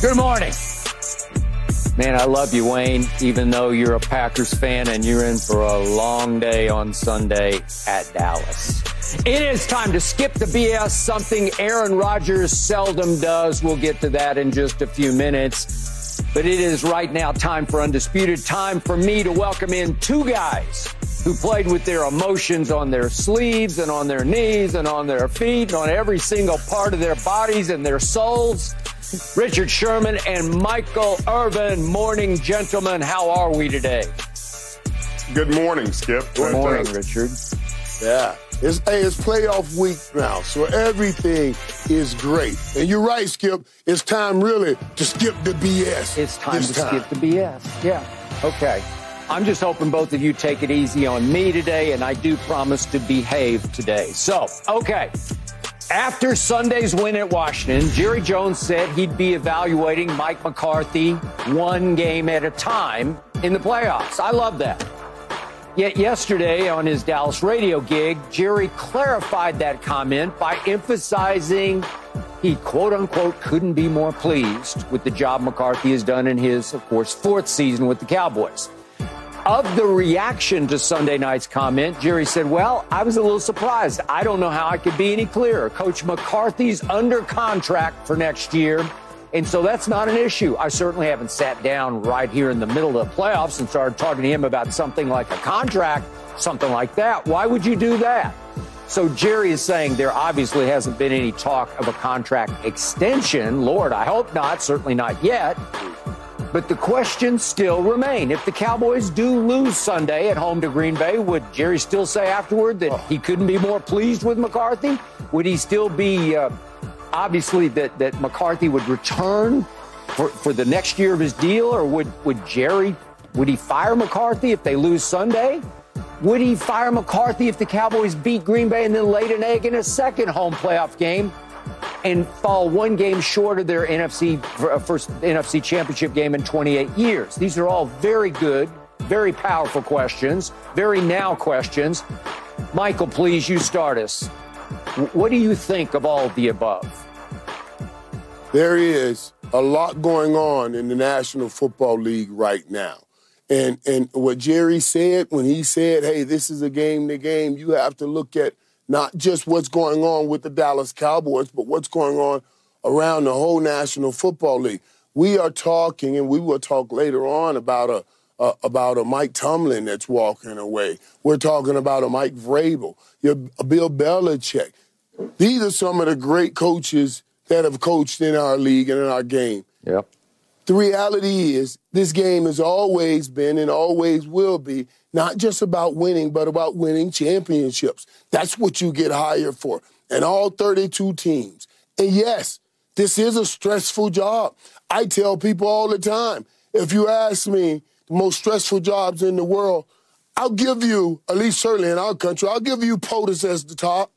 Good morning. Man, I love you, Wayne, even though you're a Packers fan and you're in for a long day on Sunday at Dallas. It is time to skip the BS, something Aaron Rodgers seldom does. We'll get to that in just a few minutes. But it is right now time for Undisputed, time for me to welcome in two guys who played with their emotions on their sleeves and on their knees and on their feet and on every single part of their bodies and their souls. Richard Sherman and Michael Irvin. Morning, gentlemen. How are we today? Good morning, Skip. Good morning, Richard. Yeah. It's, hey, it's playoff week now, so everything is great. And you're right, Skip. It's time really to skip the BS. It's time to skip the BS. Yeah. Okay. I'm just hoping both of you take it easy on me today, and I do promise to behave today. So, okay. After Sunday's win at Washington, Jerry Jones said he'd be evaluating Mike McCarthy one game at a time in the playoffs. I love that. Yet yesterday on his Dallas radio gig, Jerry clarified that comment by emphasizing he quote unquote couldn't be more pleased with the job McCarthy has done in his, of course, fourth season with the Cowboys. Of the reaction to Sunday night's comment, Jerry said, Well, I was a little surprised. I don't know how I could be any clearer. Coach McCarthy's under contract for next year. And so that's not an issue. I certainly haven't sat down right here in the middle of the playoffs and started talking to him about something like a contract, something like that. Why would you do that? So Jerry is saying there obviously hasn't been any talk of a contract extension. Lord, I hope not, certainly not yet. But the questions still remain. If the Cowboys do lose Sunday at home to Green Bay, would Jerry still say afterward that he couldn't be more pleased with McCarthy? Would he still be uh, obviously that, that McCarthy would return for, for the next year of his deal, or would, would Jerry would he fire McCarthy if they lose Sunday? Would he fire McCarthy if the Cowboys beat Green Bay and then laid an egg in a second home playoff game and fall one game short of their NFC uh, first NFC championship game in 28 years? These are all very good, very powerful questions, very now questions. Michael, please, you start us. What do you think of all of the above? There is a lot going on in the National Football League right now. And and what Jerry said when he said, "Hey, this is a game to game," you have to look at not just what's going on with the Dallas Cowboys, but what's going on around the whole National Football League. We are talking, and we will talk later on about a about a Mike Tomlin that's walking away. We're talking about a Mike Vrabel, your Bill Belichick. These are some of the great coaches that have coached in our league and in our game. Yep. The reality is, this game has always been and always will be not just about winning, but about winning championships. That's what you get hired for. And all 32 teams. And yes, this is a stressful job. I tell people all the time if you ask me the most stressful jobs in the world, I'll give you, at least certainly in our country, I'll give you POTUS as the top.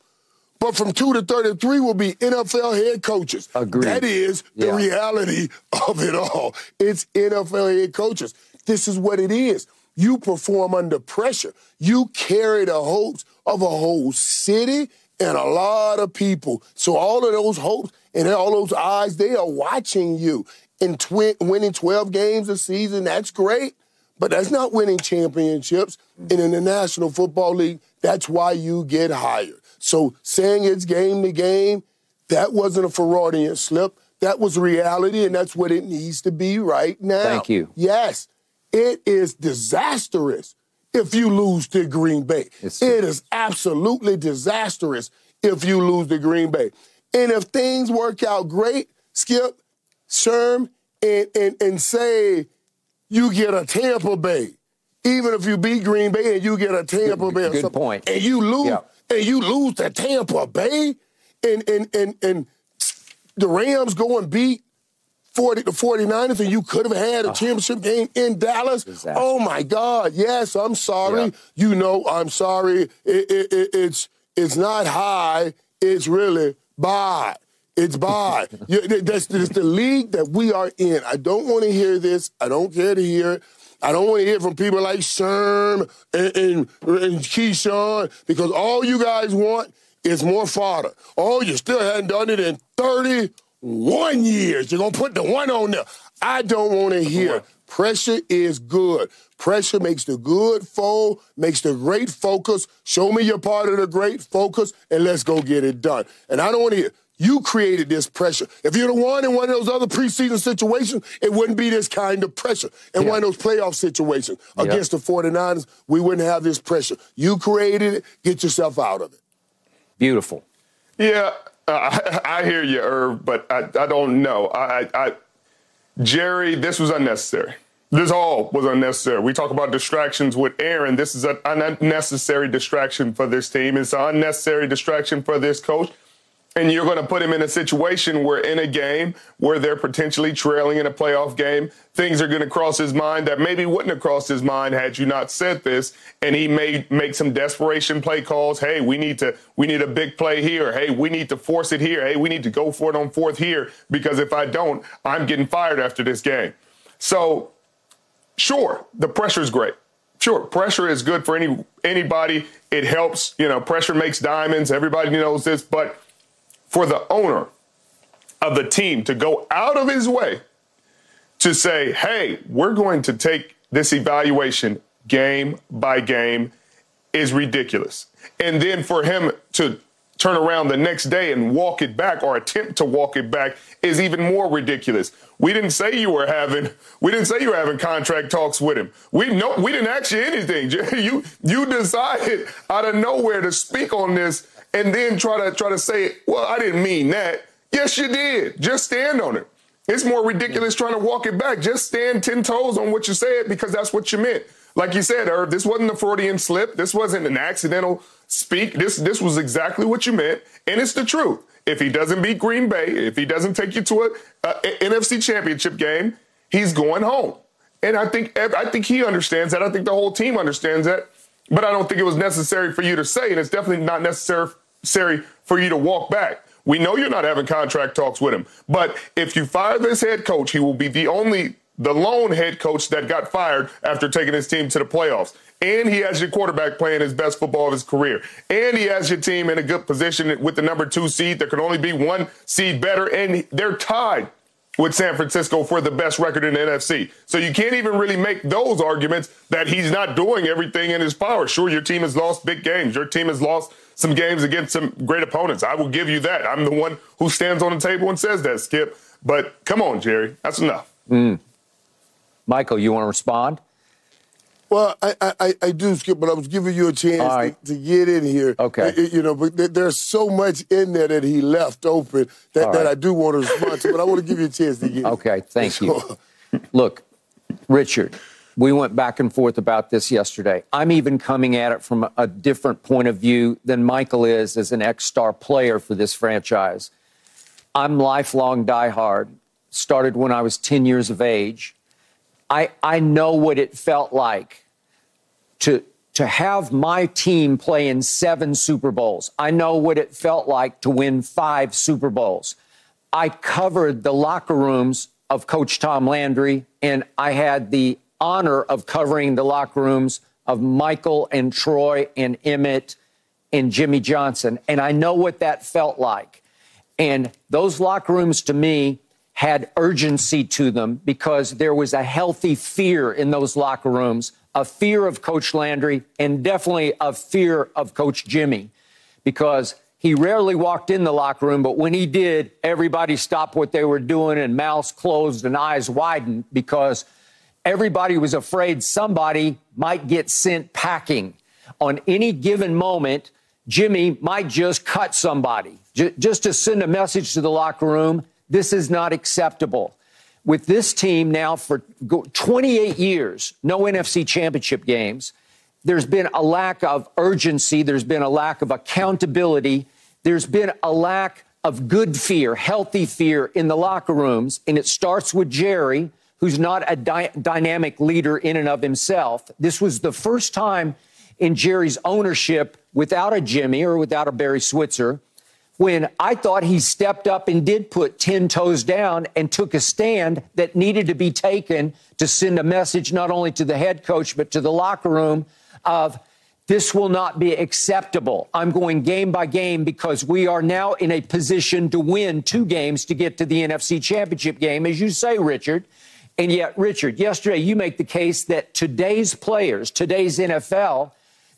But from two to 33 will be NFL head coaches. Agreed. That is the Yeah. reality of it all. It's NFL head coaches. This is what it is. You perform under pressure. You carry the hopes of a whole city and a lot of people. So all of those hopes and all those eyes, they are watching you. And twi- winning 12 games a season, that's great. But that's not winning championships. And in the National Football League, that's why you get hired. So saying it's game to game, that wasn't a Freudian slip. that was reality, and that's what it needs to be right now. Thank you. Yes, it is disastrous if you lose to Green Bay. It's- it is absolutely disastrous if you lose to Green Bay. And if things work out great, Skip, Sherm, and, and, and say you get a Tampa Bay, even if you beat Green Bay and you get a Tampa Bay, good point. and you lose, Yeah. And you lose to Tampa Bay, and and and and the Rams go and beat 40 the 49ers and you could have had a ah. championship game in Dallas. Disaster. Oh my God. Yes, I'm sorry. Yeah. You know, I'm sorry. It, it, it, it's it's not high, it's really bad. It's bye. You- that's, that's the league that we are in. I don't want to hear this. I don't care to hear it. I don't want to hear from people like Sherm and, and, and Keyshawn because all you guys want is more fodder. Oh, you still hadn't done it in 31 years. You're going to put the one on there. I don't want to hear. Pressure is good. Pressure makes the good fold, makes the great focus. Show me you're part of the great focus, and let's go get it done. And I don't want to hear. You created this pressure. If you're the one in one of those other preseason situations, it wouldn't be this kind of pressure. In one of those playoff situations Yeah. against the 49ers, we wouldn't have this pressure. You created it. Get yourself out of it. Beautiful. Yeah, uh, I, I hear you, Irv, but I, I don't know. I, I, I, Jerry, this was unnecessary. This all was unnecessary. We talk about distractions with Aaron. This is an unnecessary distraction for this team. It's an unnecessary distraction for this coach. And you're going to put him in a situation where, in a game where they're potentially trailing in a playoff game, things are going to cross his mind that maybe wouldn't have crossed his mind had you not said this. And he may make some desperation play calls. Hey, we need to, we need a big play here. Hey, we need to force it here. Hey, we need to go for it on fourth here because if I don't, I'm getting fired after this game. So, sure, the pressure is great. Sure, pressure is good for any anybody. It helps. You know, pressure makes diamonds. Everybody knows this, but for the owner of the team to go out of his way to say, hey, we're going to take this evaluation game by game is ridiculous. And then for him to turn around the next day and walk it back or attempt to walk it back is even more ridiculous. We didn't say you were having we didn't say you were having contract talks with him. We no we didn't ask you anything. You you decided out of nowhere to speak on this and then try to try to say, well, I didn't mean that. Yes, you did. Just stand on it. It's more ridiculous trying to walk it back. Just stand 10 toes on what you said because that's what you meant. Like you said, Herb, this wasn't a Freudian slip. This wasn't an accidental speak. This this was exactly what you meant, and it's the truth. If he doesn't beat Green Bay, if he doesn't take you to a, a- a NFC Championship game, he's going home. And I think I think he understands that. I think the whole team understands that. But I don't think it was necessary for you to say, and it's definitely not necessary necessary for you to walk back. We know you're not having contract talks with him, but if you fire this head coach, he will be the only, the lone head coach that got fired after taking his team to the playoffs. And he has your quarterback playing his best football of his career. And he has your team in a good position with the number two seed. There can only be one seed better, and they're tied with San Francisco for the best record in the NFC. So you can't even really make those arguments that he's not doing everything in his power. Sure, your team has lost big games. Your team has lost some games against some great opponents. I will give you that. I'm the one who stands on the table and says that, Skip. But come on, Jerry. That's enough. Mm. Michael, you want to respond? Well, I, I, I- I do, Skip, but I was giving you a chance All right. to, to get in here. Okay. You know, but there's so much in there that he left open that, All that. I do want to respond to, but I want to give you a chance to get in. Okay, thank you. Look, Richard, we went back and forth about this yesterday. I'm even coming at it from a, different point of view than Michael is as an ex star player for this franchise. I'm lifelong diehard, started when I was 10 years of age. I, I know what it felt like to, to have my team play in seven Super Bowls. I know what it felt like to win five Super Bowls. I covered the locker rooms of Coach Tom Landry, and I had the honor of covering the locker rooms of Michael and Troy and Emmett and Jimmy Johnson. And I know what that felt like. And those locker rooms to me had urgency to them because there was a healthy fear in those locker rooms, a fear of Coach Landry and definitely a fear of Coach Jimmy because He rarely walked in the locker room, but when he did, everybody stopped what they were doing and mouths closed and eyes widened because everybody was afraid somebody might get sent packing. On any given moment, Jimmy might just cut somebody j- just to send a message to the locker room this is not acceptable. With this team now for 28 years, no NFC championship games, there's been a lack of urgency, there's been a lack of accountability there's been a lack of good fear, healthy fear in the locker rooms, and it starts with Jerry, who's not a dy- dynamic leader in and of himself. This was the first time in Jerry's ownership without a Jimmy or without a Barry Switzer when I thought he stepped up and did put 10 toes down and took a stand that needed to be taken to send a message not only to the head coach, but to the locker room of this will not be acceptable. I'm going game by game because we are now in a position to win two games to get to the NFC championship game, as you say, Richard. And yet, Richard, yesterday you make the case that today's players, today's NFL,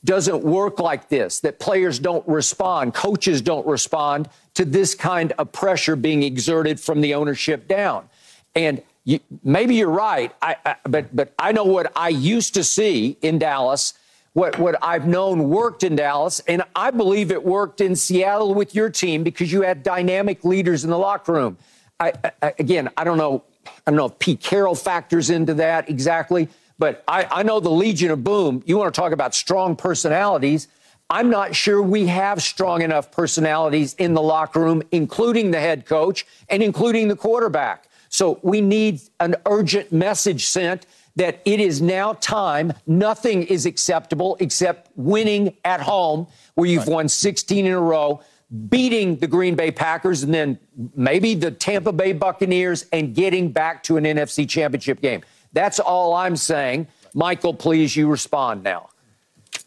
doesn't work like this, that players don't respond, coaches don't respond to this kind of pressure being exerted from the ownership down. And you, maybe you're right, I, I, but, but I know what I used to see in Dallas what, what I've known worked in Dallas, and I believe it worked in Seattle with your team because you had dynamic leaders in the locker room. I, again, I don't know, I don't know if Pete Carroll factors into that exactly, but I, I know the Legion of Boom. You want to talk about strong personalities. I'm not sure we have strong enough personalities in the locker room, including the head coach and including the quarterback. So we need an urgent message sent that it is now time. Nothing is acceptable except winning at home, where you've right. won 16 in a row, beating the Green Bay Packers, and then maybe the Tampa Bay Buccaneers, and getting back to an NFC championship game. That's all I'm saying. Michael, please, you respond now.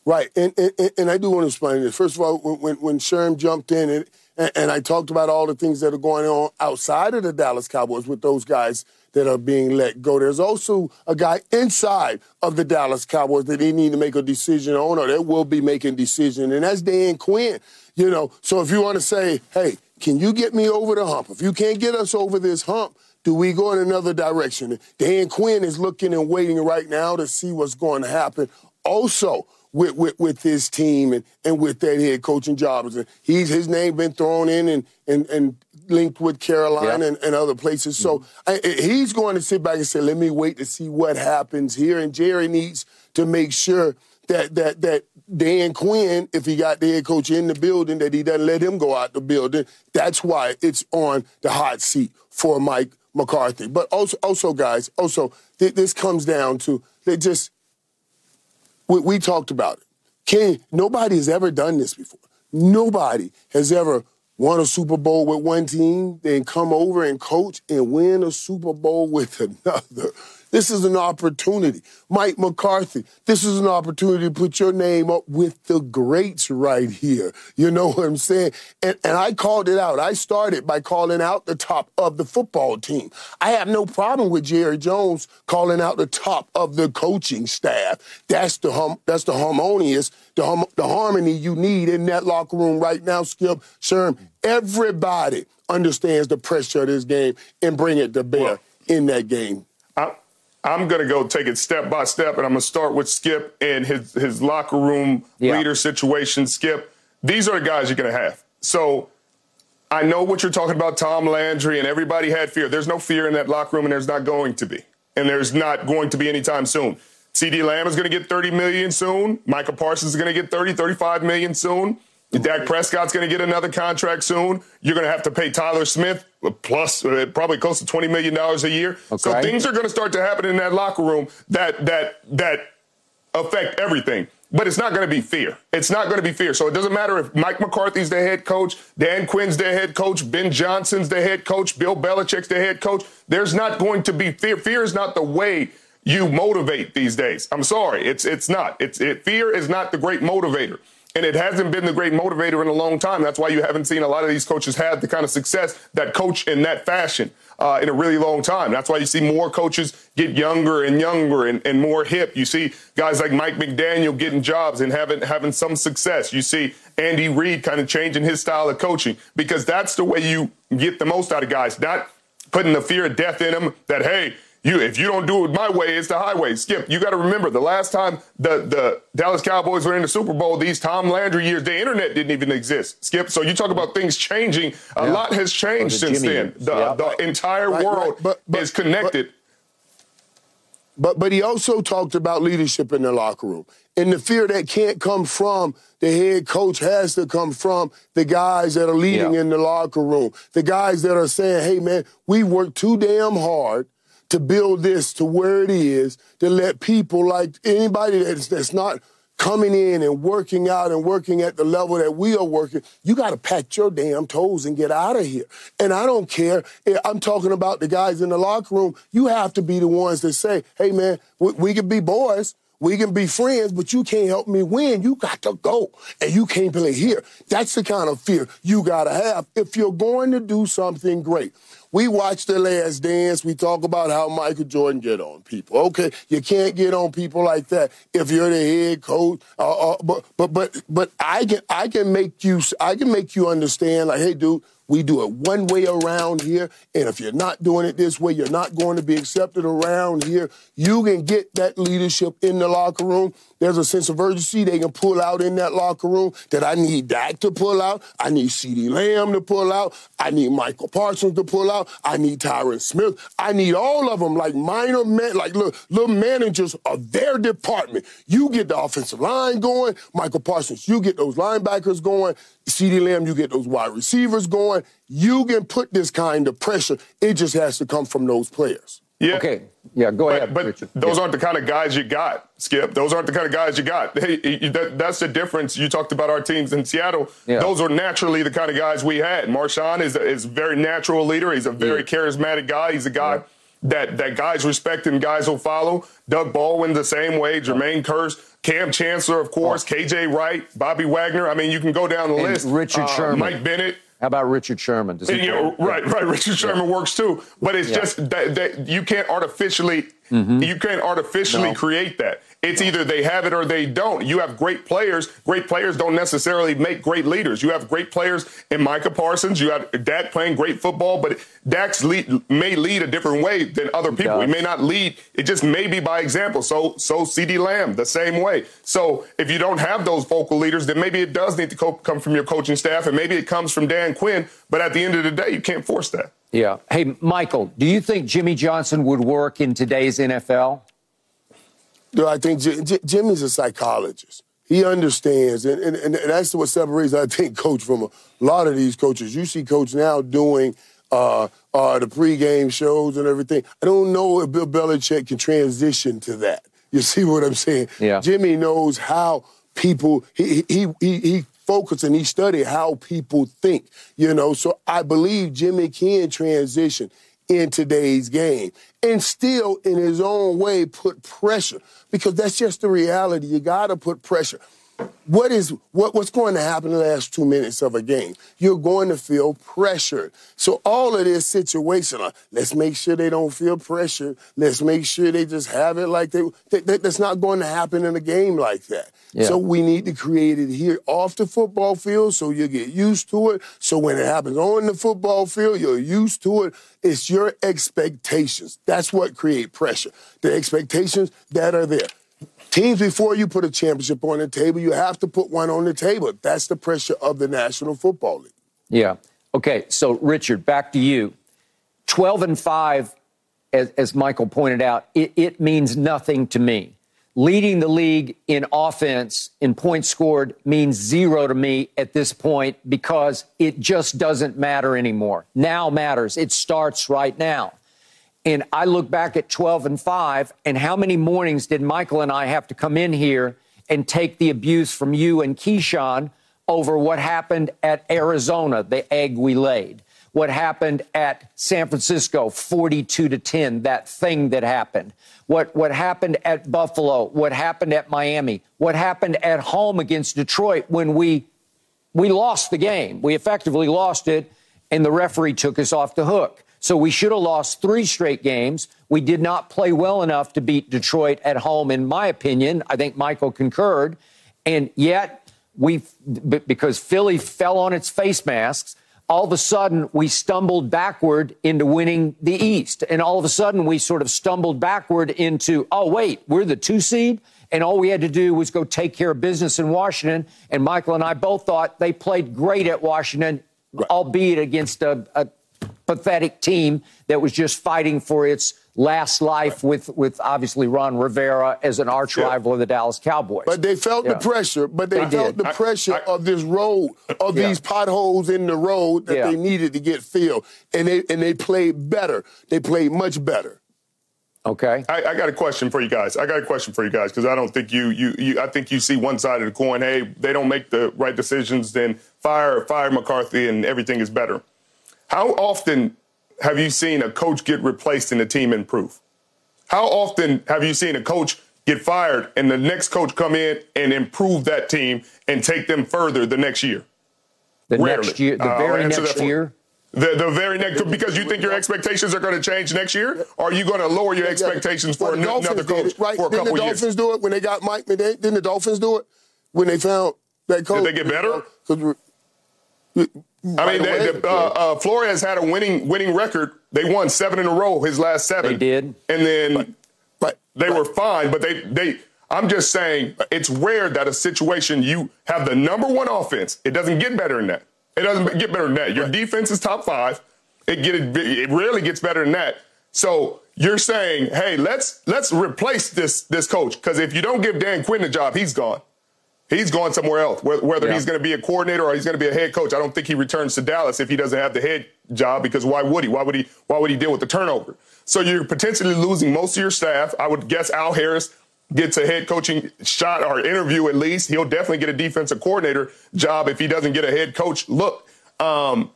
Right, and, and, and I do want to explain this. First of all, when when Sherm jumped in and, and I talked about all the things that are going on outside of the Dallas Cowboys with those guys that are being let go. There's also a guy inside of the Dallas Cowboys that they need to make a decision on, or that will be making decision, and that's Dan Quinn. You know, so if you want to say, hey, can you get me over the hump? If you can't get us over this hump, do we go in another direction? Dan Quinn is looking and waiting right now to see what's going to happen. Also, with, with, with his team and, and with that head coaching job. He's his name been thrown in and, and, and linked with Carolina yeah. and, and, other places. So mm-hmm. I, he's going to sit back and say, let me wait to see what happens here. And Jerry needs to make sure that that that Dan Quinn, if he got the head coach in the building, that he doesn't let him go out the building. That's why it's on the hot seat for Mike McCarthy. But also, also guys, also th- this comes down to they just we, we talked about it. Can nobody has ever done this before. Nobody has ever won a Super Bowl with one team, then come over and coach and win a Super Bowl with another. This is an opportunity. Mike McCarthy, this is an opportunity to put your name up with the greats right here. You know what I'm saying? And, and I called it out. I started by calling out the top of the football team. I have no problem with Jerry Jones calling out the top of the coaching staff. That's the hum, that's the harmonious, the, hum, the harmony you need in that locker room right now, Skip, Sherm. Everybody understands the pressure of this game and bring it to bear well, in that game. I'm going to go take it step by step, and I'm going to start with Skip and his, his locker room yeah. leader situation. Skip, these are the guys you're going to have. So I know what you're talking about, Tom Landry, and everybody had fear. There's no fear in that locker room, and there's not going to be. And there's not going to be anytime soon. CeeDee Lamb is going to get 30 million soon. Michael Parsons is going to get 30, 35 million soon. Dak Prescott's going to get another contract soon. You're going to have to pay Tyler Smith plus uh, probably close to twenty million dollars a year. Okay. So things are going to start to happen in that locker room that that that affect everything. But it's not going to be fear. It's not going to be fear. So it doesn't matter if Mike McCarthy's the head coach, Dan Quinn's the head coach, Ben Johnson's the head coach, Bill Belichick's the head coach. There's not going to be fear. Fear is not the way you motivate these days. I'm sorry, it's it's not. It's it, fear is not the great motivator. And it hasn't been the great motivator in a long time. That's why you haven't seen a lot of these coaches have the kind of success that coach in that fashion uh, in a really long time. That's why you see more coaches get younger and younger and, and more hip. You see guys like Mike McDaniel getting jobs and having having some success. You see Andy Reid kind of changing his style of coaching because that's the way you get the most out of guys. Not putting the fear of death in them that hey you, if you don't do it my way, it's the highway. Skip, you got to remember the last time the, the Dallas Cowboys were in the Super Bowl, these Tom Landry years, the internet didn't even exist. Skip, so you talk about things changing. A yeah. lot has changed the since Jimmy then. The, yeah. the entire right, world right. But, but, is connected. But, but but he also talked about leadership in the locker room and the fear that can't come from the head coach has to come from the guys that are leading yeah. in the locker room, the guys that are saying, "Hey, man, we work too damn hard." To build this to where it is, to let people like anybody that's, that's not coming in and working out and working at the level that we are working, you got to pat your damn toes and get out of here. And I don't care. Eh, I'm talking about the guys in the locker room. You have to be the ones that say, hey, man, we, we can be boys. We can be friends, but you can't help me win. You got to go and you can't play here. That's the kind of fear you got to have if you're going to do something great. We watch The Last Dance. We talk about how Michael Jordan get on people. Okay, you can't get on people like that if you're the head coach. Uh, uh, but but but but I can I can make you I can make you understand like, hey, dude, we do it one way around here, and if you're not doing it this way, you're not going to be accepted around here. You can get that leadership in the locker room. There's a sense of urgency they can pull out in that locker room that I need Dak to pull out. I need CeeDee Lamb to pull out. I need Michael Parsons to pull out. I need Tyron Smith. I need all of them like minor men, like little, little managers of their department. You get the offensive line going. Michael Parsons, you get those linebackers going. CeeDee Lamb, you get those wide receivers going. You can put this kind of pressure. It just has to come from those players. Yeah. Okay. Yeah, go ahead. But, Richard. those yeah. aren't the kind of guys you got, Skip. Those aren't the kind of guys you got. Hey, that, that's the difference. You talked about our teams in Seattle. Yeah. Those are naturally the kind of guys we had. Marshawn is is a very natural leader. He's a very yeah. charismatic guy. He's a guy that that guys respect and guys will follow. Doug Baldwin the same way. Jermaine Kearse. Kam Chancellor, of course, oh. KJ Wright, Bobby Wagner. I mean, you can go down the and list. Richard uh, Sherman. Mike Bennett. How about Richard Sherman? Does he yeah, right, right. Richard Sherman yeah. works too, but it's yeah. just that, that, you can't artificially mm-hmm. you can't artificially no. create that. It's either they have it or they don't. You have great players. Great players don't necessarily make great leaders. You have great players in Micah Parsons. You have Dak playing great football, but Dak's lead, may lead a different way than other people. He, he may not lead. It just may be by example. So, so CeeDee Lamb the same way. So, if you don't have those vocal leaders, then maybe it does need to co- come from your coaching staff, and maybe it comes from Dan Quinn. But at the end of the day, you can't force that. Yeah. Hey, Michael, do you think Jimmy Johnson would work in today's NFL? I think J- J- Jimmy's a psychologist. He understands, and, and, and that's what separates, I think, coach from a lot of these coaches. You see coach now doing uh, uh, the pregame shows and everything. I don't know if Bill Belichick can transition to that. You see what I'm saying? Yeah. Jimmy knows how people, he, he, he, he and he studied how people think, you know. So I believe Jimmy can transition in today's game and still in his own way put pressure because that's just the reality. You got to put pressure. What is what, what's going to happen in the last two minutes of a game? You're going to feel pressured. So all of this situational. Uh, let's make sure they don't feel pressured. Let's make sure they just have it like they. That, that's not going to happen in a game like that. Yeah. So we need to create it here off the football field so you get used to it. So when it happens on the football field, you're used to it. It's your expectations. That's what create pressure. The expectations that are there. Teams before you put a championship on the table, you have to put one on the table. That's the pressure of the National Football League. Yeah. Okay. So Richard, back to you. Twelve and five, as, as Michael pointed out, it, it means nothing to me leading the league in offense in points scored means zero to me at this point because it just doesn't matter anymore. Now matters. It starts right now. And I look back at 12 and 5, and how many mornings did Michael and I have to come in here and take the abuse from you and Keyshawn over what happened at Arizona, the egg we laid? What happened at San Francisco, 42 to 10, that thing that happened. What, what happened at Buffalo, what happened at Miami, what happened at home against Detroit when we we lost the game. We effectively lost it, and the referee took us off the hook. So we should have lost three straight games. We did not play well enough to beat Detroit at home, in my opinion. I think Michael concurred. And yet, we, because Philly fell on its face masks, all of a sudden we stumbled backward into winning the East. And all of a sudden we sort of stumbled backward into, oh, wait, we're the two seed? And all we had to do was go take care of business in Washington. And Michael and I both thought they played great at Washington, right. albeit against a, a pathetic team that was just fighting for its last life with, with obviously Ron Rivera as an arch rival of the Dallas Cowboys. But they felt yeah. the pressure, but they, they felt did. the pressure I, I, of this road, of yeah. these potholes in the road that yeah. they needed to get filled. And they and they played better. They played much better. Okay. I, I, got a question for you guys. I got a question for you guys because I don't think you, you you I think you see one side of the coin. Hey, they don't make the right decisions, then fire fire McCarthy and everything is better. How often have you seen a coach get replaced and the team improve? How often have you seen a coach get fired and the next coach come in and improve that team and take them further the next year? The Rarely. next year, the uh, very next year. The, the very next because you think your expectations are going to change next year, or are you going to lower your expectations for well, another coach right? for a didn't couple the Dolphins years? do it when they got Mike? Didn't the Dolphins do it when they found that coach? Did they get better? I mean, they, the, uh, uh, Flores had a winning winning record. They won seven in a row his last seven. They did, and then but, but, they but, were fine. But they they. I'm just saying, it's rare that a situation you have the number one offense. It doesn't get better than that. It doesn't get better than that. Your right. defense is top five. It get it rarely gets better than that. So you're saying, hey, let's let's replace this this coach because if you don't give Dan Quinn the job, he's gone. He's going somewhere else. Whether yeah. he's going to be a coordinator or he's going to be a head coach, I don't think he returns to Dallas if he doesn't have the head job. Because why would he? Why would he? Why would he deal with the turnover? So you're potentially losing most of your staff. I would guess Al Harris gets a head coaching shot or interview at least. He'll definitely get a defensive coordinator job if he doesn't get a head coach look. Um,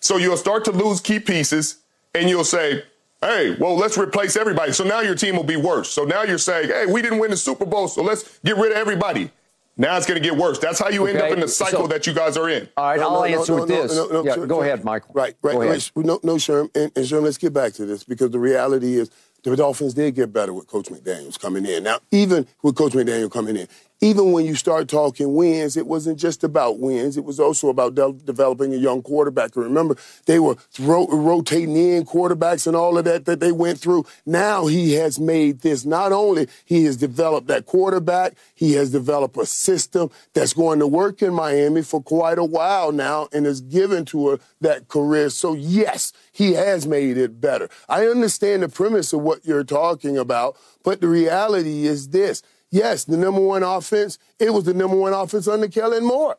so you'll start to lose key pieces, and you'll say, hey, well, let's replace everybody. So now your team will be worse. So now you're saying, hey, we didn't win the Super Bowl, so let's get rid of everybody. Now it's going to get worse. That's how you okay. end up in the cycle so, that you guys are in. All right, no, I'll no, answer no, with this. yeah, sure, go ahead, Michael. Right, right. Go. No, no, Sherm. And, and Sherm, let's get back to this because the reality is the Dolphins did get better with Coach McDaniels coming in. Now, even with Coach McDaniel coming in, even when you start talking wins, it wasn't just about wins. It was also about de- developing a young quarterback. Remember, they were ro- rotating in quarterbacks and all of that that they went through. Now he has made this. Not only he has developed that quarterback, he has developed a system that's going to work in Miami for quite a while now and has given Tua that career. So yes, he has made it better. I understand the premise of what you're talking about, but the reality is this Yes, the number one offense. It was the number one offense under Kellen Moore.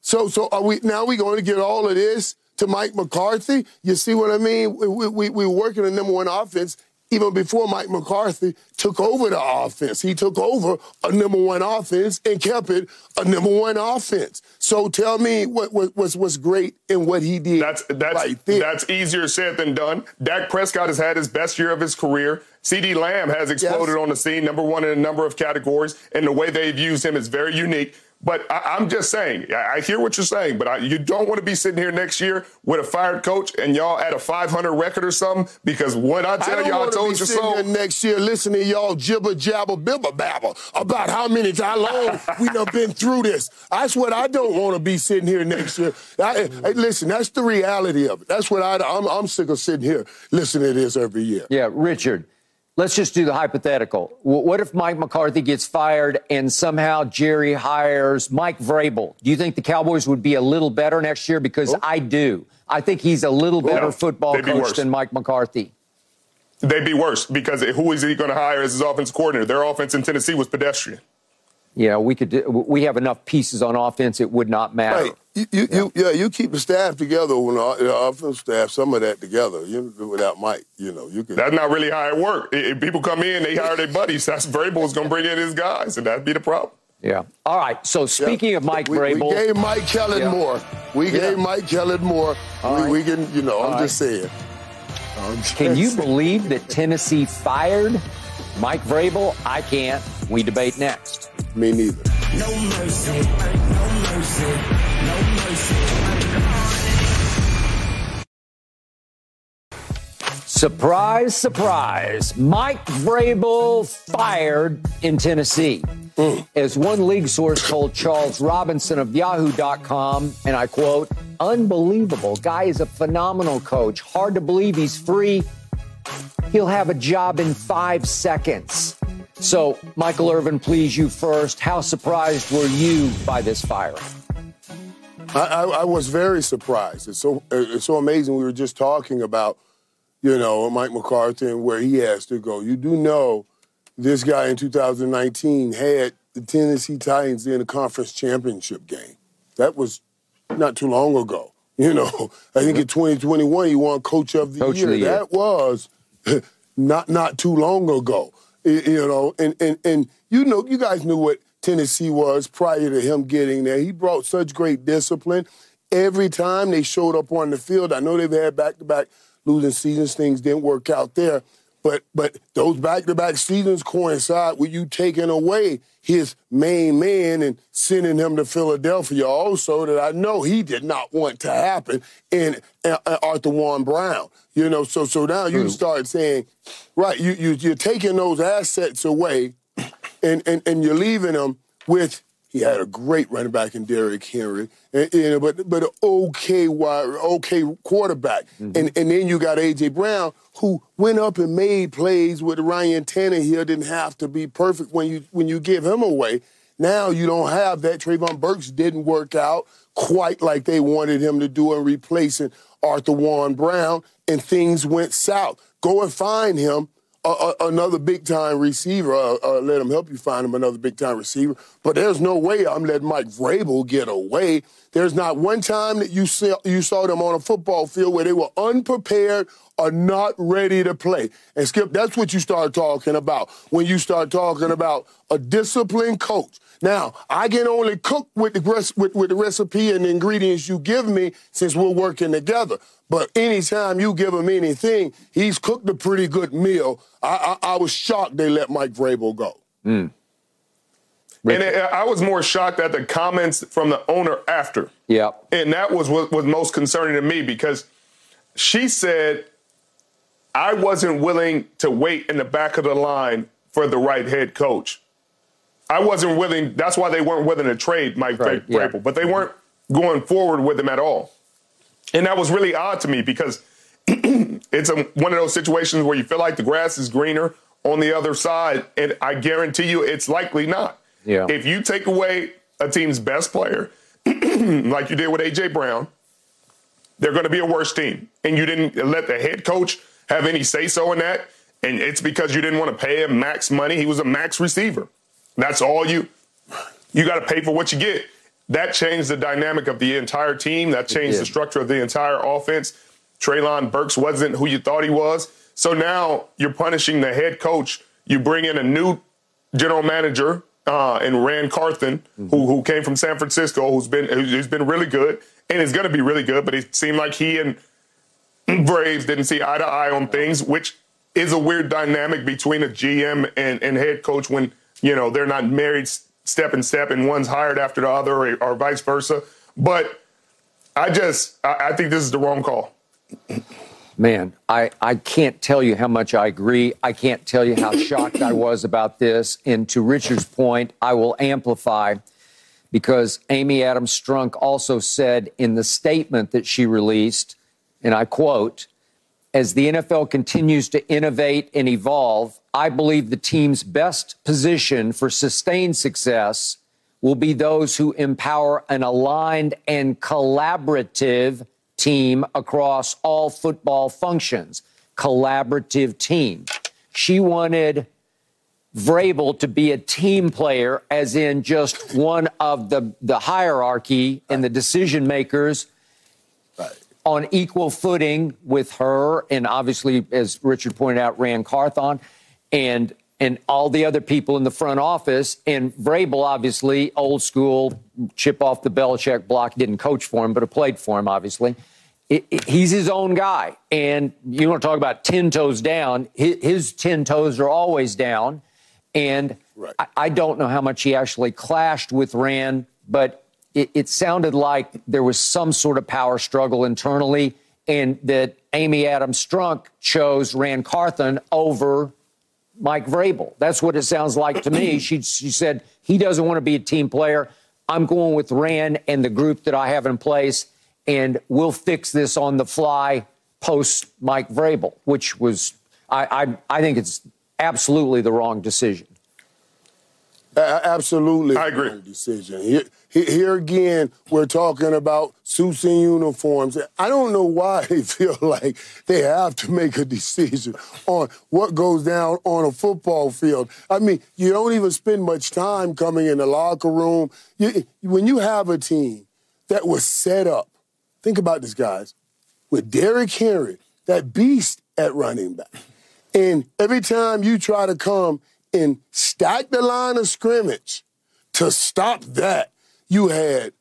So, so are we now? We going to get all of this to Mike McCarthy? You see what I mean? We we, we working the number one offense even before Mike McCarthy took over the offense. He took over a number one offense and kept it a number one offense. So tell me what, what's great in what he did. That's that's right that's easier said than done. Dak Prescott has had his best year of his career. CeeDee Lamb has exploded yes. on the scene, number one in a number of categories, and the way they've used him is very unique. But I, am just saying, I, hear what you're saying, but I, you don't want to be sitting here next year with a fired coach and y'all at a 500 record or something. Because when I tell I y'all, I told you so. next year listening to y'all jibber jabber bibber babble about how many how long we done been through this. That's what I don't want to be sitting here next year. I, I, listen, that's the reality of it. That's what I, I'm, I'm sick of sitting here listening to this every year. Yeah, Richard. Let's just do the hypothetical. What if Mike McCarthy gets fired and somehow Jerry hires Mike Vrabel? Do you think the Cowboys would be a little better next year? Because oh. I do. I think he's a little better football coach be than Mike McCarthy. They'd be worse because who is he going to hire as his offense coordinator? Their offense in Tennessee was pedestrian. Yeah, we could. We have enough pieces on offense; it would not matter. Right. You, you, yeah. you, yeah, you keep the staff together when the, the offensive staff, some of that together. You without Mike, you know, you can. That's not really how it works. If people come in, they hire their buddies. That's Vrabel's going to bring in his guys, and that'd be the problem. Yeah. All right. So speaking yeah. of Mike we, Vrabel, we gave Mike Kellen yeah. Moore. We yeah. gave Mike Kellen Moore. We, right. we, can, you know, All I'm just saying. I'm just can you believe that Tennessee fired Mike Vrabel? I can't. We debate next. Me neither. No mercy. No mercy. No mercy. Surprise, surprise. Mike Vrabel fired in Tennessee. Mm. As one league source told Charles Robinson of Yahoo.com, and I quote, unbelievable. Guy is a phenomenal coach. Hard to believe he's free. He'll have a job in five seconds. So, Michael Irvin, please, you first. How surprised were you by this firing? I, I, I was very surprised. It's so, it's so amazing. We were just talking about you know, Mike McCarthy and where he has to go. You do know this guy in 2019 had the Tennessee Titans in a conference championship game. That was not too long ago. You know, I think in 2021 he won Coach of the, Coach year. Of the year. That was not not too long ago. You know, and, and and you know, you guys knew what Tennessee was prior to him getting there. He brought such great discipline. Every time they showed up on the field, I know they've had back to back losing seasons, things didn't work out there. But but those back to back seasons coincide with you taking away his main man and sending him to Philadelphia. Also, that I know he did not want to happen And, uh, uh Arthur Juan Brown. You know, so so now you start saying, right, you, you you're taking those assets away, and and and you're leaving them with he had a great running back in Derrick Henry, and, you know, but but an okay wide, okay quarterback, mm-hmm. and and then you got AJ Brown who went up and made plays with Ryan Tannehill. Didn't have to be perfect when you when you give him away. Now you don't have that. Treylon Burks didn't work out quite like they wanted him to do in replacing Arthur Juan Brown, and things went south. Go and find him another big time receiver. Uh, uh, let him help you find him another big time receiver. But there's no way I'm letting Mike Vrabel get away. There's not one time that you saw, you saw them on a football field where they were unprepared or not ready to play. And Skip, that's what you start talking about when you start talking about a disciplined coach. Now, I can only cook with the, with, with the recipe and the ingredients you give me since we're working together. But anytime you give him anything, he's cooked a pretty good meal. I, I, I was shocked they let Mike Vrabel go. Mm. And it, I was more shocked at the comments from the owner after. Yeah. And that was what was most concerning to me because she said, I wasn't willing to wait in the back of the line for the right head coach. I wasn't willing. That's why they weren't willing to trade Mike right, Vrabel, yeah. but they weren't going forward with him at all. And that was really odd to me because it's a, one of those situations where you feel like the grass is greener on the other side, and I guarantee you it's likely not. Yeah. If you take away a team's best player, like you did with AJ Brown, they're going to be a worse team. And you didn't let the head coach have any say so in that. And it's because you didn't want to pay him max money. He was a max receiver. That's all you you got to pay for what you get. That changed the dynamic of the entire team. That changed the structure of the entire offense. Treylon Burks wasn't who you thought he was. So now you're punishing the head coach. You bring in a new general manager uh, in Ran Carthon, mm-hmm. who, who came from San Francisco, who's been who's been really good and is going to be really good. But it seemed like he and Braves didn't see eye to eye on things, which is a weird dynamic between a GM and, and head coach when you know they're not married step and step and one's hired after the other or, or vice versa. But I just I, I think this is the wrong call. Man, I, I can't tell you how much I agree. I can't tell you how shocked I was about this. And to Richard's point, I will amplify because Amy Adams Strunk also said in the statement that she released, and I quote, as the NFL continues to innovate and evolve, I believe the team's best position for sustained success will be those who empower an aligned and collaborative team across all football functions. Collaborative team. She wanted Vrabel to be a team player, as in just one of the, the hierarchy and the decision makers on equal footing with her, and obviously, as Richard pointed out, Ran Carthon. And and all the other people in the front office. And Vrabel, obviously, old school, chip off the Belichick block, didn't coach for him, but played for him, obviously. It, it, he's his own guy. And you want to talk about 10 toes down, his, his 10 toes are always down. And right. I, I, don't know how much he actually clashed with Ran, but it, it sounded like there was some sort of power struggle internally and that Amy Adams Strunk chose Ran Carthon over Mike Vrabel. That's what it sounds like to me. She, she said he doesn't want to be a team player. I'm going with Ran and the group that I have in place, and we'll fix this on the fly post Mike Vrabel, which was, I, I, I think it's absolutely the wrong decision. Uh, absolutely, I agree. Decision. Here, here again, we're talking about suits and uniforms. I don't know why they feel like they have to make a decision on what goes down on a football field. I mean, you don't even spend much time coming in the locker room. You, when you have a team that was set up, think about this, guys, with Derrick Henry, that beast at running back. And every time you try to come and stack the line of scrimmage to stop that, you had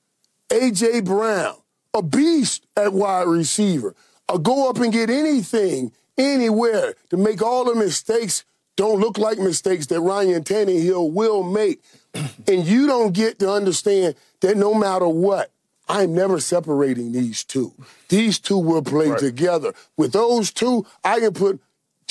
A.J. Brown, a beast at wide receiver, a go up and get anything, anywhere to make all the mistakes don't look like mistakes that Ryan Tannehill will make. and you don't get to understand that no matter what, I'm never separating these two. These two will play right. together. With those two, I can put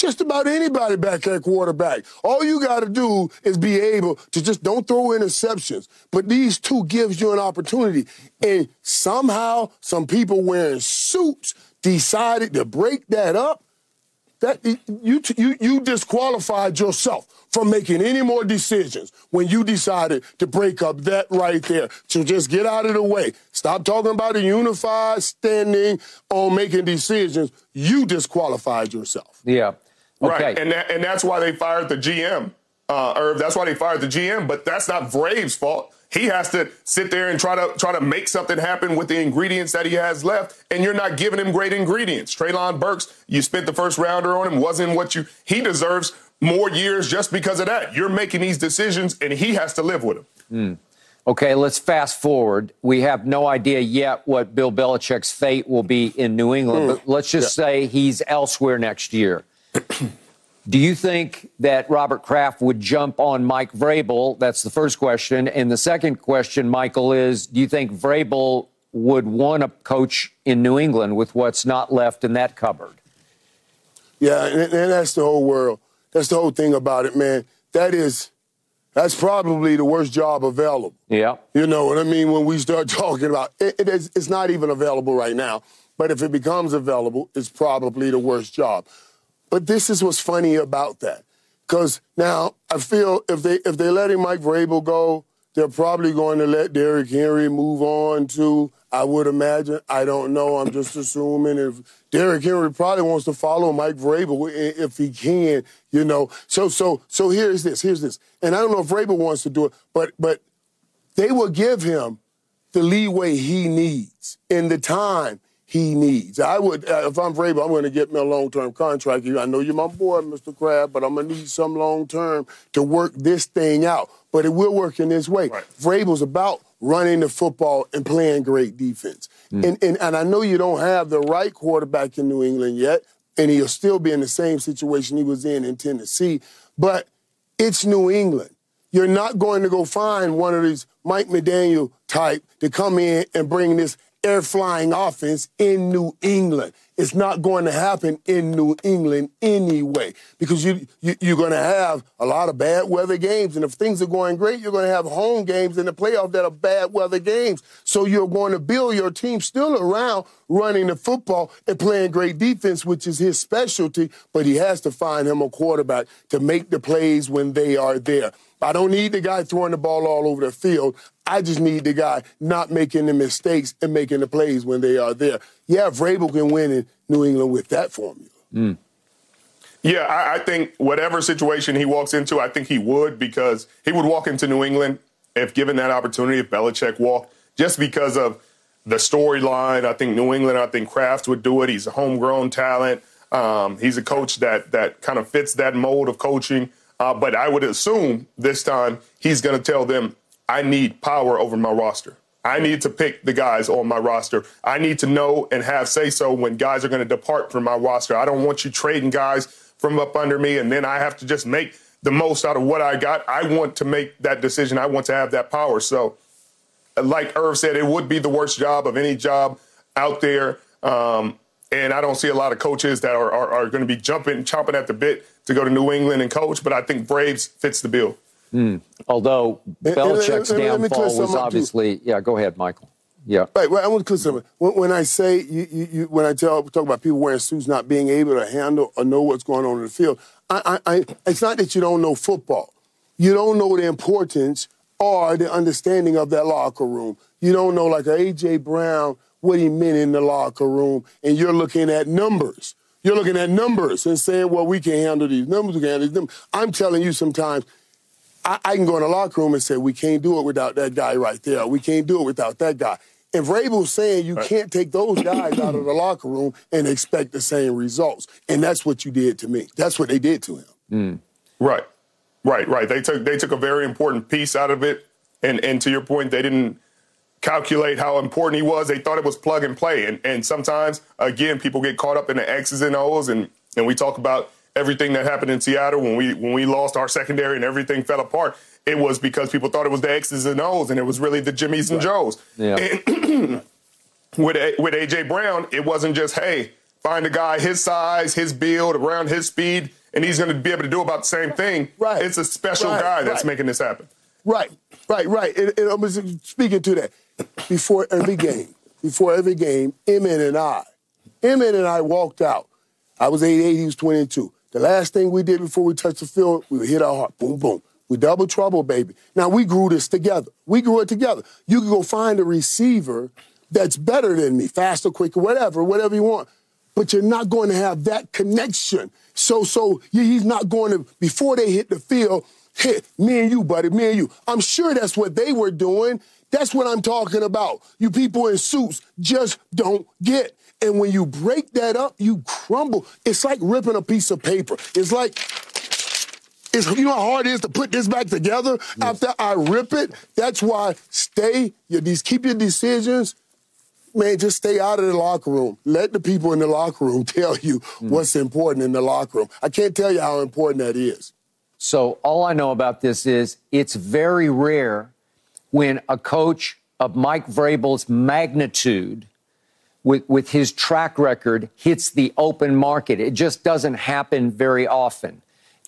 just about anybody back at quarterback. All you got to do is be able to just don't throw interceptions. But these two gives you an opportunity. And somehow some people wearing suits decided to break that up. That you you you disqualified yourself from making any more decisions when you decided to break up that right there. So just get out of the way. Stop talking about a unified standing on making decisions. You disqualified yourself. Yeah. Okay. Right, and that, and that's why they fired the GM. Uh, or that's why they fired the GM. But that's not Vrabel's fault. He has to sit there and try to try to make something happen with the ingredients that he has left, and you're not giving him great ingredients. Treylon Burks, you spent the first rounder on him, wasn't what you. He deserves more years just because of that. You're making these decisions, and he has to live with them. Mm. Okay, let's fast forward. We have no idea yet what Bill Belichick's fate will be in New England, mm. but let's just yeah. say he's elsewhere next year. Do you think that Robert Kraft would jump on Mike Vrabel? That's the first question. And the second question, Michael, is do you think Vrabel would want to coach in New England with what's not left in that cupboard? Yeah, and, and that's the whole world. That's the whole thing about it, man. That is, that's probably the worst job available. Yeah. You know what I mean? When we start talking about it, it is, it's not even available right now. But if it becomes available, it's probably the worst job. But this is what's funny about that. Because now I feel if they if they letting Mike Vrabel go, they're probably going to let Derrick Henry move on to, I would imagine. I don't know. I'm just assuming if Derrick Henry probably wants to follow Mike Vrabel if he can, you know. So so so here's this, here's this. And I don't know if Vrabel wants to do it, but but they will give him the leeway he needs in the time he needs. I would, uh, if I'm Vrabel, I'm going to get me a long-term contract. I know you're my boy, Mr. Kraft, but I'm going to need some long-term to work this thing out. But it will work in this way. Right. Vrabel's about running the football and playing great defense. Mm. And, and, and I know you don't have the right quarterback in New England yet, and he'll still be in the same situation he was in in Tennessee, but it's New England. You're not going to go find one of these Mike McDaniel type to come in and bring this air flying offense in New England. It's not going to happen in New England anyway because you, you are going to have a lot of bad weather games, and if things are going great, you're going to have home games in the playoff that are bad weather games. So you're going to build your team still around running the football and playing great defense, which is his specialty. But he has to find him a quarterback to make the plays when they are there. I don't need the guy throwing the ball all over the field. I just need the guy not making the mistakes and making the plays when they are there. Yeah, Vrabel can win in New England with that formula. Mm. Yeah, I, I, think whatever situation he walks into, I think he would because he would walk into New England if given that opportunity, if Belichick walked, just because of the storyline. I think New England, I think Kraft would do it. He's a homegrown talent. Um, he's a coach that that kind of fits that mold of coaching. Uh, but I would assume this time he's going to tell them, I need power over my roster. I need to pick the guys on my roster. I need to know and have say so when guys are going to depart from my roster. I don't want you trading guys from up under me and then I have to just make the most out of what I got. I want to make that decision. I want to have that power. So, like Irv said, it would be the worst job of any job out there. Um, and I don't see a lot of coaches that are, are, are going to be jumping, chomping at the bit to go to New England and coach. But I think Vrabel fits the bill. Mm. Although Belichick's and, and, and, downfall was obviously, yeah. Go ahead, Michael. Yeah. Right. Well, I want to clear something. When, when I say you, you, you, when I tell talk about people wearing suits not being able to handle or know what's going on in the field, I, I, I, it's not that you don't know football. You don't know the importance or the understanding of that locker room. You don't know, like AJ Brown, what he meant in the locker room, and you're looking at numbers. You're looking at numbers and saying, "Well, we can handle these numbers. We can handle these numbers." I'm telling you, sometimes I, I, can go in the locker room and say, we can't do it without that guy right there. We can't do it without that guy. And Vrabel's saying you right. can't take those guys out of the locker room and expect the same results. And that's what you did to me. That's what they did to him. Mm. Right. Right, right. They took they took a very important piece out of it. And and to your point, they didn't calculate how important he was. They thought it was plug and play. And and sometimes again people get caught up in the X's and O's and and we talk about everything that happened in Seattle when we when we lost our secondary and everything fell apart, it was because people thought it was the X's and O's and it was really the Jimmys and Joes. Yeah. And with with AJ Brown, it wasn't just hey find a guy his size, his build, around his speed, and he's going to be able to do about the same thing. Right. It's a special right. guy that's right. making this happen. Right, right, right. And, and I was speaking to that before every game. Before every game, Emmitt and I, Emmitt and I walked out. I was 88, he was 22. The last thing we did before we touched the field, we hit our heart. Boom, boom. We double trouble, baby. Now we grew this together. We grew it together. You can go find a receiver that's better than me, faster, quicker, whatever, whatever you want. But you're not going to have that connection. So, so he's not going to before they hit the field. Hit me and you, buddy, me and you. I'm sure that's what they were doing. That's what I'm talking about. You people in suits just don't get. And when you break that up, you crumble. It's like ripping a piece of paper. It's like it's, you know how hard it is to put this back together yes. after I rip it? That's why stay, your, these, keep your decisions. Man, just stay out of the locker room. Let the people in the locker room tell you mm. what's important in the locker room. I can't tell you how important that is. So, all I know about this is it's very rare when a coach of Mike Vrabel's magnitude with, with his track record hits the open market. It just doesn't happen very often.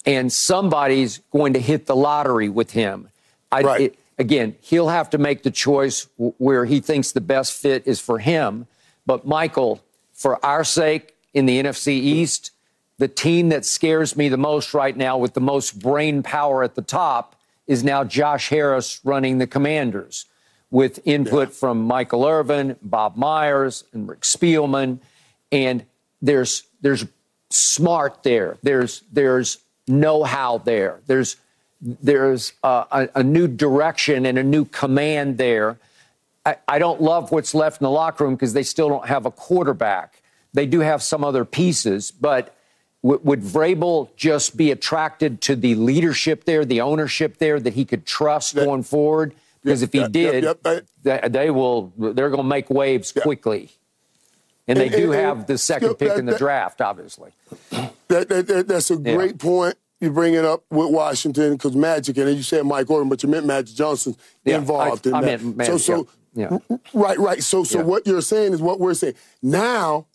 And somebody's going to hit the lottery with him. I, right. It, again, he'll have to make the choice where he thinks the best fit is for him. But, Michael, for our sake in the NFC East, the team that scares me the most right now with the most brain power at the top is now Josh Harris running the Commanders with input yeah. from Michael Irvin, Bob Myers, and Rick Spielman. And there's there's smart there. There's there's know-how there. There's there's a, a, new direction and a new command there. I, I don't love what's left in the locker room because they still don't have a quarterback. They do have some other pieces, but would Vrabel just be attracted to the leadership there, the ownership there that he could trust going forward? Because if he yep, did, yep, yep, they will. They're going to make waves quickly, and they do and, have the second pick that, in the that, draft, obviously. That, that that's a great yeah. point. You bring it up with Washington because Magic, and you said Mike Gordon, but you meant Magic Johnson yeah, involved I, in I that. Meant Magic, so, so yeah. right, right. So, so what you're saying is what we're saying now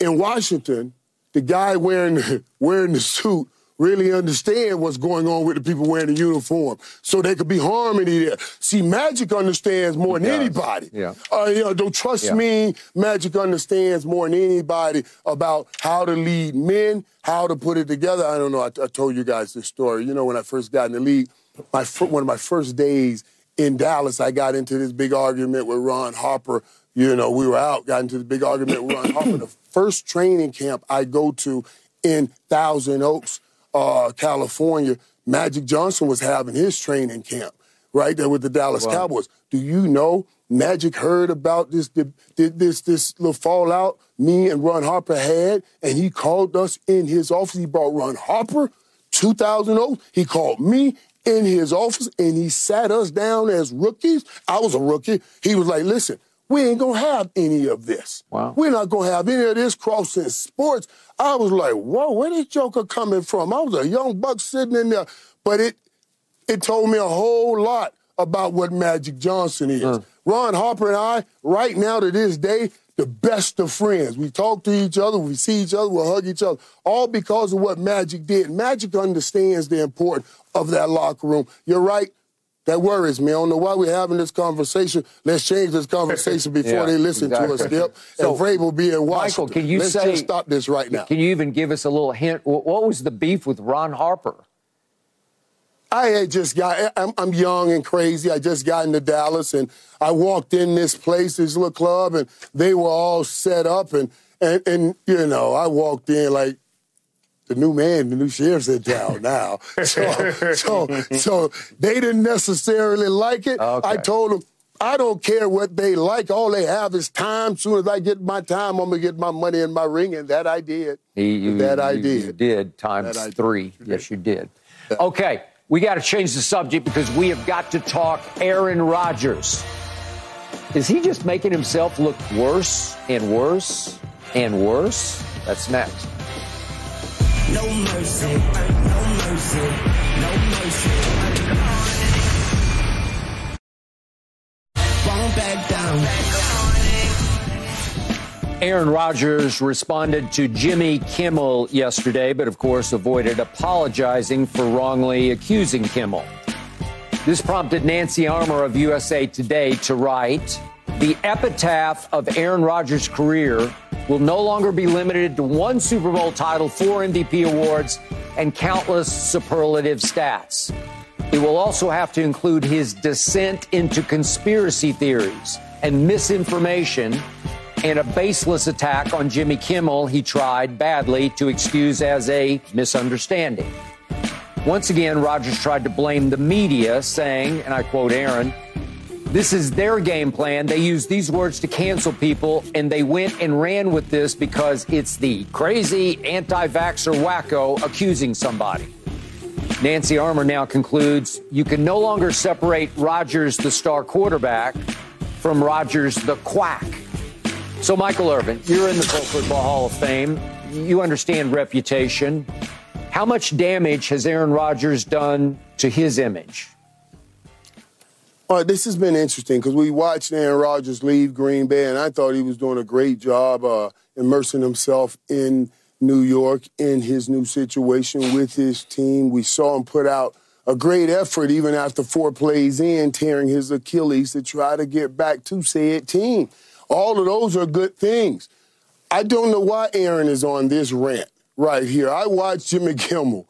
in Washington. The guy wearing wearing the suit really understand what's going on with the people wearing the uniform so there could be harmony there. See, Magic understands more than anybody. Yeah. Uh, you know, don't trust yeah. me. Magic understands more than anybody about how to lead men, how to put it together. I don't know. I, I told you guys this story. You know, when I first got in the league, my one of my first days in Dallas, I got into this big argument with Ron Harper. You know, we were out, got into the big argument with Ron Harper. The first training camp I go to in Thousand Oaks, uh, California, Magic Johnson was having his training camp right there with the Dallas wow. Cowboys. Do you know Magic heard about this this this little fallout me and Ron Harper had, and he called us in his office. He brought Ron Harper 2000, he called me in his office and he sat us down as rookies. I was a rookie. He was like, listen, we ain't gonna have any of this. Wow. We're not gonna have any of this crossing sports. I was like, whoa, where this Joker coming from? I was a young buck sitting in there, but it it told me a whole lot about what Magic Johnson is. Uh. Ron Harper and I, right now to this day, the best of friends. We talk to each other, we see each other, we hug each other, all because of what Magic did. Magic understands the importance of that locker room. You're right. That worries me. I don't know why we're having this conversation. Let's change this conversation before yeah, they listen exactly. to us, Skip. So, and Vrabel will be in Washington. Michael, can you Let's say, just stop this right now. Can you even give us a little hint? What was the beef with Ron Harper? I had just got, I'm, I'm, young and crazy. I just got into Dallas and I walked in this place, this little club, and they were all set up. And, and, and you know, I walked in like, the new man, the new sheriff's in town now. So, so, so they didn't necessarily like it. Okay. I told them, I don't care what they like. All they have is time. Soon as I get my time, I'm gonna get my money in my ring, and that I did. He, you, that I you, did. You did times three. Yes, you did. Okay, we got to change the subject because we have got to talk Aaron Rodgers. Is he just making himself look worse and worse and worse? That's next. No mercy, no mercy, no mercy. Won't back down. Aaron Rodgers responded to Jimmy Kimmel yesterday, but of course avoided apologizing for wrongly accusing Kimmel. This prompted Nancy Armour of USA Today to write The epitaph of Aaron Rodgers' career will no longer be limited to one Super Bowl title, four MVP awards, and countless superlative stats. It will also have to include his descent into conspiracy theories and misinformation and a baseless attack on Jimmy Kimmel he tried badly to excuse as a misunderstanding. Once again, Rodgers tried to blame the media, saying, and I quote Aaron, this is their game plan. They use these words to cancel people, and they went and ran with this because it's the crazy anti vaxxer wacko accusing somebody. Nancy Armour now concludes you can no longer separate Rodgers, the star quarterback, from Rodgers, the quack. So, Michael Irvin, you're in the Pro Football Hall of Fame. You understand reputation. How much damage has Aaron Rodgers done to his image? Uh, this has been interesting because we watched Aaron Rodgers leave Green Bay, and I thought he was doing a great job uh, immersing himself in New York in his new situation with his team. We saw him put out a great effort even after four plays in, tearing his Achilles to try to get back to said team. All of those are good things. I don't know why Aaron is on this rant right here. I watched Jimmy Kimmel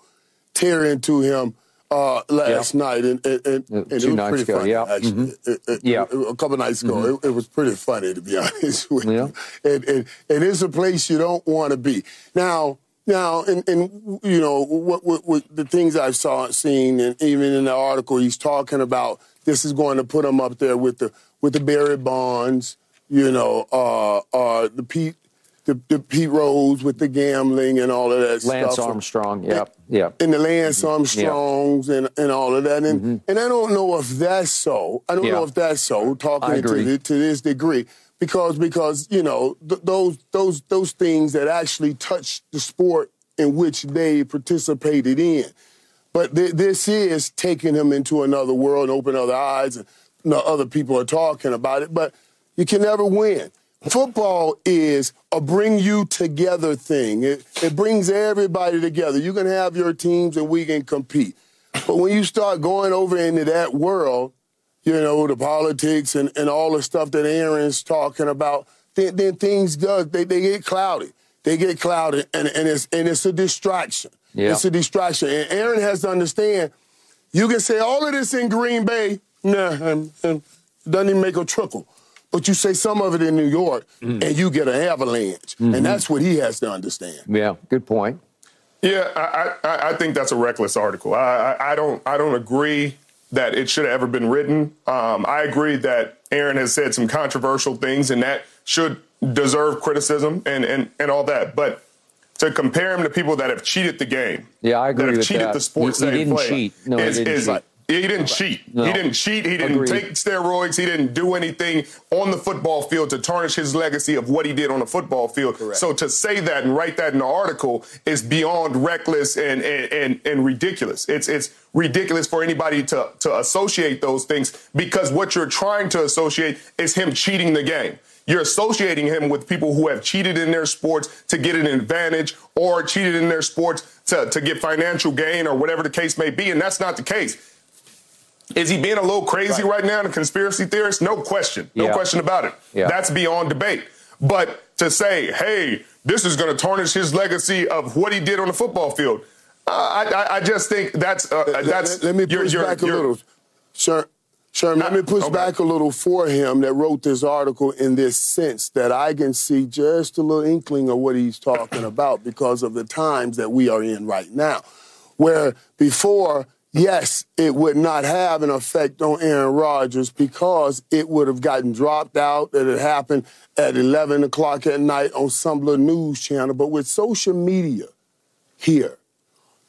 tear into him uh, last night, and, and, and, and it was pretty ago, funny. Yeah, actually, mm-hmm. it, it, yeah. a couple nights ago, mm-hmm. it, was pretty funny to be honest with you. And, and, and it's a place you don't want to be. Now, now, and, and you know what, what, what, the things I saw, seen, and even in the article, he's talking about this is going to put him up there with the with the Barry Bonds, you know, uh, uh, the Pete the, the Pete Rose with the gambling and all of that Lance stuff. Lance Armstrong, yeah, yeah. And the Lance. Armstrongs and, and all of that. And mm-hmm. and I don't know if that's so. I don't yeah. know if that's so, talking to, the, to this degree. Because because, you know, th- those those those things that actually touch the sport in which they participated in. But th- this is taking him into another world and open other eyes and you know, other people are talking about it. But you can never win football is a bring you together thing. It, it brings everybody together. You can have your teams and we can compete. But when you start going over into that world, you know, the politics and, and all the stuff that Aaron's talking about, then, then things does they, they get cloudy. They get clouded and, and it's and it's a distraction. Yeah. It's a distraction. And Aaron has to understand you can say all of this in Green Bay, nah, um, um, doesn't even make a trickle but you say some of it in New York mm. and you get an avalanche. Mm-hmm. And that's what he has to understand. Yeah, good point. Yeah, I, I, I think that's a reckless article. I, I, I, don't I don't agree that it should have ever been written. Um, I agree that Aaron has said some controversial things and that should deserve criticism and, and, and all that. But to compare him to people that have cheated the game. Yeah, I agree that have with cheated that. the sports he, he that didn't play. cheat. No, is, he didn't is, cheat. He didn't cheat. No. He didn't cheat. He didn't Agreed. take steroids. He didn't do anything on the football field to tarnish his legacy of what he did on the football field. Correct. So to say that and write that in the article is beyond reckless and, and, and, and ridiculous. It's it's ridiculous for anybody to, to associate those things because what you're trying to associate is him cheating the game. You're associating him with people who have cheated in their sports to get an advantage or cheated in their sports to, to get financial gain or whatever the case may be. And that's not the case. Is he being a little crazy right, now, the conspiracy theorist? No question. No Yeah. question about it. Yeah. That's beyond debate. But to say, hey, this is going to tarnish his legacy of what he did on the football field, uh, I, I, I just think that's uh, Let- that's. let, let me push you're- back a little. Sher, Sherm, let me push Okay. back a little for him that wrote this article in this sense that I can see just a little inkling of what he's talking about because of the times that we are in right now. Where before, yes, it would not have an effect on Aaron Rodgers because it would have gotten dropped out. That it happened at 11 o'clock at night on some little news channel. But with social media here,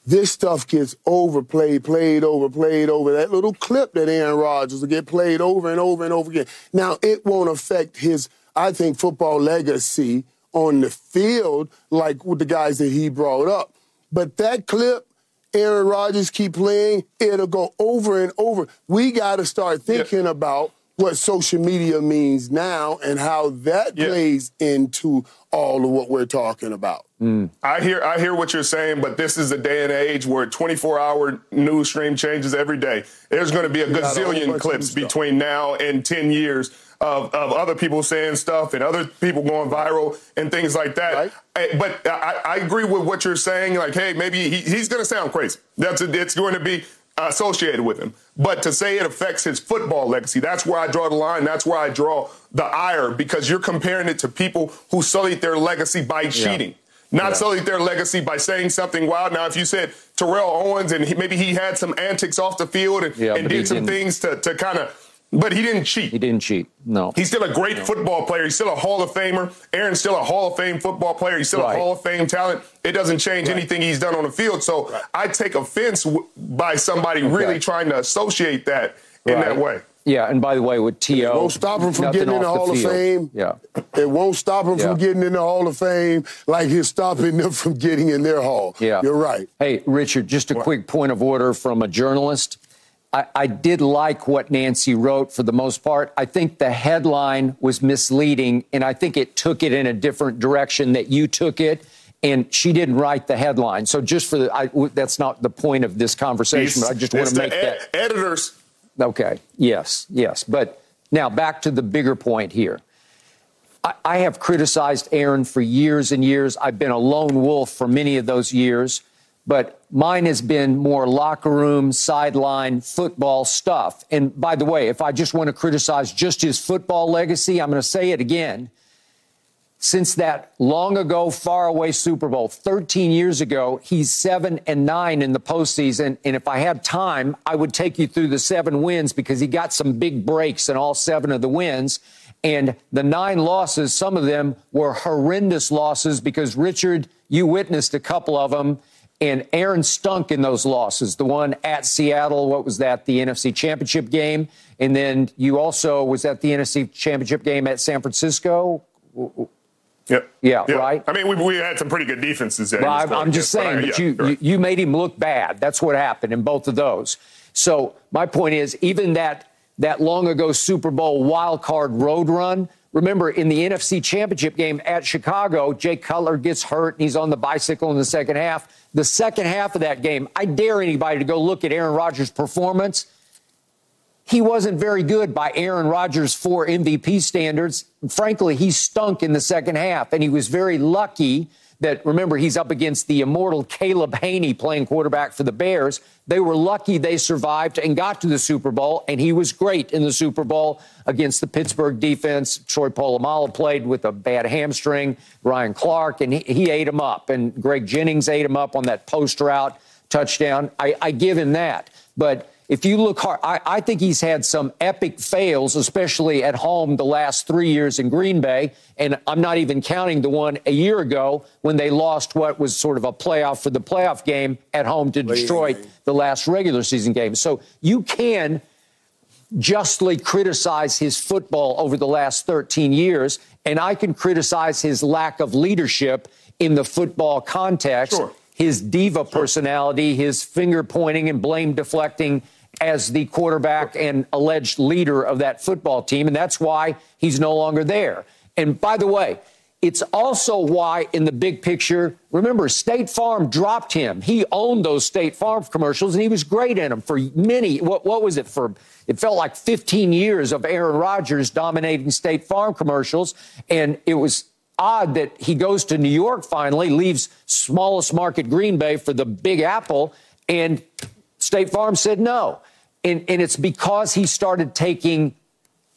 this stuff gets overplayed, played over, played over. That little clip that Aaron Rodgers will get played over and over and over again. Now, it won't affect his, I think, football legacy on the field like with the guys that he brought up. But that clip, Aaron Rodgers keep playing, it'll go over and over. We got to start thinking about what social media means now and how that Yeah. plays into all of what we're talking about. Mm. I hear I hear what you're saying, but this is a day and age where 24 hour news stream changes every day. There's going to be a got a gazillion of clips between now and 10 years of, of other people saying stuff and other people going viral and things like that. Right. Eh, But I, I agree with what you're saying. Like, hey, maybe he, he's going to sound crazy. That's it's going to be associated with him. But to say it affects his football legacy, that's where I draw the line. That's where I draw the ire because you're comparing it to people who sullied their legacy by cheating. Not Yeah. sullied their legacy by saying something wild. Now, if you said Terrell Owens and he, maybe he had some antics off the field and, Yeah, and did some didn't. things to, to kind of, but he didn't cheat. He didn't cheat. No. He's still a great football player. He's still a Hall of Famer. Aaron's still a Hall of Fame football player. He's still Right. a Hall of Fame talent. It doesn't change anything he's done on the field. So I take offense w- by somebody really trying to associate that in that way. Yeah, and by the way, with T.O. It won't stop him from getting in the off Hall of. Fame. Yeah. It won't stop them Yeah. from getting in the Hall of Fame like it's stopping them from getting in their Hall. Yeah. You're right. Hey, Richard, just a quick point of order from a journalist. I, I did like what Nancy wrote for the most part. I think the headline was misleading, and I think it took it in a different direction that you took it. And she didn't write the headline. So just for the, I, that's not the point of this conversation, but I just want to make ed- that. editors. Okay. Yes. Yes. But now back to the bigger point here. I, I have criticized Aaron for years and years. I've been a lone wolf for many of those years, but mine has been more locker room, sideline, football stuff. And by the way, if I just want to criticize just his football legacy, I'm going to say it again since that long ago, far away Super Bowl, 13 years ago, he's seven and nine in the postseason. And if I had time, I would take you through the seven wins because he got some big breaks in all seven of the wins. And the nine losses, some of them were horrendous losses because Richard, you witnessed a couple of them. And Aaron stunk in those losses. The one at Seattle, what was that? The NFC Championship game. And then you also was at the NFC Championship game at San Francisco. Yep. Yeah, right. I mean, we, we had some pretty good defenses there. Well, I'm, I'm just but saying, I- yeah, you, right. you you made him look bad. That's what happened in both of those. So my point is, even that that long ago Super Bowl wild card road run. Remember, in the NFC Championship game at Chicago, Jay Cutler gets hurt and he's on the bicycle in the second half. The second half of that game, I dare anybody to go look at Aaron Rodgers' performance he wasn't very good by Aaron Rodgers' four MVP standards. Frankly, he stunk in the second half, and he was very lucky that, remember, he's up against the immortal Caleb Hanie playing quarterback for the Bears. They were lucky they survived and got to the Super Bowl, and he was great in the Super Bowl against the Pittsburgh defense. Troy Polamalu played with a bad hamstring, Ryan Clark, and he, he ate him up, and Greg Jennings ate him up on that post route touchdown. I, I give him that. But if you look hard, I, I, think he's had some epic fails, especially at home the last three years in Green Bay. And I'm not even counting the one a year ago when they lost what was sort of a playoff for the playoff game at home to Detroit, the last regular season game. So you can justly criticize his football over the last 13 years, and I can criticize his lack of leadership in the football context. Sure his diva personality, his finger pointing and blame deflecting as the quarterback and alleged leader of that football team. And that's why he's no longer there. And by the way, it's also why, in the big picture, remember, State Farm dropped him. He owned those State Farm commercials, and he was great in them for many. What, what was it for? It felt like 15 years of Aaron Rodgers dominating State Farm commercials, and it was odd that he goes to New York finally, leaves smallest market Green Bay for the Big Apple, and State Farm said no. And, and it's because he started taking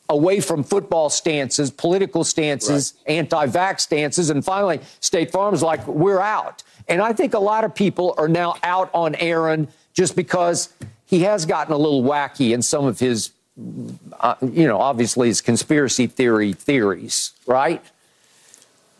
away from football stances, political stances, right. anti vax stances, and finally, State Farm's like, we're out. And I think a lot of people are now out on Aaron just because he has gotten a little wacky in some of his, uh, you know, obviously his conspiracy theory theories, right?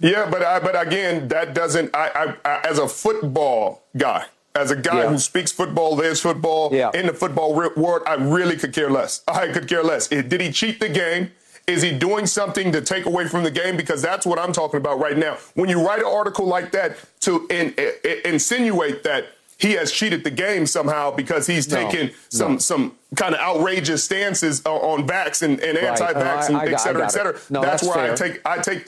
Yeah, but I, but again, that doesn't. I, I, I, as a football guy, as a guy yeah. who speaks football, lives football, yeah. in the football world, I really could care less. I could care less. Did he cheat the game? Is he doing something to take away from the game? Because that's what I'm talking about right now. When you write an article like that to in, in, insinuate that he has cheated the game somehow because he's no, taken some no. some kind of outrageous stances on backs and, and right. anti-vax and et cetera, et cetera. No, that's, that's where fair. I take I take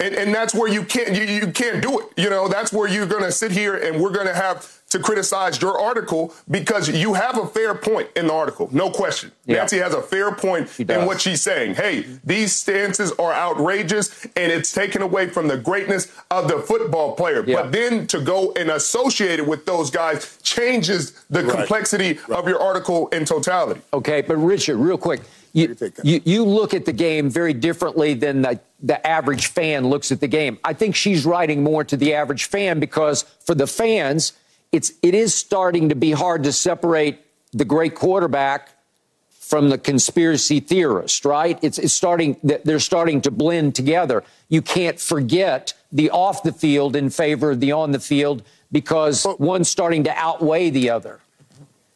and, and that's where you can't you, you can't do it. You know, that's where you're going to sit here and we're going to have to criticize your article because you have a fair point in the article, no question. Yeah. Nancy has a fair point in what she's saying. Hey, these stances are outrageous and it's taken away from the greatness of the football player. Yeah. But then to go and associate it with those guys changes the right. complexity right. of your article in totality. Okay, but Richard, real quick, you, you, you, look at the game very differently than the, the average fan looks at the game. I think she's writing more to the average fan because for the fans, it's it is starting to be hard to separate the great quarterback from the conspiracy theorist, right? It's, it's starting, they're starting to blend together. You can't forget the off the field in favor of the on the field because one's starting to outweigh the other.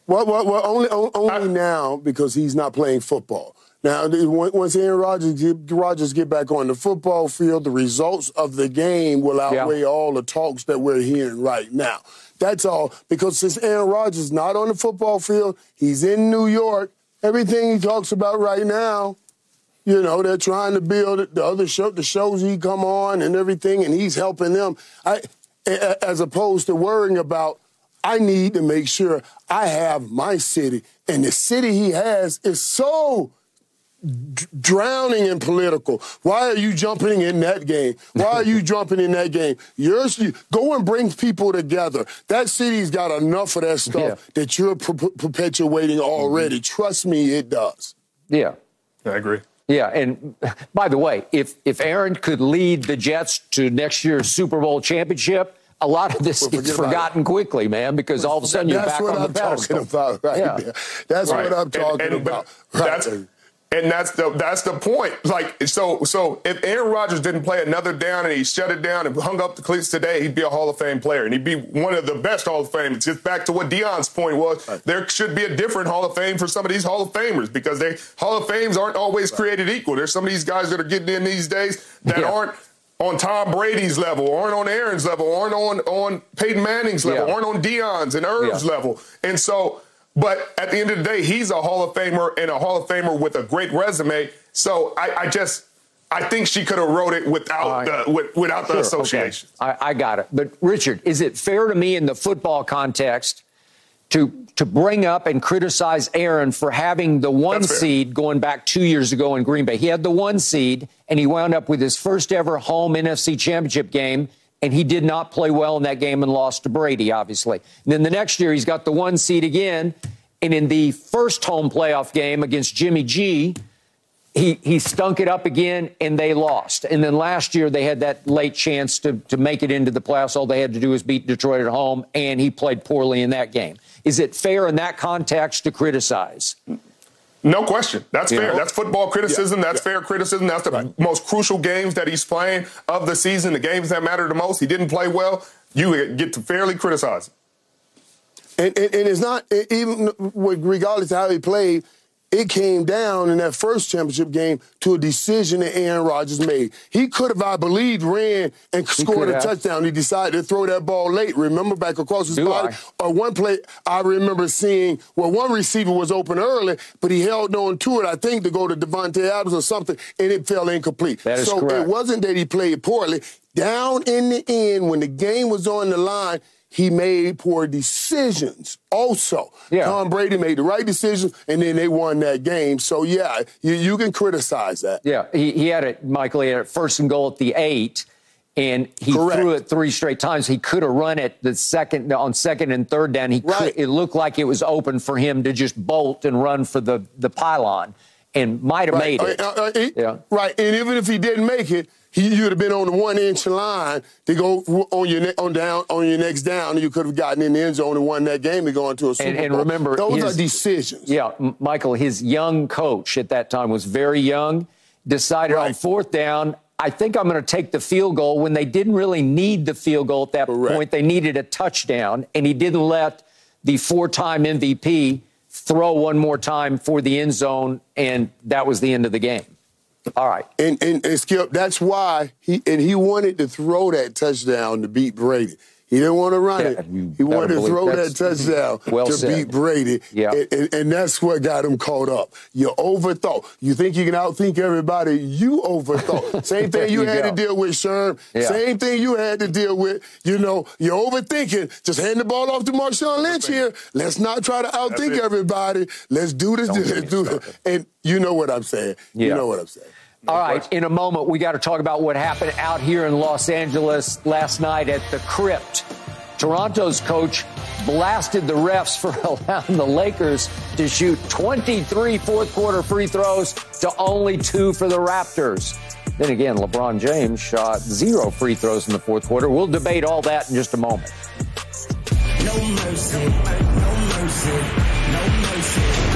Well, well, well only, only now because he's not playing football. Now, once Aaron Rodgers get, Rodgers get back on the football field, the results of the game will outweigh yeah. all the talks that we're hearing right now. That's all. Because since Aaron Rodgers is not on the football field, he's in New York. Everything he talks about right now, you know, they're trying to build the other show, the shows he come on and everything, and he's helping them. I, as opposed to worrying about I need to make sure I have my city. And the city he has is so d- drowning in political. Why are you jumping in that game? Why are you jumping in that game? You're, go and bring people together. That city's got enough of that stuff yeah. that you're per- perpetuating already. Mm-hmm. Trust me, it does. Yeah. I agree. Yeah, and by the way, if if Aaron could lead the Jets to next year's Super Bowl championship, a lot of this we'll gets forgotten quickly, man, because all of a sudden you're back on I'm the pedestal. About, right yeah. That's right. what I'm talking and, and, about. Right. That's, and that's the that's the point. Like so so if Aaron Rodgers didn't play another down and he shut it down and hung up the cleats today, he'd be a Hall of Fame player and he'd be one of the best Hall of Fame. It's just back to what Deion's point was. Right. There should be a different Hall of Fame for some of these Hall of Famers because they Hall of Fames aren't always right. created equal. There's some of these guys that are getting in these days that yeah. aren't on Tom Brady's level, aren't on Aaron's level, aren't on on Peyton Manning's level, yeah. aren't on Deion's and Irv's yeah. level. And so, but at the end of the day, he's a Hall of Famer and a Hall of Famer with a great resume. So I, I just I think she could have wrote it without right. the with, without sure, the association. Okay. I, I got it. But Richard, is it fair to me in the football context to to bring up and criticize Aaron for having the one seed going back two years ago in Green Bay. He had the one seed, and he wound up with his first ever home NFC championship game, and he did not play well in that game and lost to Brady, obviously. And then the next year, he's got the one seed again, and in the first home playoff game against Jimmy G, he, he stunk it up again and they lost. And then last year they had that late chance to, to make it into the playoffs. All they had to do was beat Detroit at home, and he played poorly in that game. Is it fair in that context to criticize? No question. That's yeah. fair. That's football criticism. Yeah. That's yeah. fair criticism. That's the right. most crucial games that he's playing of the season, the games that matter the most. He didn't play well. You get to fairly criticize him. And, and, and it's not, even regardless of how he played, it came down in that first championship game to a decision that Aaron Rodgers made. He could have, I believe, ran and he scored a have. touchdown. He decided to throw that ball late. Remember back across his Do body? I? Or one play I remember seeing where one receiver was open early, but he held on to it, I think, to go to Davante Adams or something, and it fell incomplete. so correct. it wasn't that he played poorly. Down in the end, when the game was on the line, he made poor decisions also. Yeah. Tom Brady made the right decision, and then they won that game. So, yeah, you, you can criticize that. Yeah, he, he had it, Michael, he had it first and goal at the eight, and he Correct. threw it three straight times. He could have run it the second on second and third down. He right. could, it looked like it was open for him to just bolt and run for the, the pylon and might have right. made it. Uh, uh, uh, yeah. Right, and even if he didn't make it, he, you'd have been on the one inch line to go on your ne- on down on your next down, and you could have gotten in the end zone and won that game and gone to a Super and, and remember, those his, are decisions. Yeah, Michael, his young coach at that time was very young. Decided right. on fourth down, I think I'm going to take the field goal when they didn't really need the field goal at that Correct. point. They needed a touchdown, and he didn't let the four-time MVP throw one more time for the end zone, and that was the end of the game. All right. And, and, and Skip, that's why he and he wanted to throw that touchdown to beat Brady. He didn't want to run yeah, it. He wanted to throw that touchdown well to said. beat Brady. Yeah. And, and, and, that's what got him caught up. You overthought. You think you can outthink everybody. You overthought. Same thing you, you had go. to deal with, Sherm. Yeah. Same thing you had to deal with. You know, you're overthinking. Just hand the ball off to Marshawn Lynch here. Let's not try to outthink everybody. Let's do this. Let's do this. And you know what I'm saying. Yeah. You know what I'm saying. No All right, question. in a moment, we got to talk about what happened out here in Los Angeles last night at the Crypt. Toronto's coach blasted the refs for allowing the Lakers to shoot 23 fourth quarter free throws to only two for the Raptors. Then again, LeBron James shot zero free throws in the fourth quarter. We'll debate all that in just a moment. No mercy, no mercy.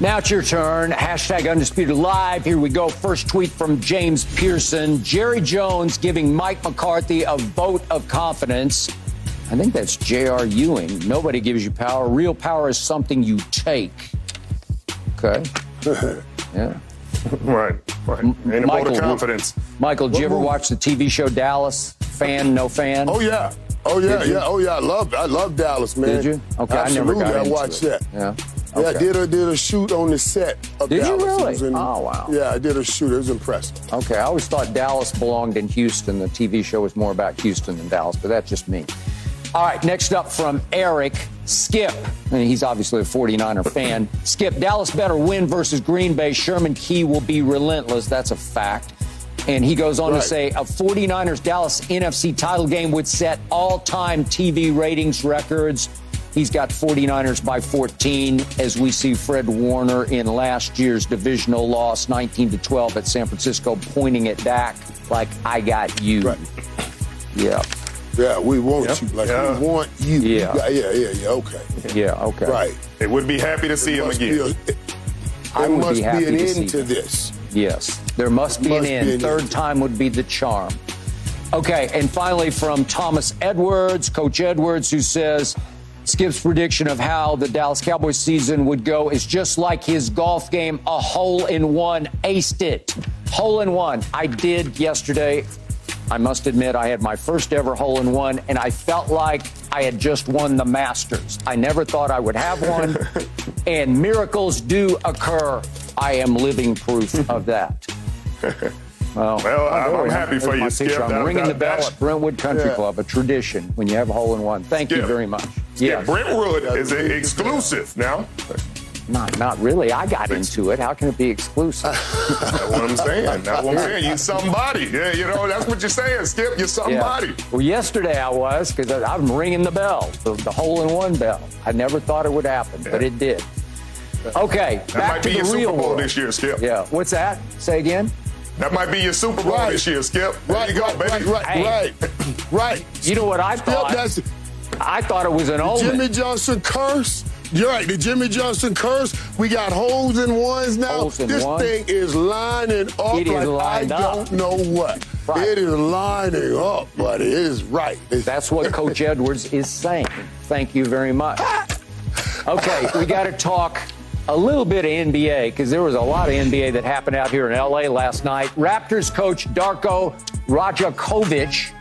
Now it's your turn. Hashtag undisputed live. Here we go. First tweet from James Pearson. Jerry Jones giving Mike McCarthy a vote of confidence. I think that's J.R. Ewing. Nobody gives you power. Real power is something you take. Okay. yeah. Right. Right. Ain't a Michael, vote of confidence. Michael, did you ever watch the TV show Dallas? Fan, no fan? Oh, yeah. Oh yeah, yeah, oh yeah. I love, I love Dallas, man. Did you? Okay, Absolutely, I never got I watched it. that. Yeah. Yeah, I did a did a shoot on the set of did Dallas. you really? In, oh wow. Yeah, I did a shoot. It was impressive. Okay, I always thought Dallas belonged in Houston. The TV show was more about Houston than Dallas, but that's just me. All right, next up from Eric Skip. Mean, he's obviously a 49er fan. Skip, Dallas better win versus Green Bay. Sherman Key will be relentless. That's a fact. And he goes on right. to say a 49ers Dallas NFC title game would set all time TV ratings records. He's got 49ers by 14 as we see Fred Warner in last year's divisional loss, 19 to 12 at San Francisco, pointing it back like I got you. Right. Yeah. Yeah, we want yep. you. Like yeah. we want you. Yeah. You yeah, yeah, yeah. Okay. Yeah. Okay. Right. They would be happy to see him again. A, it, there must be, be an to end to this. Yes, there must be must an end. Be an Third end. time would be the charm. Okay, and finally from Thomas Edwards, Coach Edwards, who says Skip's prediction of how the Dallas Cowboys season would go is just like his golf game, a hole in one, aced it. Hole in one. I did yesterday. I must admit, I had my first ever hole in one, and I felt like I had just won the Masters. I never thought I would have one, and miracles do occur. I am living proof of that. Well, well I'm, I'm happy for you, Skip. I'm that, ringing that, the bell at Brentwood Country yeah. Club, a tradition when you have a hole in one. Thank Skip. you very much. Yeah, Brentwood is exclusive now. Not, not really. I got into it. How can it be exclusive? that's what I'm saying. That's what I'm saying. You somebody. Yeah, you know, that's what you're saying, Skip. You're somebody. Yeah. Well, yesterday I was because I'm ringing the bell, the, the hole in one bell. I never thought it would happen, yeah. but it did. Okay, That back might to be the your real Super Bowl world. this year, Skip. Yeah, what's that? Say again. That might be your Super Bowl Right. this year, Skip. There Right, you go, right, baby. right, right, right, right. You know what I Yep, thought? that's I thought it was an omen. Jimmy Johnson curse. You're right. The Jimmy Johnson curse. We got holes in ones now. Holes in this ones. thing is lining up It is like lined I up. don't know what. Right. It is lining up, but It is right. It's- That's what Coach Edwards is saying. Thank you very much. Okay, we got to talk a little bit of NBA because there was a lot of NBA that happened out here in LA last night. Raptors coach Darko Rajakovic,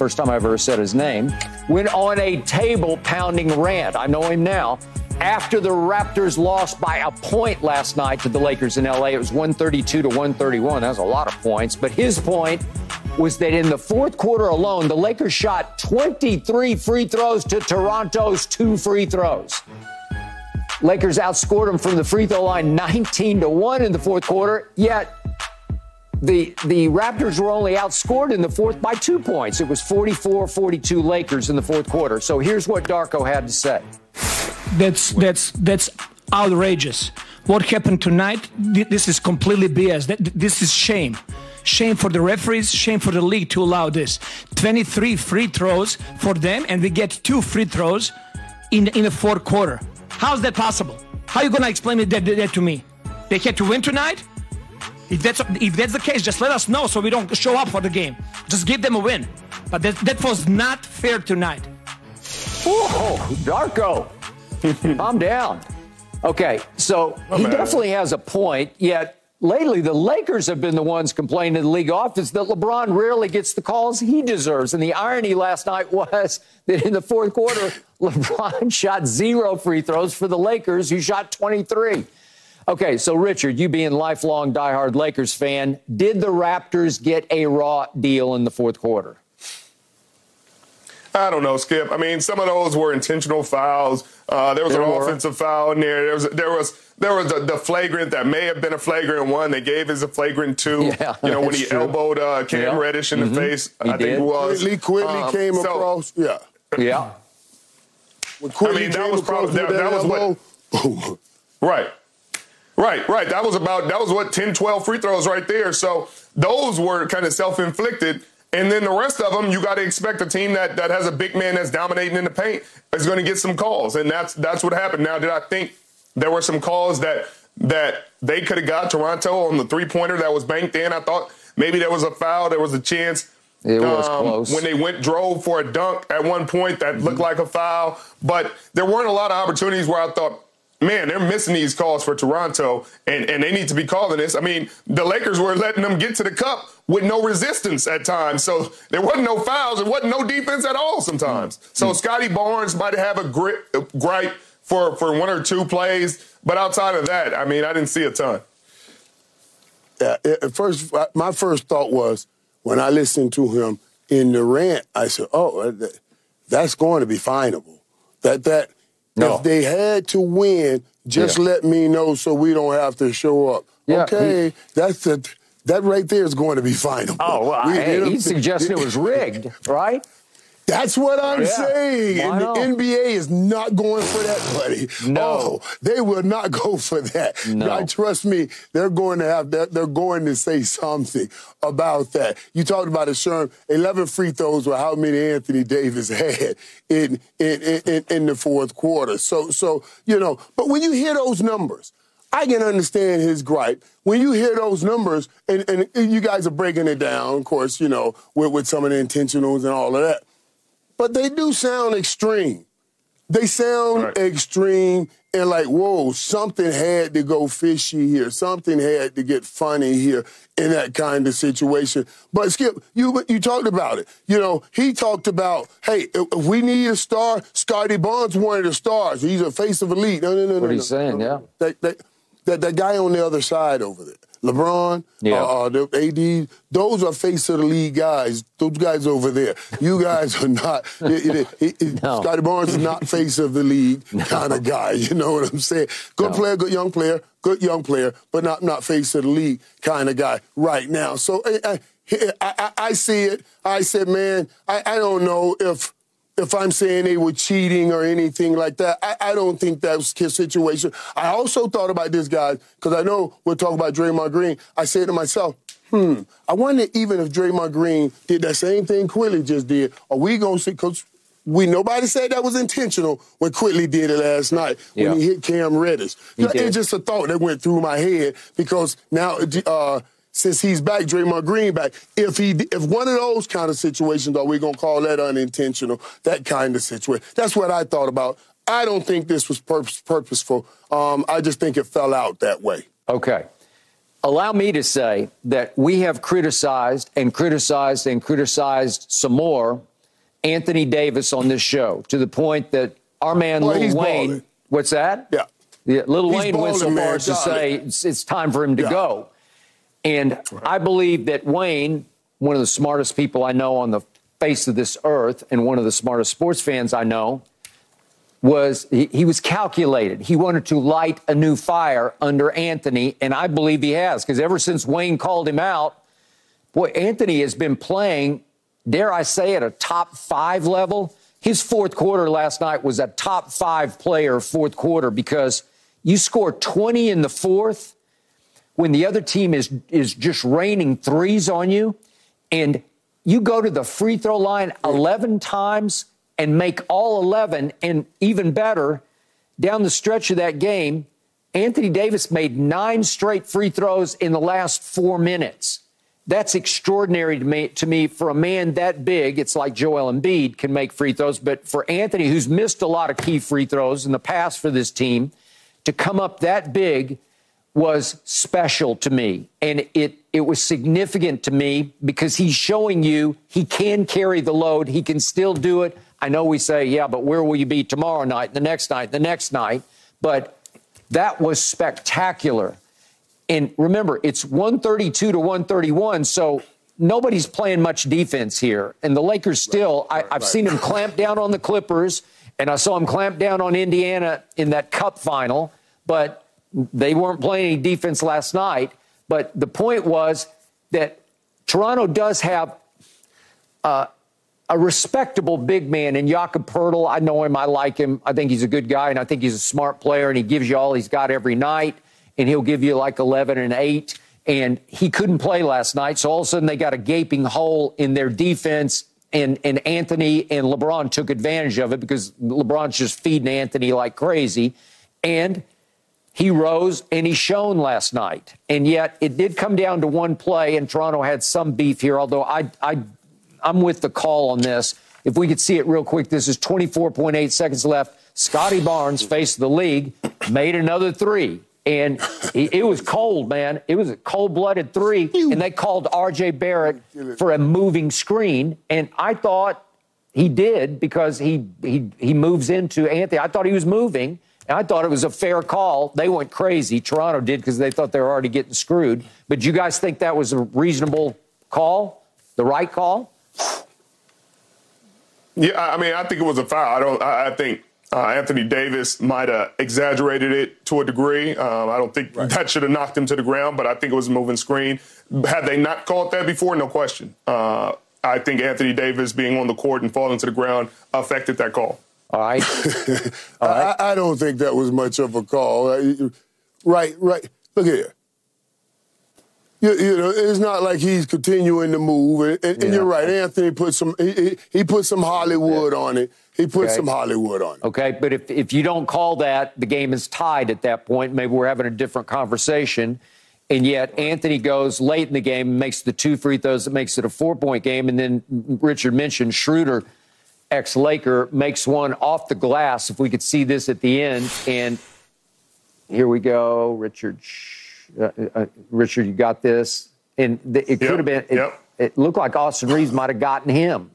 first time I've ever said his name, went on a table pounding rant. I know him now. After the Raptors lost by a point last night to the Lakers in LA, it was 132 to 131. That was a lot of points. But his point was that in the fourth quarter alone, the Lakers shot 23 free throws to Toronto's two free throws. Lakers outscored them from the free throw line 19 to 1 in the fourth quarter, yet the the Raptors were only outscored in the fourth by 2 points. It was 44-42 Lakers in the fourth quarter. So here's what Darko had to say. That's that's that's outrageous. What happened tonight? This is completely BS. This is shame. Shame for the referees, shame for the league to allow this. 23 free throws for them, and we get two free throws in in the fourth quarter. How's that possible? How are you gonna explain it that, that to me? They had to win tonight. If that's if that's the case, just let us know so we don't show up for the game. Just give them a win. But that that was not fair tonight. Whoa, Darko, calm down. Okay, so he man. definitely has a point, yet lately the Lakers have been the ones complaining to the league office that LeBron rarely gets the calls he deserves. And the irony last night was that in the fourth quarter, LeBron shot zero free throws for the Lakers, who shot 23. Okay, so Richard, you being lifelong diehard Lakers fan, did the Raptors get a raw deal in the fourth quarter? I don't know, Skip. I mean, some of those were intentional fouls. Uh, there was There an were. offensive foul in there. There was there was there was the, the flagrant that may have been a flagrant one. They gave as a flagrant two. Yeah, you know when he true. elbowed uh, Cam Yeah. Reddish in the face. He I think did. it was. Quickly, quickly Um, came so- across. Yeah. Yeah. When Quickly I mean, that was probably- with that- that was what- Right. Right, right. That was about that was what 10, 12 free throws right there. So those were kind of self-inflicted. And then the rest of them, you got to expect a team that that has a big man that's dominating in the paint is going to get some calls, and that's that's what happened. Now, did I think there were some calls that that they could have got Toronto on the three-pointer that was banked in? I thought maybe there was a foul, there was a chance. Um, It was close. When they went drove for a dunk at one point that looked like a foul, but there weren't a lot of opportunities where I thought, man, they're missing these calls for Toronto, and, and they need to be calling this. I mean, the Lakers were letting them get to the cup with no resistance at times, so there wasn't no fouls, there wasn't no defense at all sometimes. So mm. Scottie Barnes might have a grip, gripe for, for one or two plays, but outside of that, I mean, I didn't see a ton. Yeah, at first, my first thought was when I listened to him in the rant, I said, "Oh, uh, that's going to be finable. That that No. if they had to win, just Yeah. let me know so we don't have to show up." Yeah, okay, that's the that right there is going to be final. Oh, well, We- hey, he's suggesting it was rigged, right? That's what I'm Yeah. saying. Why And the? NBA is not going for that, buddy. No. Oh, they will not go for that. No. God, trust me, they're going to have that. They're going to say something about that. You talked about it, Sherm. 11 free throws were how many Anthony Davis had in in, in, in in the fourth quarter. So so you know, but when you hear those numbers. I can understand his gripe. When you hear those numbers, and, and you guys are breaking it down, of course, you know, with, with some of the intentionals and all of that but they do sound extreme. They sound Right. extreme and like, whoa, something had to go fishy here. Something had to get funny here in that kind of situation. But Skip, you you talked about it. You know, he talked about, hey, if if we need a star, Scottie Barnes one of the stars. He's a face of elite. No, no, no, no. What he's no, saying, no, no. yeah. That, that, that, that guy on the other side over there. LeBron, Yeah. uh, uh, the AD, those are face of the league guys. Those guys over there. You guys are not. it- it- it- No. Scottie Barnes is not face of the league kind of guy. You know what I'm saying? Good No. player, good young player, good young player, but not not face of the league kind of guy right now. So I, I, I, I see it. I said, man, I, I don't know if if I'm saying they were cheating or anything like that. I, I don't think that was the situation. I also thought about this, guy because I know we're talking about Draymond Green. I said to myself, hmm, I wonder even if Draymond Green did that same thing Quickley just did. Are we going to see, because we nobody said that was intentional when Quickley did it last night when he hit Cam Reddish. It's just a thought that went through my head because now uh, since he's back, Draymond Green back. If he, if one of those kind of situations, are we gonna call that unintentional? That kind of situation. That's what I thought about. I don't think this was purpose, purposeful. Um, I just think it fell out that way. Okay. Allow me to say that we have criticized and criticized and criticized some more Anthony Davis on this show to the point that our man well, Lil Wayne. Balling. What's that? Yeah. yeah Lil He's Wayne went so balling, far as to say it's, it's time for him to Yeah. go. And I believe that Wayne, one of the smartest people I know on the face of this earth, and one of the smartest sports fans I know, was he, he was calculated. He wanted to light a new fire under Anthony, and I believe he has, because ever since Wayne called him out, boy, Anthony has been playing, dare I say, at a top five level. His fourth quarter last night was a top five player fourth quarter because you score 20 in the fourth when the other team is is just raining threes on you and you go to the free throw line 11 times and make all 11 and even better down the stretch of that game Anthony Davis made 9 straight free throws in the last 4 minutes. That's extraordinary to me to me for a man that big. It's like Joel Embiid can make free throws but for Anthony who's missed a lot of key free throws in the past for this team to come up that big was special to me. And it it was significant to me because he's showing you he can carry the load. He can still do it. I know we say yeah but where will you be tomorrow night the next night the next night? But that was spectacular. And remember it's 132 to 131 so nobody's playing much defense here. And the lakers still I, i've seen him clamp down on the clippers and i saw him clamp down on indiana in that cup final. But they weren't playing any defense last night. But the point was that Toronto does have uh, a respectable big man in Jakob Poeltl. I know him. I like him. I think he's a good guy, and I think he's a smart player, and he gives you all he's got every night, and he'll give you like 11 and 8. And he couldn't play last night, so all of a sudden they got a gaping hole in their defense. And, and Anthony and LeBron took advantage of it because LeBron's just feeding Anthony like crazy. And he rose and he shone last night. And yet it did come down to one play, and Toronto had some beef here, although I, I, I'm with the call on this. If we could see it real quick, this is 24.8 seconds left. Scottie Barnes, faced the league, made another three. And it was cold, man. It was a cold blooded three. And they called RJ Barrett for a moving screen. And I thought he did because he, he, he moves into Anthony. I thought he was moving. And I thought it was a fair call. They went crazy. Toronto did because they thought they were already getting screwed. But you guys think that was a reasonable call? The right call? Yeah, I I mean, I think it was a foul. I don't. I, I think uh, Anthony Davis might have exaggerated it to a degree. Um, I don't think that should have knocked him to the ground, but I think it was a moving screen. Had they not called that before, no question. Uh, I think Anthony Davis being on the court and falling to the ground affected that call. All right. I, I don't think that was much of a call. Right, right. Look here. You, you know, it's not like he's continuing to move, and, and, and you're right. Anthony put some. He, he, he put some Hollywood on it. He put Okay. some Hollywood on it. Okay, but if, if you don't call that, the game is tied at that point. Maybe we're having a different conversation. And yet Anthony goes late in the game and makes the two free throws that makes it a four point game. And then Richard mentioned Schroeder, ex Laker, makes one off the glass. If we could see this at the end. And here we go. Richard, uh, uh, Richard, you got this. And th- it could Yep, have been, it, yep. it looked like Austin Reaves might have gotten him.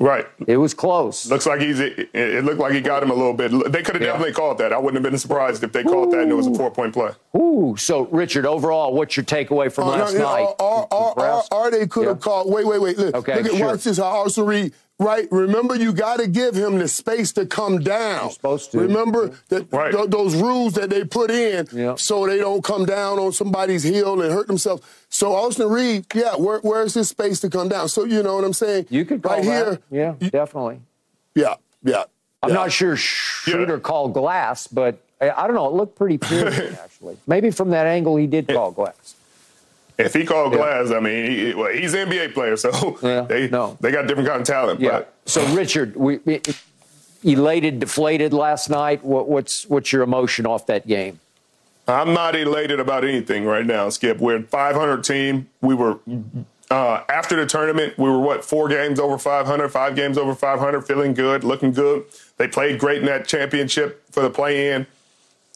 Right. It was close. Looks like he's. It, it looked like he got him a little bit. They could have Yeah. definitely called that. I wouldn't have been surprised if they called that and it was a four point play. Ooh, so Richard, overall, what's your takeaway from Oh, last no, night? Or, or, or, Impressed? or they could have Yeah. called. Wait, wait, wait. Look, Okay, look at sure. watch this. How Austin Reed right? Remember, you got to give him the space to come down. You're supposed to. Remember that Right. th- those rules that they put in Yeah. so they don't come down on somebody's heel and hurt themselves. So Austin Reed, yeah, where, where's his space to come down? So you know what I'm saying? You could call right that. here. Yeah, definitely. Yeah, yeah. I'm yeah. not sure Schroeder Yeah. called glass, but I, I don't know. It looked pretty piercing, actually. Maybe from that angle he did call glass. If he called Yeah. glass, I mean, he, well, he's an NBA player, so Yeah, they no. they got different kind of talent. Yeah. But So, Richard, we, we- elated, deflated last night. What, what's what's your emotion off that game? I'm not elated about anything right now, Skip. We're a 500 team. We were uh, after the tournament. We were what four games over 500, five games over 500, feeling good, looking good. They played great in that championship for the play-in,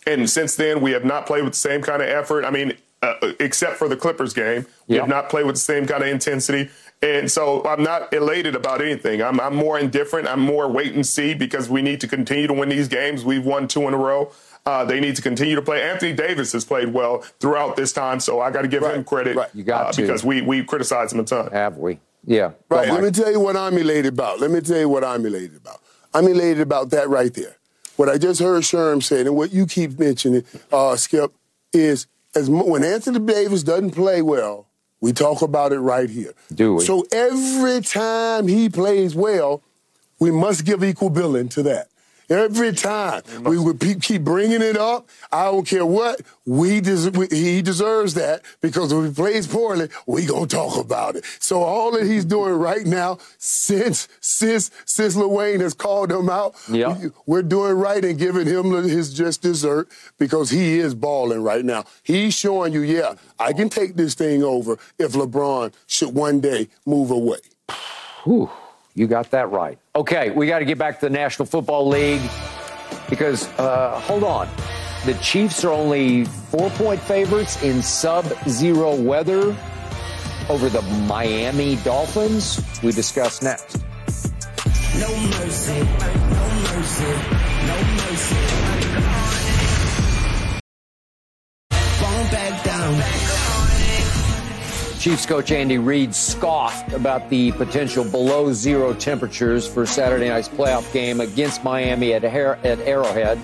and since then we have not played with the same kind of effort. I mean, uh, except for the Clippers game, we Yeah. have not played with the same kind of intensity. And so I'm not elated about anything. I'm, I'm more indifferent. I'm more wait and see because we need to continue to win these games. We've won two in a row. Uh, they need to continue to play. Anthony Davis has played well throughout this time, so I got to give him credit right. You got uh, to. because we we criticize him a ton. Have we? Yeah. Go, Right. Let Mike. me tell you what I'm elated about. Let me tell you what I'm elated about. I'm elated about that right there. What I just heard Sherm say, and what you keep mentioning, uh, Skip, is as when Anthony Davis doesn't play well, we talk about it right here. Do we? So every time he plays well, we must give equal billing to that. Every time we would keep bringing it up, I don't care what we, des- we he deserves that because if he plays poorly, we gonna talk about it. So all that he's doing right now, since since since Wayne has called him out, Yeah. we- we're doing right and giving him his just dessert because he is balling right now. He's showing you, yeah, I can take this thing over if LeBron should one day move away. Whew, you got that right. Okay, we got to get back to the National Football League because, uh, hold on. The Chiefs are only four point favorites in sub zero weather over the Miami Dolphins. We discuss next. No mercy, no mercy, no mercy. Back down. Chiefs coach Andy Reid scoffed about the potential below zero temperatures for Saturday night's playoff game against Miami at, Har- at Arrowhead.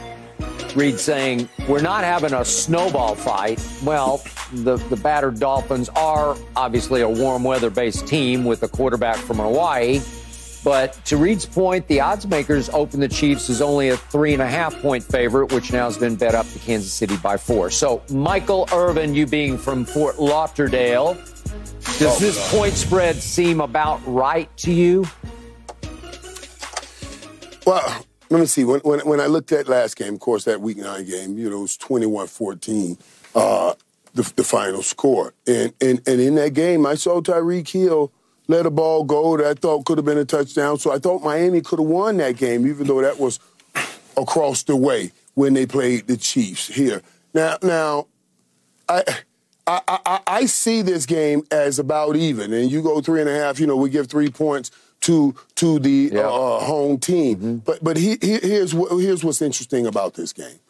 Reid saying, We're not having a snowball fight. Well, the, the battered Dolphins are obviously a warm weather based team with a quarterback from Hawaii. But to Reid's point, the odds makers open the Chiefs as only a three and a half point favorite, which now has been bet up to Kansas City by four. So, Michael Irvin, you being from Fort Lauderdale, does this point spread seem about right to you? Well, let me see. When, when, when I looked at last game, of course, that week nine game, you know, it was 21 14, uh, the, the final score. And, and, and in that game, I saw Tyreek Hill let a ball go that I thought could have been a touchdown. So I thought Miami could have won that game, even though that was across the way when they played the Chiefs here. Now, now, I. I, I, I see this game as about even, and you go three and a half. You know, we give three points to to the Yeah. uh, home team. But but he, he, here's what, here's what's interesting about this game.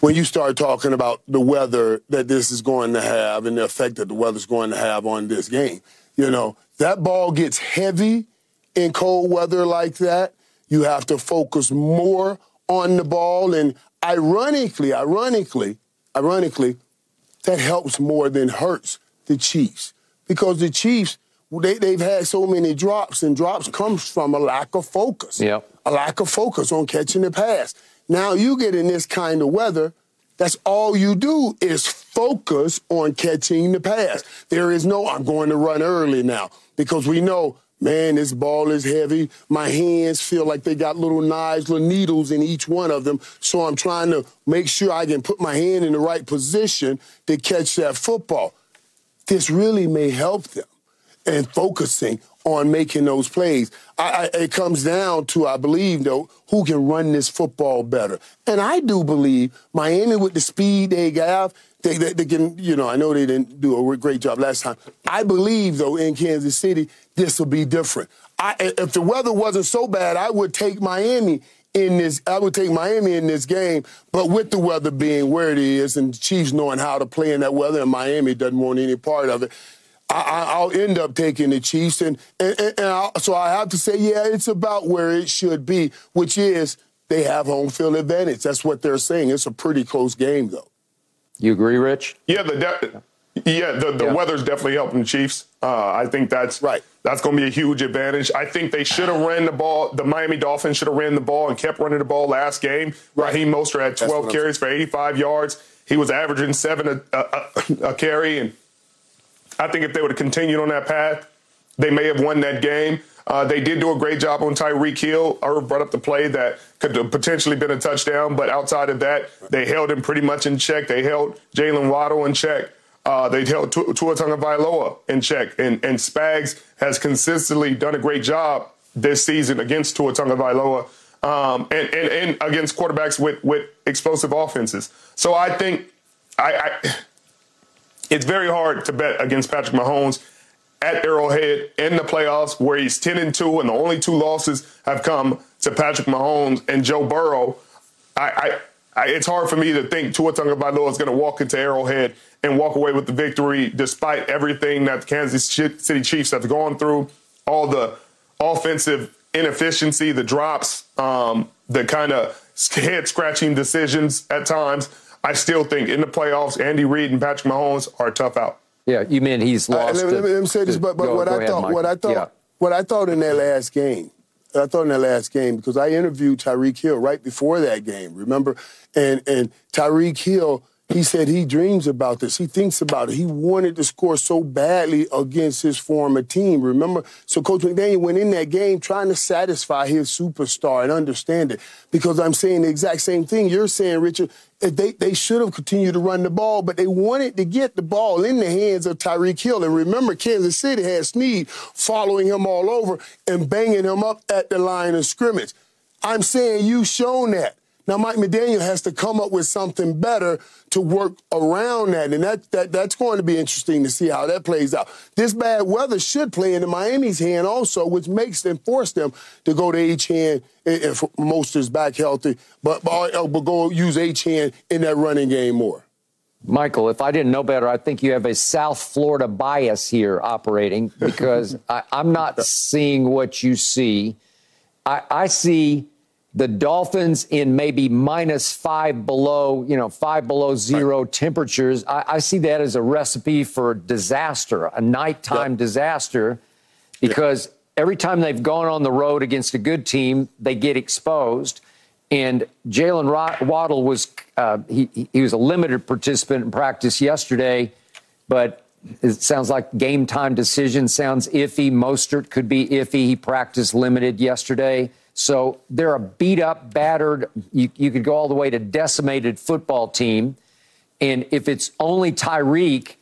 When you start talking about the weather that this is going to have and the effect that the weather's going to have on this game, you know that ball gets heavy in cold weather like that. You have to focus more on the ball, and ironically, ironically, ironically, that helps more than hurts the Chiefs because the Chiefs they, they've had so many drops, and drops comes from a lack of focus. Yep. A lack of focus on catching the pass. Now you get in this kind of weather, that's all you do is focus on catching the pass. There is no, I'm going to run early now because we know, man, this ball is heavy. My hands feel like they got little knives, little needles in each one of them. So I'm trying to make sure I can put my hand in the right position to catch that football. This really may help them and focusing on making those plays. I, I, it comes down to, I believe, though, who can run this football better. And I do believe Miami, with the speed they have, they, they, they can, you know, I know they didn't do a great job last time. I believe, though, in Kansas City, this will be different. I, if the weather wasn't so bad, I would take Miami in this. I would take Miami in this game, but with the weather being where it is and the Chiefs knowing how to play in that weather, and Miami doesn't want any part of it. I, will end up taking the Chiefs, and and, and so I have to say, yeah, it's about where it should be, which is they have home field advantage. That's what they're saying. It's a pretty close game, though. You agree, Rich? Yeah, the de- yeah the, the yeah. weather's definitely helping the Chiefs. Uh, I think that's right. That's going to be a huge advantage. I think they should have ran the ball. The Miami Dolphins should have ran the ball and kept running the ball last game. Right. Raheem Mostert had 12 carries for 85 yards. He was averaging seven a, a, a carry, and I think if they would have continued on that path, they may have won that game. Uh, they did do a great job on Tyreek Hill. Irv brought up the play that could have potentially been a touchdown, but outside of that, they held him pretty much in check. They held Jaylen Waddle in check. Uh, they held Tua Tagovailoa in check, and, and Spags has consistently done a great job this season against Tua Tagovailoa um, and, and, and against quarterbacks with, with explosive offenses. So I think I, I it's very hard to bet against Patrick Mahomes at Arrowhead in the playoffs where he's 10 and 2 and the only two losses have come to Patrick Mahomes and Joe Burrow. I, I, I it's hard for me to think Tua Tagovailoa is going to walk into Arrowhead and walk away with the victory despite everything that the Kansas City Chiefs have gone through, all the offensive inefficiency, the drops, um, the kind of head scratching decisions at times. I still think in the playoffs, Andy Reid and Patrick Mahomes are tough out. Yeah, you mean he's lost. Uh, let, me, let, me, say this, but, but go, what, go I ahead, thought, what I thought, yeah. what I thought in that last game, I thought in that last game because I interviewed Tyreek Hill right before that game. Remember, and and Tyreek Hill he said he dreams about this. He thinks about it. He wanted to score so badly against his former team. Remember? So Coach McDaniel went in that game trying to satisfy his superstar and understand it. Because I'm saying the exact same thing you're saying, Richard. They, they should have continued to run the ball, but they wanted to get the ball in the hands of Tyreek Hill. And remember, Kansas City had Sneed following him all over and banging him up at the line of scrimmage. I'm saying you've shown that. Now, Mike McDaniel has to come up with something better to work around that, and that, that that's going to be interesting to see how that plays out. This bad weather should play into Miami's hand also, which makes them force them to go to Achane if Mostert's back healthy, but, but, uh, but go use Achane in that running game more. Michael, if I didn't know better, I think you have a South Florida bias here operating because I, am not seeing what you see. I, I see the Dolphins in maybe minus five below, you know, five below zero right. temperatures. I, I, see that as a recipe for disaster, a nighttime yep. disaster, because yep. every time they've gone on the road against a good team, they get exposed. And Jaylen Waddle was uh, he, he was a limited participant in practice yesterday, but it sounds like game time decision sounds iffy. Mostert could be iffy. He practiced limited yesterday. So they're a beat up, battered, you, you could go all the way to decimated football team. And if it's only Tyreek,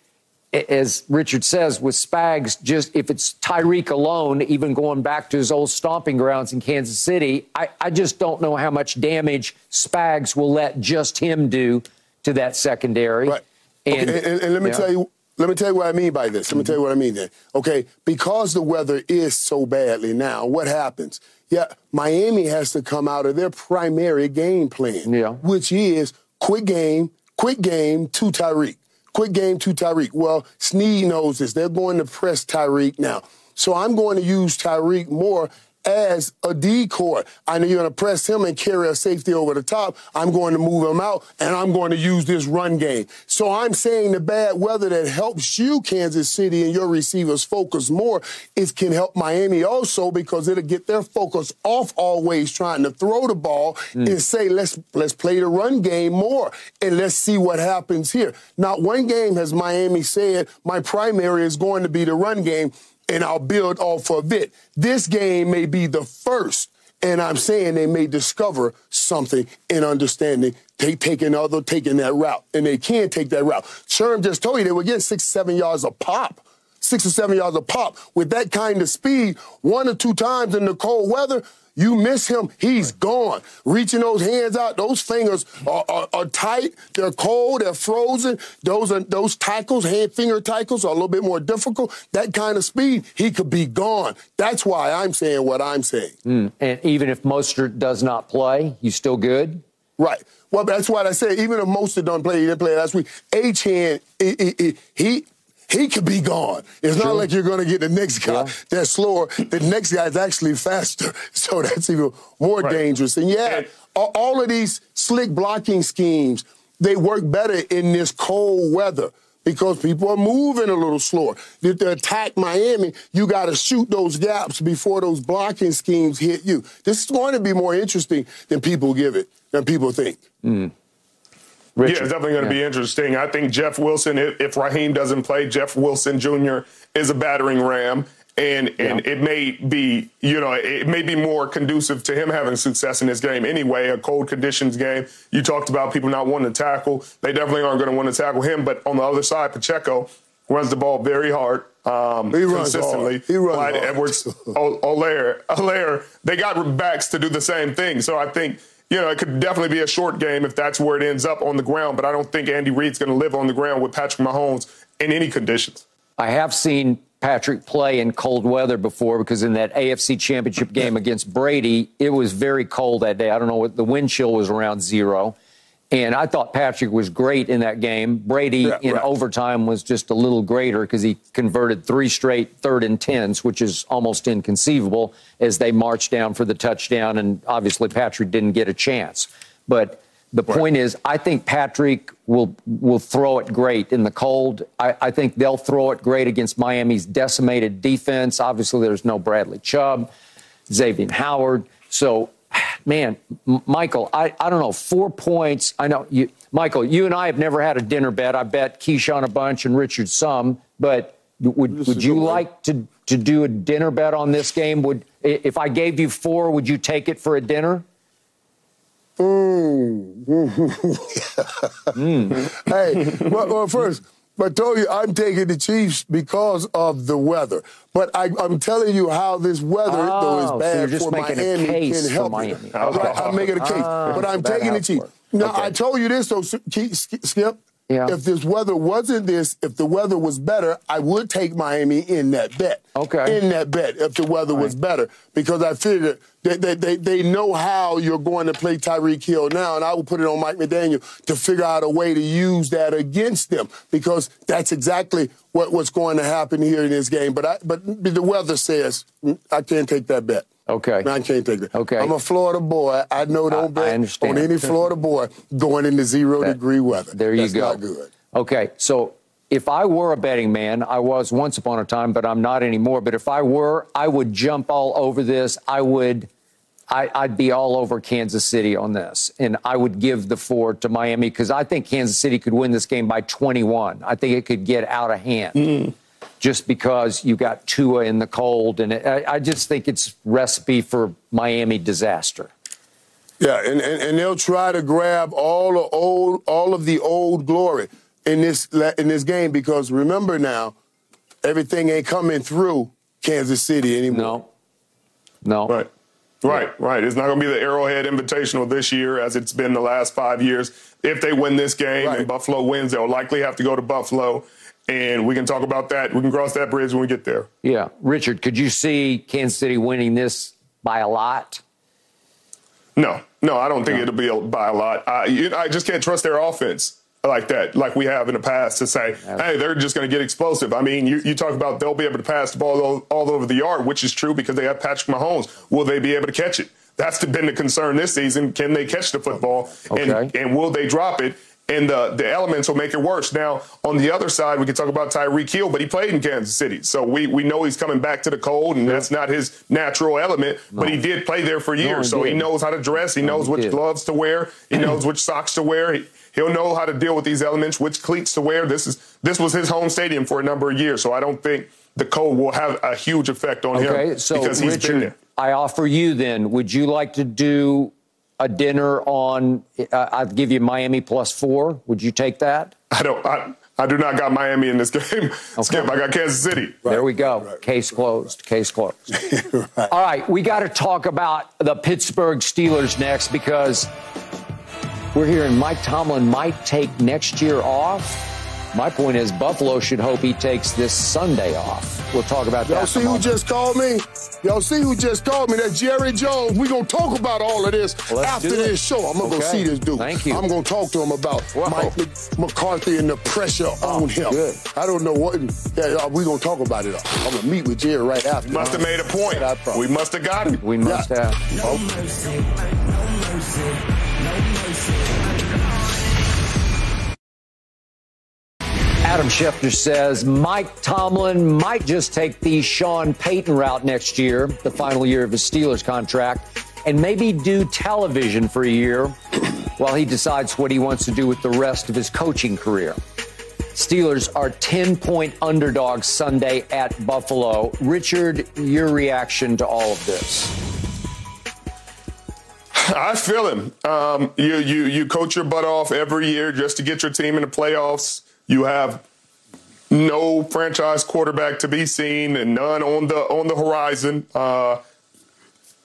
as Richard says, with Spags, just if it's Tyreek alone, even going back to his old stomping grounds in Kansas City, I, I just don't know how much damage Spags will let just him do to that secondary. Right. And, okay, and, and let me tell you let me tell you what I mean by this. Let me mm-hmm. tell you what I mean then. Okay, because the weather is so badly now, what happens? Yeah, Miami has to come out of their primary game plan, yeah. which is quick game, quick game to Tyreek. Quick game to Tyreek. Well, Sneed knows this. They're going to press Tyreek now. So I'm going to use Tyreek more as a decoy. I know you're going to press him and carry a safety over the top. I'm going to move him out, and I'm going to use this run game. So I'm saying the bad weather that helps you, Kansas City, and your receivers focus more, it can help Miami also because it'll get their focus off always trying to throw the ball mm. and say, let's let's play the run game more and let's see what happens here. Not one game has Miami said my primary is going to be the run game and I'll build off of it. This game may be the first, and I'm saying they may discover something in understanding, they taking other, taking that route, and they can take that route. Sherm just told you they were getting six, seven yards a pop six or seven yards a pop with that kind of speed one or two times in the cold weather, you miss him, he's gone. Reaching those hands out, those fingers are, are, are, tight, they're cold, they're frozen. Those are those tackles, hand finger tackles, are a little bit more difficult. That kind of speed, he could be gone. That's why I'm saying what I'm saying. Mm. And even if Mostert does not play, he's still good? Right. Well, that's what I said. Even if Mostert don't play, he didn't play last week. Achane, he he could be gone. It's not like you're going to get the next guy Yeah. that's slower. The next guy is actually faster. So that's even more Right. dangerous. And yeah, And- all of these slick blocking schemes, they work better in this cold weather because people are moving a little slower. To, to attack Miami, you got to shoot those gaps before those blocking schemes hit you. This is going to be more interesting than people give it, than people think. Mm. Yeah, it's definitely going to be interesting. I think Jeff Wilson, if, if Raheem doesn't play, Jeff Wilson Jr. is a battering ram. And and it may be, you know, it may be more conducive to him having success in this game anyway, a cold conditions game. You talked about people not wanting to tackle. They definitely aren't going to want to tackle him. But on the other side, Pacheco runs the ball very hard. Um, He runs consistently. hard. He runs Clyde hard. Edwards, O- Olaire, Olaire, they got backs to do the same thing. So I think, you know, it could definitely be a short game if that's where it ends up on the ground. But I don't think Andy Reid's going to live on the ground with Patrick Mahomes in any conditions. I have seen Patrick play in cold weather before because in that AFC championship game against Brady, it was very cold that day. I don't know what the wind chill was around zero. And I thought Patrick was great in that game. Brady Yeah, in right. overtime was just a little greater because he converted three straight third and tens, which is almost inconceivable as they marched down for the touchdown. And obviously, Patrick didn't get a chance. But the point is, I think Patrick will will throw it great in the cold. I, I think they'll throw it great against Miami's decimated defense. Obviously, there's no Bradley Chubb, Xavier Howard. So, man, M- Michael, I, I don't know, four points. I know you, Michael. You and I have never had a dinner bet. I bet Keyshawn a bunch and Richard some. But would This would you like to to do a dinner bet on this game? Would if I gave you four, would you take it for a dinner? Mm. Hmm. Hey, well, well, first, I told you I'm taking the Chiefs because of the weather. But I, I'm telling you how this weather, though, Oh, is so bad you're just for making a Miami case can for help Miami. you. Right, I'm making a case. Ah, but I'm taking the Chiefs. Now, Okay. I told you this, though, Sk- Sk- Skip. Yeah. If this weather wasn't this, if the weather was better, I would take Miami in that bet. Okay. In that bet, if the weather was better, because I figured that they, they, they know how you're going to play Tyreek Hill now, and I will put it on Mike McDaniel to figure out a way to use that against them, because that's exactly what, what's going to happen here in this game. But I, but the weather says mm, I can't take that bet. Okay. I can't take that. Okay. I'm a Florida boy. I know don't bet on any Florida boy going into zero degree weather. There you That's go. Not good. Okay, so if I were a betting man, I was once upon a time, but I'm not anymore. But if I were, I would jump all over this. I would, I, I'd be all over Kansas City on this, and I would give the four to Miami because I think Kansas City could win this game by 21. I think it could get out of hand. Mm. Just because you got Tua in the cold, and it, I, I just think it's recipe for Miami disaster. Yeah, and, and, and they'll try to grab all the old, all of the old glory in this in this game because remember now, everything ain't coming through Kansas City anymore. No, no, Right. Right, right. It's not going to be the Arrowhead Invitational this year as it's been the last five years. If they win this game Right. and Buffalo wins, they'll likely have to go to Buffalo. And we can talk about that. We can cross that bridge when we get there. Yeah, Richard, could you see Kansas City winning this by a lot? No, no, I don't think it'll be a, by a lot. I, you, I just can't trust their offense like that, like we have in the past, to say, hey, they're just going to get explosive. I mean, you, you talk about they'll be able to pass the ball all, all over the yard, which is true because they have Patrick Mahomes. Will they be able to catch it? That's been the concern this season. Can they catch the football? And, Okay. and will they drop it? And the, the elements will make it worse. Now, on the other side, we can talk about Tyreek Hill, but he played in Kansas City. So we, we know he's coming back to the cold, and that's not his natural element. But he did play there for years. he so he knows how to dress. He No, knows he which did. gloves to wear. He knows which socks to wear. He, he'll know how to deal with these elements, which cleats to wear. This is this was his home stadium for a number of years. So I don't think the cold will have a huge effect on Okay, him so because he's been there. I offer you then, would you like to do a dinner on, uh, I'd give you Miami plus four. Would you take that? I don't. I, I do not got Miami in this game. Skip, I got Kansas City. there we go. Case closed. Case closed. All right, we got to talk about the Pittsburgh Steelers next because we're hearing Mike Tomlin might take next year off. My point is, Buffalo should hope he takes this Sunday off. We'll talk about that. Y'all that. see in a who moment. just called me? Y'all see who just called me? That's Jerry Jones. we going to talk about all of this Let's after this show. I'm going to go see this dude. Thank you. I'm going to talk to him about Whoa. Mike McCarthy and the pressure oh, on him. Oh, good. I don't know what. Yeah, we're going to talk about it. I'm going to meet with Jerry right after. Must have made a point. We must have got him. We must Yeah. have. Oh. No mercy, no mercy, Adam Schefter says Mike Tomlin might just take the Sean Payton route next year, the final year of his Steelers contract, and maybe do television for a year while he decides what he wants to do with the rest of his coaching career. Steelers are 10 point underdogs Sunday at Buffalo. Richard, your reaction to all of this? I feel him. Um, you you you coach your butt off every year just to get your team in the playoffs. You have no franchise quarterback to be seen and none on the on the horizon. Uh,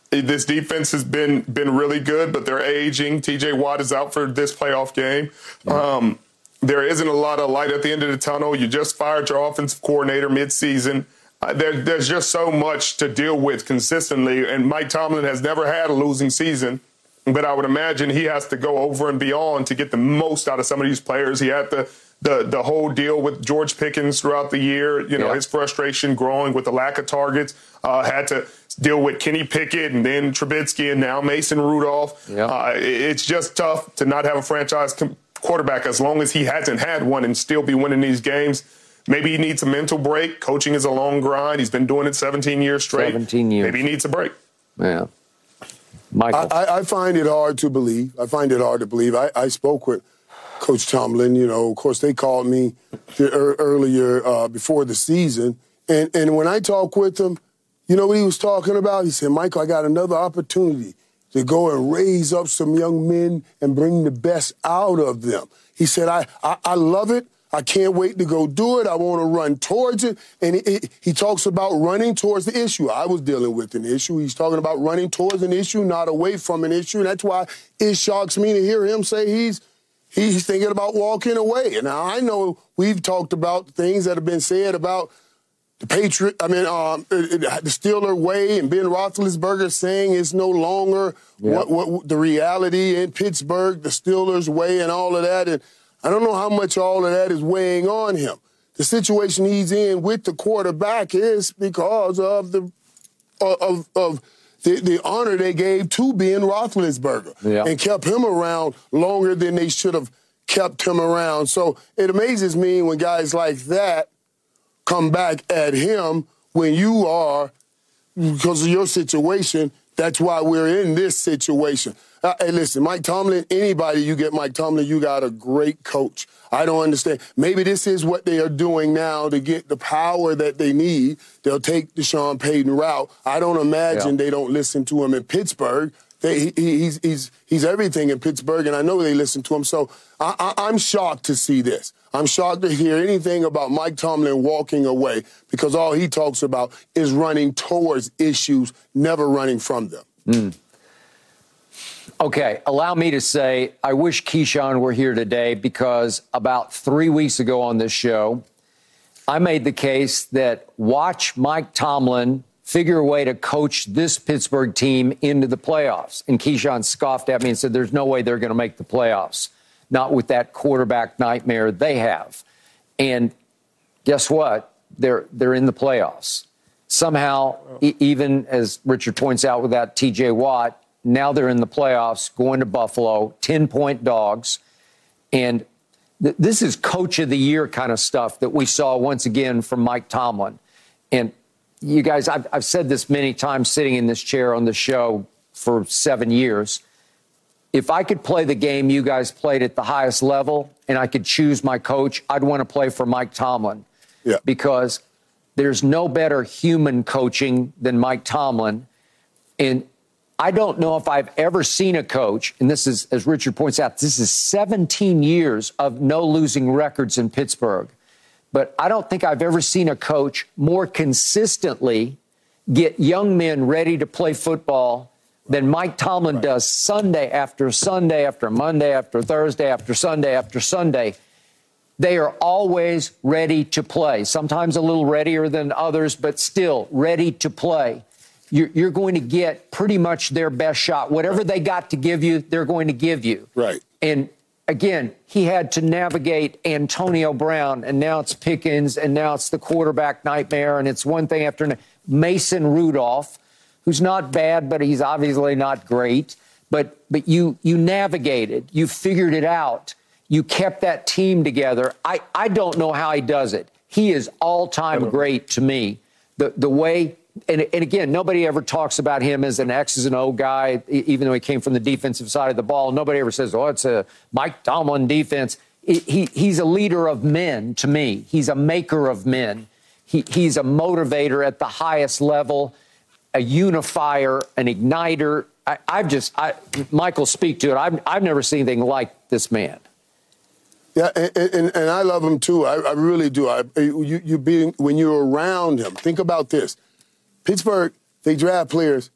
this defense has been been really good, but they're aging. T.J. Watt is out for this playoff game. Um, there isn't a lot of light at the end of the tunnel. You just fired your offensive coordinator midseason. Uh, there, there's just so much to deal with consistently, and Mike Tomlin has never had a losing season. But I would imagine he has to go over and beyond to get the most out of some of these players. He had the the the whole deal with George Pickens throughout the year. You know Yeah. his frustration growing with the lack of targets. Uh, had to deal with Kenny Pickett and then Trubisky and now Mason Rudolph. Yeah. Uh, it's just tough to not have a franchise com- quarterback as long as he hasn't had one and still be winning these games. Maybe he needs a mental break. Coaching is a long grind. He's been doing it 17 years straight. 17 years. Maybe he needs a break. Yeah. Michael. I, I find it hard to believe. I find it hard to believe. I, I spoke with Coach Tomlin. You know, of course, they called me earlier uh, before the season, and and when I talked with him, you know what he was talking about? He said, "Michael, I got another opportunity to go and raise up some young men and bring the best out of them." He said, "I I, I love it." I can't wait to go do it. I want to run towards it. And he, he- he talks about running towards the issue. I was dealing with an issue. He's talking about running towards an issue, not away from an issue. And that's why it shocks me to hear him say he's he's thinking about walking away. And now I know we've talked about things that have been said about the Patriot, I mean, um, uh, uh, the Steeler way and Ben Roethlisberger saying it's no longer what, what the reality in Pittsburgh, the Steelers way and all of that. And I don't know how much all of that is weighing on him. The situation he's in with the quarterback is because of the of of the, the honor they gave to Ben Roethlisberger Yeah. and kept him around longer than they should have kept him around. So it amazes me when guys like that come back at him when you are because of your situation. That's why we're in this situation. Uh, hey, listen, Mike Tomlin, anybody you get Mike Tomlin, you got a great coach. I don't understand. Maybe this is what they are doing now to get the power that they need. They'll take the Sean Payton route. I don't imagine Yeah. they don't listen to him in Pittsburgh. They, he, he- he's, he's, he's everything in Pittsburgh, and I know they listen to him. So I, I, I'm shocked to see this. I'm shocked to hear anything about Mike Tomlin walking away because all he talks about is running towards issues, never running from them. Okay, allow me to say I wish Keyshawn were here today because about three weeks ago on this show, I made the case that watch Mike Tomlin figure a way to coach this Pittsburgh team into the playoffs. And Keyshawn scoffed at me and said, There's no way they're going to make the playoffs, not with that quarterback nightmare they have. And guess what? They're, they're in the playoffs. Somehow, e- even as Richard points out with that TJ Watt, now they're in the playoffs, going to Buffalo, 10 point dogs. And th- this is coach of the year kind of stuff that we saw once again from Mike Tomlin. And you guys, I've, I've said this many times sitting in this chair on the show for seven years. If I could play the game you guys played at the highest level and I could choose my coach, I'd want to play for Mike Tomlin. Yeah. Because there's no better human coaching than Mike Tomlin. And I don't know if I've ever seen a coach, and this is, as Richard points out, this is 17 years of no losing records in Pittsburgh. But I don't think I've ever seen a coach more consistently get young men ready to play football than Mike Tomlin does Sunday after Sunday after Monday after Thursday after Sunday after Sunday. They are always ready to play, sometimes a little readier than others, but still ready to play. You're, you're going to get pretty much their best shot. Whatever they got to give you, they're going to give you. Right. And again, he had to navigate Antonio Brown, and now it's Pickens, and now it's the quarterback nightmare, and it's one thing after another. Mason Rudolph, who's not bad, but he's obviously not great. But but you you navigated, you figured it out, you kept that team together. I, I don't know how he does it. He is all time great to me. The the way and, and again, nobody ever talks about him as an X's and O guy, even though he came from the defensive side of the ball. Nobody ever says, "Oh, it's a Mike Tomlin defense." He, he, he's a leader of men to me. He's a maker of men. He, he's a motivator at the highest level, a unifier, an igniter. I, I've just, I, Michael, speak to it. I've, I've never seen anything like this man. Yeah, and, and, and I love him too. I, I really do. I, you, you being when you're around him. Think about this: Pittsburgh, they draft players,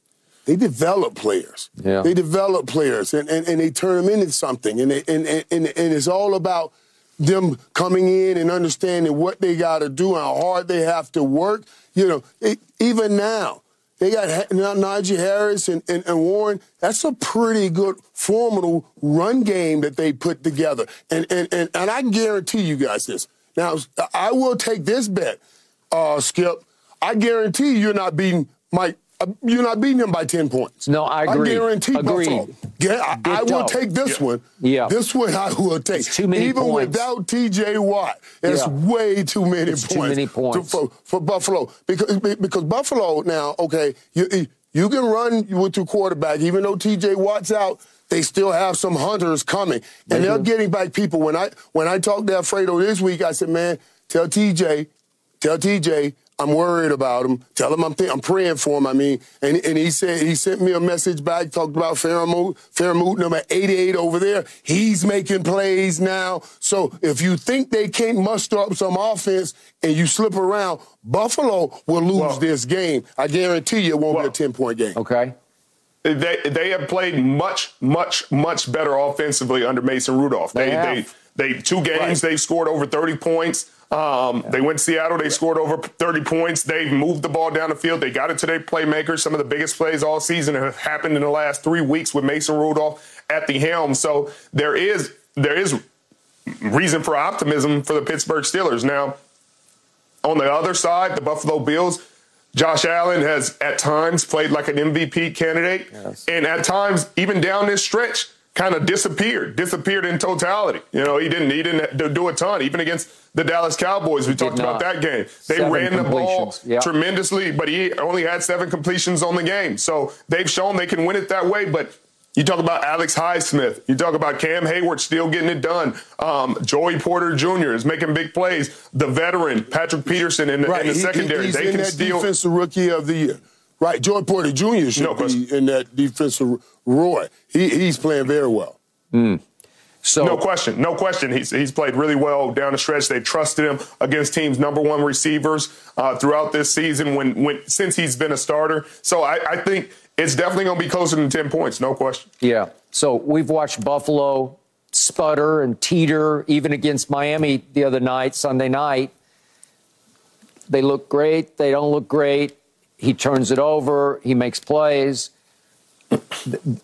they develop players. Yeah. They develop players, and, and, and they turn them into something. And, they, and, and and and it's all about them coming in and understanding what they got to do, how hard they have to work. You know, it, even now. They got now Najee Harris and, and, and Warren. That's a pretty good, formidable run game that they put together. And, and, and, and I can guarantee you guys this. Now, I will take this bet, uh, Skip. I guarantee you're not beating Mike. uh, You're not beating him by 10 points. No, I agree. I guarantee Agreed. Buffalo. Yeah, I, I will Ditto. take this one. Yeah. This one I will take. It's too many Even points. without TJ Watt, it's Yeah. way too many It's points. too many to- points. for, for Buffalo because because Buffalo now okay you you can run with your quarterback even though T.J. Watt's out they still have some hunters coming and they're getting back people when I when I talked to Alfredo this week I said man tell T.J. tell T.J. I'm worried about him. Tell him I'm th- I'm praying for him. I mean, and, and he said he sent me a message back, talked about Freiermuth, Freiermuth number 88 over there. He's making plays now. So if you think they can't muster up some offense and you slip around, Buffalo will lose Well- this game. I guarantee you it won't Well- be a 10 point game. Okay. They they have played much much much better offensively under Mason Rudolph. They They have. they, they two games Right. they scored over 30 points. Um, They went to Seattle. They scored over 30 points. They moved the ball down the field. They got it to their playmakers. Some of the biggest plays all season have happened in the last three weeks with Mason Rudolph at the helm. So there is there is reason for optimism for the Pittsburgh Steelers. Now, on the other side, the Buffalo Bills, Josh Allen has at times played like an MVP candidate, and at times, even down this stretch, kind of disappeared, disappeared in totality. You know, he didn't he didn't do a ton, even against the Dallas Cowboys. We talked about that game. They Seven ran the ball. Yep. tremendously, but he only had seven completions on the game. So they've shown they can win it that way, but. You talk about Alex Highsmith. You talk about Cam Heyward still getting it done. Um, Joey Porter Jr. is making big plays. The veteran Patrick Peterson in the, in the He- he- secondary, he's they in can that still. defensive rookie of the year. Right, Joey Porter Jr. should No be in that defensive Roy. He, he's playing very well. So No question, no question. He's he's played really well down the stretch. They trusted him against teams' number one receivers uh, throughout this season when when since he's been a starter. So I, I think it's definitely going to be closer than ten points, no question. Yeah. So we've watched Buffalo sputter and teeter even against Miami the other night, Sunday night. They look great. They don't look great. He turns it over. He makes plays.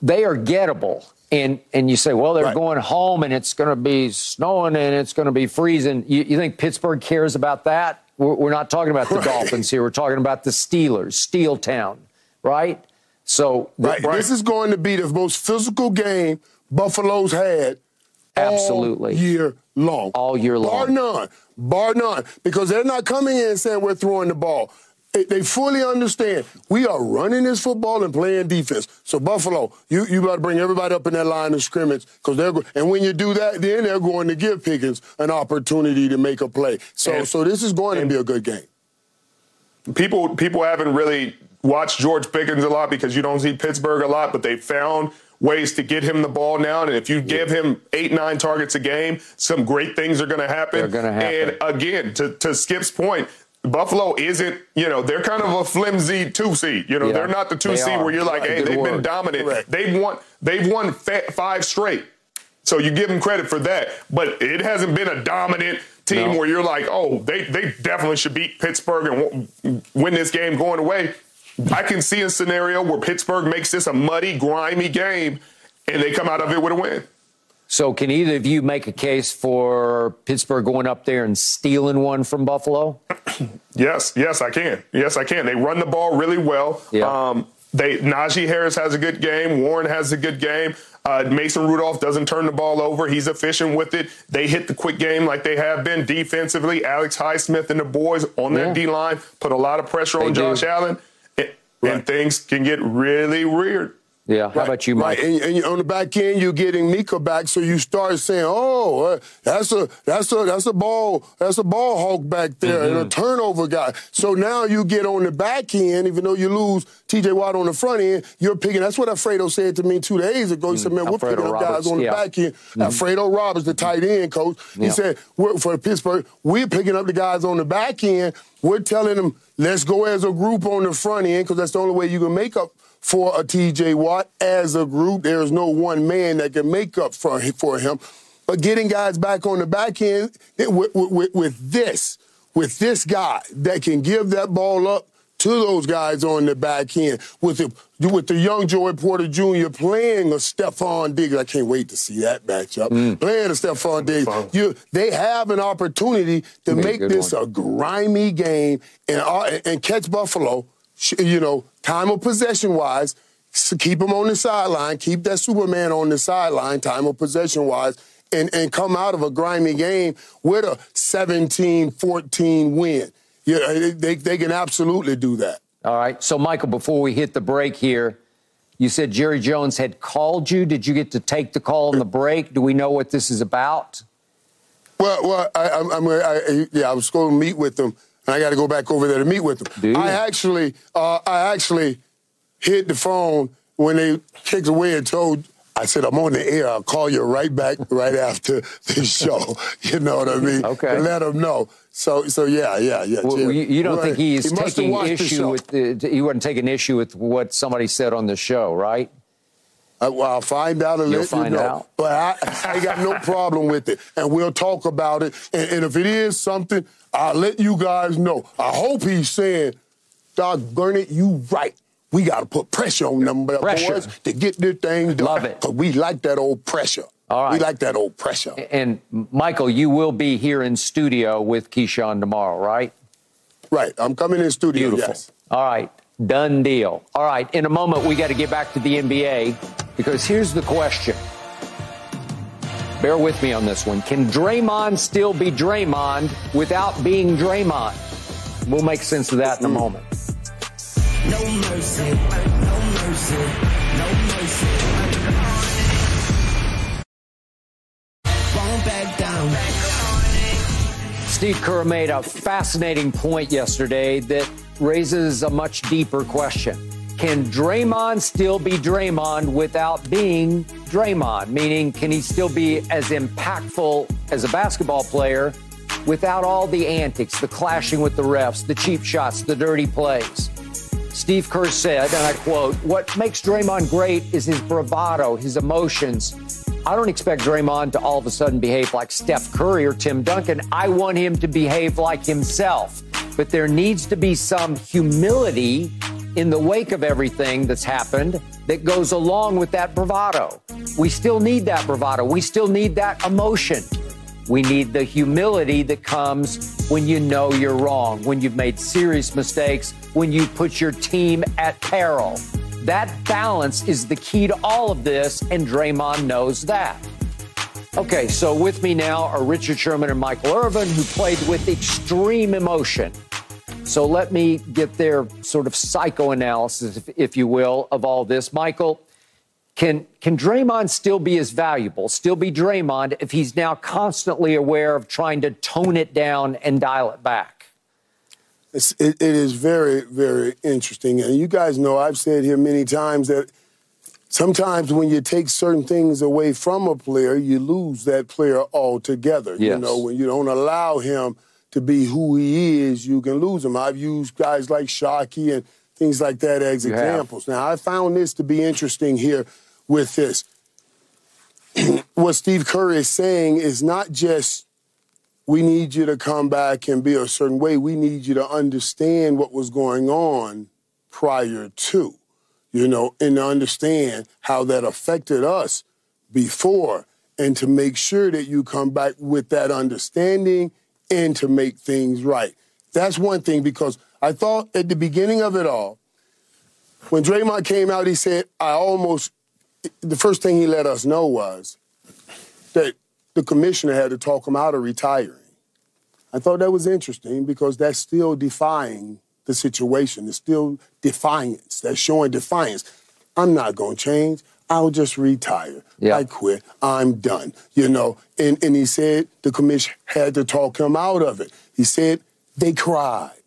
They are gettable. And and you say, well, they're Right. going home and it's going to be snowing and it's going to be freezing. You, you think Pittsburgh cares about that? We're, we're not talking about the Right. Dolphins here. We're talking about the Steelers, Steel Town, right? So Right. This is going to be the most physical game Buffalo's had Absolutely. all year long. All year long, Bar none. Bar none. Because they're not coming in and saying we're throwing the ball. They, they fully understand we are running this football and playing defense. So Buffalo, you you got to bring everybody up in that line of scrimmage because they're go- and when you do that, then they're going to give Pickens an opportunity to make a play. So And- so this is going to be a good game. people people haven't really watched George Pickens a lot because you don't see Pittsburgh a lot, but they found ways to get him the ball now. And if you give him eight, nine targets a game, some great things are going to happen. They're gonna happen. And again, to, to Skip's point, Buffalo isn't, you know, they're kind of a flimsy two seed. You know, Yeah, they're not the two seed are. where you're like, hey, good they've been dominant. Correct. They've won, they've won five straight. So you give them credit for that. But it hasn't been a dominant team No. where you're like, oh, they, they definitely should beat Pittsburgh and w- win this game going away. I can see a scenario where Pittsburgh makes this a muddy, grimy game and they come out of it with a win. So, can either of you make a case for Pittsburgh going up there and stealing one from Buffalo? Yes, yes, I can. Yes, I can. They run the ball really well. Yeah. Um, they Najee Harris has a good game. Warren has a good game. Uh, Mason Rudolph doesn't turn the ball over. He's efficient with it. They hit the quick game like they have been defensively. Alex Highsmith and the boys on Yeah. that D line put a lot of pressure They on do. Josh Allen, and, Right. and things can get really weird. Yeah. How about you, Mike? Right, and, and on the back end, you're getting Minkah back, so you start saying, "Oh, uh, that's a that's a that's a ball that's a ball hawk back there and Mm-hmm. a turnover guy." So now you get on the back end, even though you lose T.J. Watt on the front end, you're picking. That's what Alfredo said to me two days ago. He said, "Man, we're Mm, picking up guys on the yeah. Mm-hmm. back end." Alfredo Roberts, the tight end coach, he Yeah. said, we're, "For Pittsburgh, we're picking up the guys on the back end. We're telling them, let's go as a group on the front end because that's the only way you can make up." For a TJ Watt as a group. There's no one man that can make up for for him. But getting guys back on the back end it- with, with, with this, with this guy that can give that ball up to those guys on the back end, with the with the young Joey Porter Jr. playing a Stefon Diggs. I can't wait to see that matchup. Playing a Stefon Diggs. You, they have an opportunity to make good this one. a grimy game and, uh, and catch Buffalo you know, time of possession wise, s- keep him on the sideline, keep that Superman on the sideline, time of possession wise, and, and come out of a grimy game with a 17 14 win. Yeah, uh, they, they can absolutely do that. All right. So, Michael, before we hit the break here, you said Jerry Jones had called you. Did you get to take the call on the break? Do we know what this is about? Well, well, I, I'm, I'm, I, yeah, I was going to meet with them, and I got to go back over there to meet with them. I actually, uh, I actually hit the phone when they kicked away and told. I said, I'm on the air. I'll call you right back right after the show. You know what I mean? Okay. To let them know. So, so yeah, yeah, yeah. Well, you, you don't Right. think he's He taking watched the issue with the, he wasn't taking issue with what somebody said on the show, right? Uh, well, I'll find out and You'll let find you know. out. But I, I ain't got no problem with it, and we'll talk about it. And, and if it is something, I'll let you guys know. I hope he's saying, Doc Burnett, you right. We got to put pressure on them boys Pressure. to get this thing done. Love it. Because we like that old pressure. All right. We like that old pressure. And Michael, you will be here in studio with Keyshawn tomorrow, right? Right. I'm coming in studio. Beautiful. Yes. All right. Done deal. All right. In a moment, we got to get back to the NBA because here's the question. Bear with me on this one. Can Draymond still be Draymond without being Draymond? We'll make sense of that in a moment. No mercy, no mercy, no mercy. Won't back down. Steve Kerr made a fascinating point yesterday that raises a much deeper question. Can Draymond still be Draymond without being Draymond? Meaning, can he still be as impactful as a basketball player without all the antics, the clashing with the refs, the cheap shots, the dirty plays? Steve Kerr said, and I quote, What makes Draymond great is his bravado, his emotions. I don't expect Draymond to all of a sudden behave like Steph Curry or Tim Duncan. I want him to behave like himself. But there needs to be some humility in the wake of everything that's happened that goes along with that bravado. We still need that bravado. We still need that emotion. We need the humility that comes when you know you're wrong, when you've made serious mistakes, when you put your team at peril. That balance is the key to all of this, and Draymond knows that. Okay, so with me now are Richard Sherman and Michael Irvin, who played with extreme emotion. So let me get their sort of psychoanalysis, if, if you will, of all this. Michael, can can Draymond still be as valuable, still be Draymond, if he's now constantly aware of trying to tone it down and dial it back? It's, it, it is very, very interesting. And you guys know I've said here many times that sometimes when you take certain things away from a player, you lose that player altogether. Yes. You know, when you don't allow him to be who he is, you can lose him. I've used guys like Shockey and things like that as You have. examples. Now, I found this to be interesting here with this. what Steve Kerr is saying is not just we need you to come back and be a certain way. We need you to understand what was going on prior to, you know, and to understand how that affected us before and to make sure that you come back with that understanding and to make things right. That's one thing because I thought at the beginning of it all, when Draymond came out, he said, I almost, the first thing he let us know was that the commissioner had to talk him out of retiring. I thought that was interesting because that's still defying the situation. It's still defiance. That's showing defiance. I'm not going to change. I'll just retire. Yeah. I quit. I'm done. You know, and, and he said the commission had to talk him out of it. He said they cried.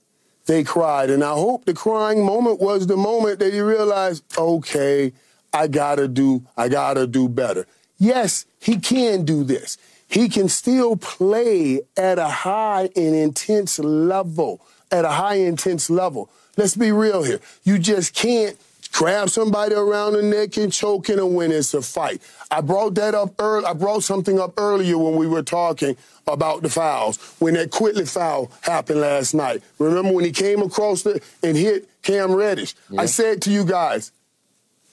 They cried. And I hope the crying moment was the moment that he realized, okay, I gotta do, I gotta do better. Yes, he can do this. He can still play at a high and intense level. At a high intense level. Let's be real here. You just can't grab somebody around the neck and choke in and win it's a fight. I brought that up early. I brought something up earlier when we were talking about the fouls. When that Quickley foul happened last night. Remember when he came across the and hit Cam Reddish? I said to you guys,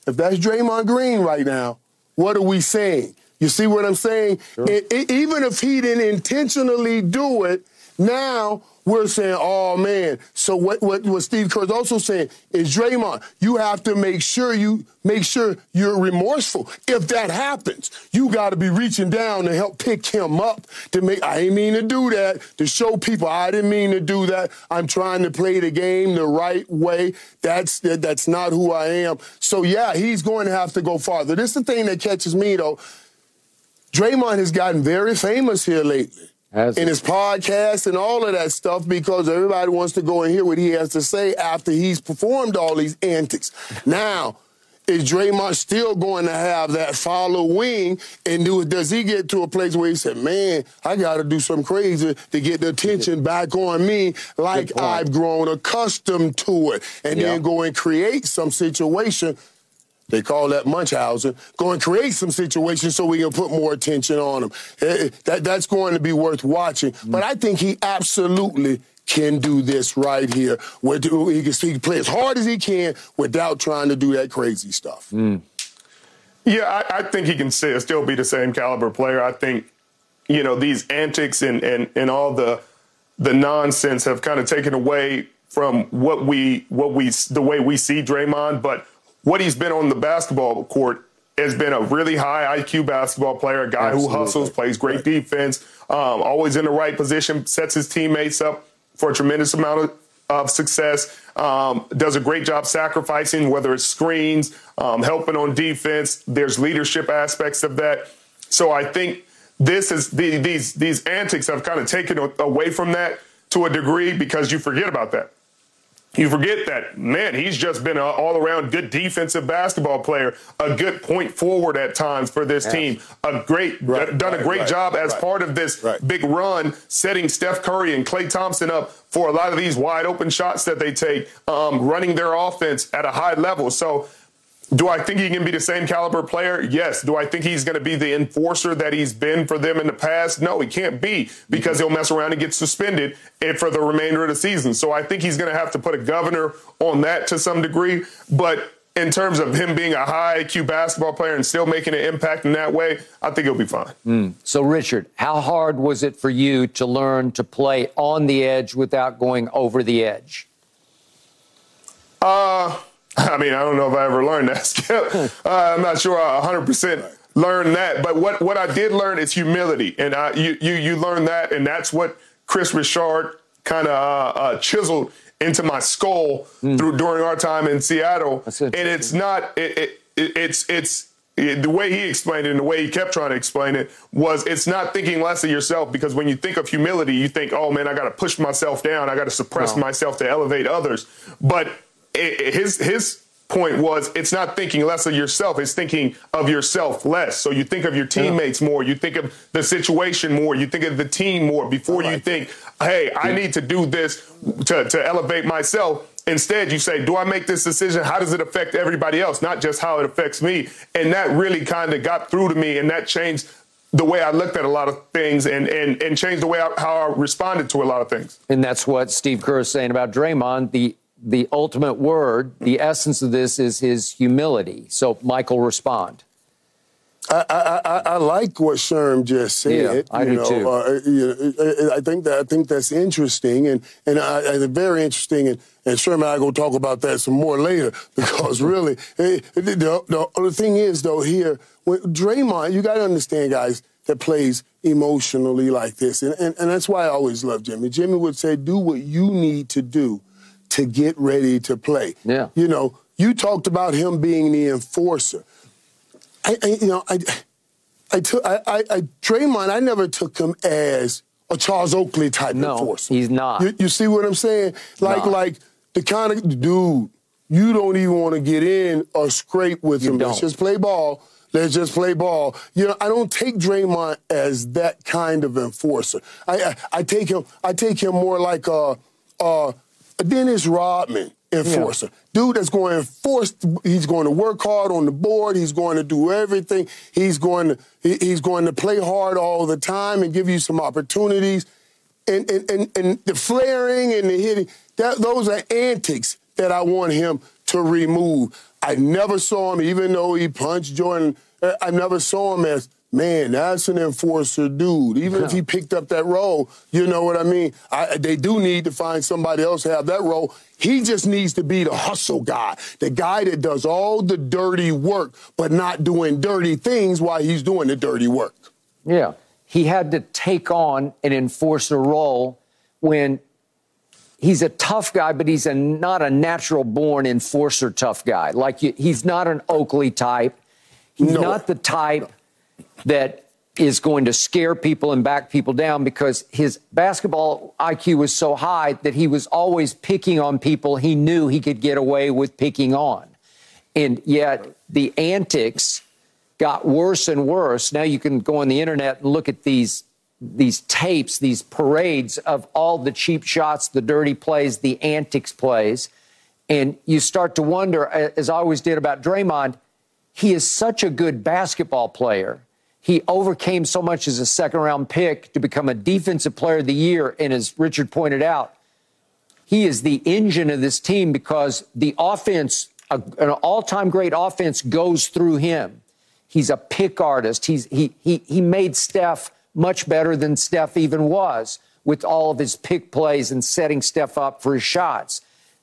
if that's Draymond Green right now, what are we saying? You see what I'm saying? It- it- even if he didn't intentionally do it, now we're saying, oh man. So what, what, what Steve Kerr's also saying is Draymond, you have to make sure you make sure you're remorseful. If that happens, you got to be reaching down to help pick him up to make. I ain't mean to do that to show people I didn't mean to do that. I'm trying to play the game the right way. That's that, that's not who I am. So yeah, he's going to have to go farther. This is the thing that catches me though. Draymond has gotten very famous here lately Has in his podcast and all of that stuff because everybody wants to go and hear what he has to say after he's performed all these antics. Now, is Draymond still going to have that following? And do, does he get to a place where he said, man, I got to do something crazy to get the attention back on me like. I've grown accustomed to it? And Yeah. then go and create some situation they call that Munchausen. Go and create some situations so we can put more attention on him. Eh, eh, That, that's going to be worth watching. Mm. But I think he absolutely can do this right here. Where do- he can, he can play as hard as he can without trying to do that crazy stuff. Mm. Yeah, I, I think he can still still be the same caliber player. I think, you know, these antics and, and, and all the the nonsense have kind of taken away from what we what we the way we see Draymond. But what he's been on the basketball court has been a really high IQ basketball player, a guy Absolutely. who hustles, plays great defense, um, always in the right position, sets his teammates up for a tremendous amount of of success. Um, does a great job sacrificing, whether it's screens, um, helping on defense. There's leadership aspects of that. So I think this is the, these these antics have kind of taken away from that to a degree because you forget about that. You forget that, man, he's just been an all around good defensive basketball player, a good point forward at times for this team, a great, Right, done a great right, job as right, part of this right. big run, setting Steph Curry and Klay Thompson up for a lot of these wide open shots that they take, um, running their offense at a high level. So, do I think he can be the same caliber player? Yes. Do I think he's going to be the enforcer that he's been for them in the past? No, he can't be because he'll mess around and get suspended for the remainder of the season. So I think he's going to have to put a governor on that to some degree. But in terms of him being a high IQ basketball player and still making an impact in that way, I think he'll be fine. So, Richard, how hard was it for you to learn to play on the edge without going over the edge? Uh, I mean, I don't know if I ever learned that, Skip. Uh, I'm not sure I 100% learned that. But what, what I did learn is humility. And I, you, you, you learn that, and that's what Kris Richard kind of uh, uh, chiseled into my skull through during our time in Seattle. And it's not, it, it, it, it's, it's, it- the way he explained it and the way he kept trying to explain it was it's not thinking less of yourself because when you think of humility, you think, oh man, I got to push myself down. I got to suppress myself to elevate others. But i- i- his his point was it's not thinking less of yourself it's thinking of yourself less so you think of your teammates more you think of the situation more you think of the team more before you think hey i need to do this to, to elevate myself Instead, you say, do I make this decision? How does it affect everybody else? Not just how it affects me. And that really kind of got through to me and that changed the way I looked at a lot of things and, and, and changed the way I, how I responded to a lot of things. And that's what Steve Kerr is saying about Draymond. The the ultimate word, the essence of this is his humility. So, Michael, respond. I, I, I, I like what Sherm just said. Yeah, I do know, too. Uh, you know, I think that I think that's interesting and and I, very interesting. And, and Sherm and I go talk about that some more later because really, the, the, the thing is though here, when Draymond, you got to understand, guys, that plays emotionally like this, and, and and that's why I always love Jimmy. Jimmy would say, "Do what you need to do to get ready to play." Yeah. You know, you talked about him being the enforcer. I, I you know, I, I took, I, I, I, Draymond, I never took him as a Charles Oakley type No, enforcer. he's not. You, you see what I'm saying? Like, Nah. like the kind of dude you don't even want to get in or scrape with You him. Let's don't. just play ball. Let's just play ball. You know, I don't take Draymond as that kind of enforcer. I, I, I take him. I take him more like a, a Dennis Rodman enforcer. Dude that's going to enforce. He's going to work hard on the board. He's going to do everything. He's going to he- he's going to play hard all the time and give you some opportunities. And and and, and the flaring and the hitting. That those are antics that I want him to remove. I never saw him, even though he punched Jordan. I never saw him as. Man, that's an enforcer dude. Even if he picked up that role, you know what I mean? I, they do need to find somebody else to have that role. He just needs to be the hustle guy, the guy that does all the dirty work, but not doing dirty things while he's doing the dirty work. Yeah. He had to take on an enforcer role when he's a tough guy, but he's a, not a natural born enforcer tough guy. Like you, he's not an Oakley type. He's No. not the type that is going to scare people and back people down because his basketball IQ was so high that he was always picking on people he knew he could get away with picking on. And yet the antics got worse and worse. Now you can go on the internet and look at these these tapes, these parades of all the cheap shots, the dirty plays, the antics plays. And you start to wonder, as I always did about Draymond, he is such a good basketball player. He overcame so much as a second round pick to become a defensive player of the year. And as Richard pointed out, he is the engine of this team because the offense, a, an all time great offense, goes through him. He's a pick artist. He's, he, he, he made Steph much better than Steph even was with all of his pick plays and setting Steph up for his shots.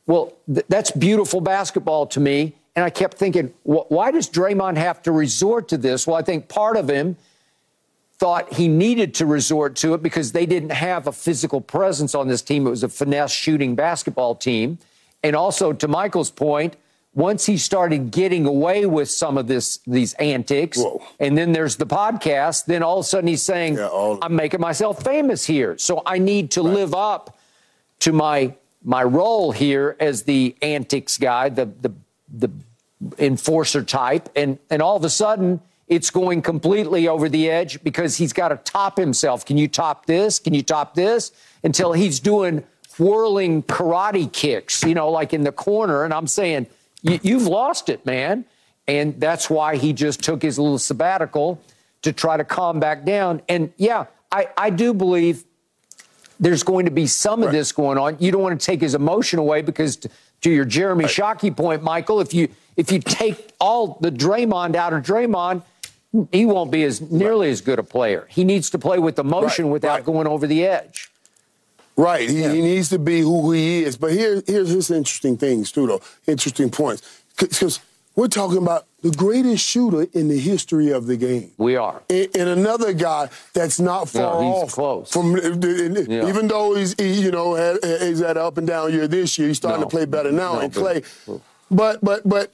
Well, th- that's beautiful basketball to me. And I kept thinking, why does Draymond have to resort to this? Well, I think part of him thought he needed to resort to it because they didn't have a physical presence on this team. It was a finesse shooting basketball team. And also, to Michael's point, once he started getting away with some of this, these antics, Whoa. and then there's the podcast, then all of a sudden he's saying, Yeah, all- I'm making myself famous here. So I need to live up to my my role here as the antics guy, the the the enforcer type, and and all of a sudden it's going completely over the edge because he's got to top himself. Can you top this? Can you top this? Until he's doing whirling karate kicks, you know, like in the corner, and I'm saying "You- you've lost it, man. And that's why he just took his little sabbatical to try to calm back down. And yeah, I, I do believe there's going to be some of this going on. You don't want to take his emotion away because, t- to your Jeremy Shockey point, Michael, if you if you take all the Draymond out of Draymond, he won't be as nearly as good a player. He needs to play with emotion Right, without right. going over the edge. Right. He, he needs to be who he is. But here, here's his interesting things, too, though. Interesting points. Because we're talking about the greatest shooter in the history of the game. We are. And, and another guy that's not far he's off close. from, Yeah. even though he's, he, you know, had, he's had an up and down year this year. He's starting No. to play better now No, and Klay. But, but, but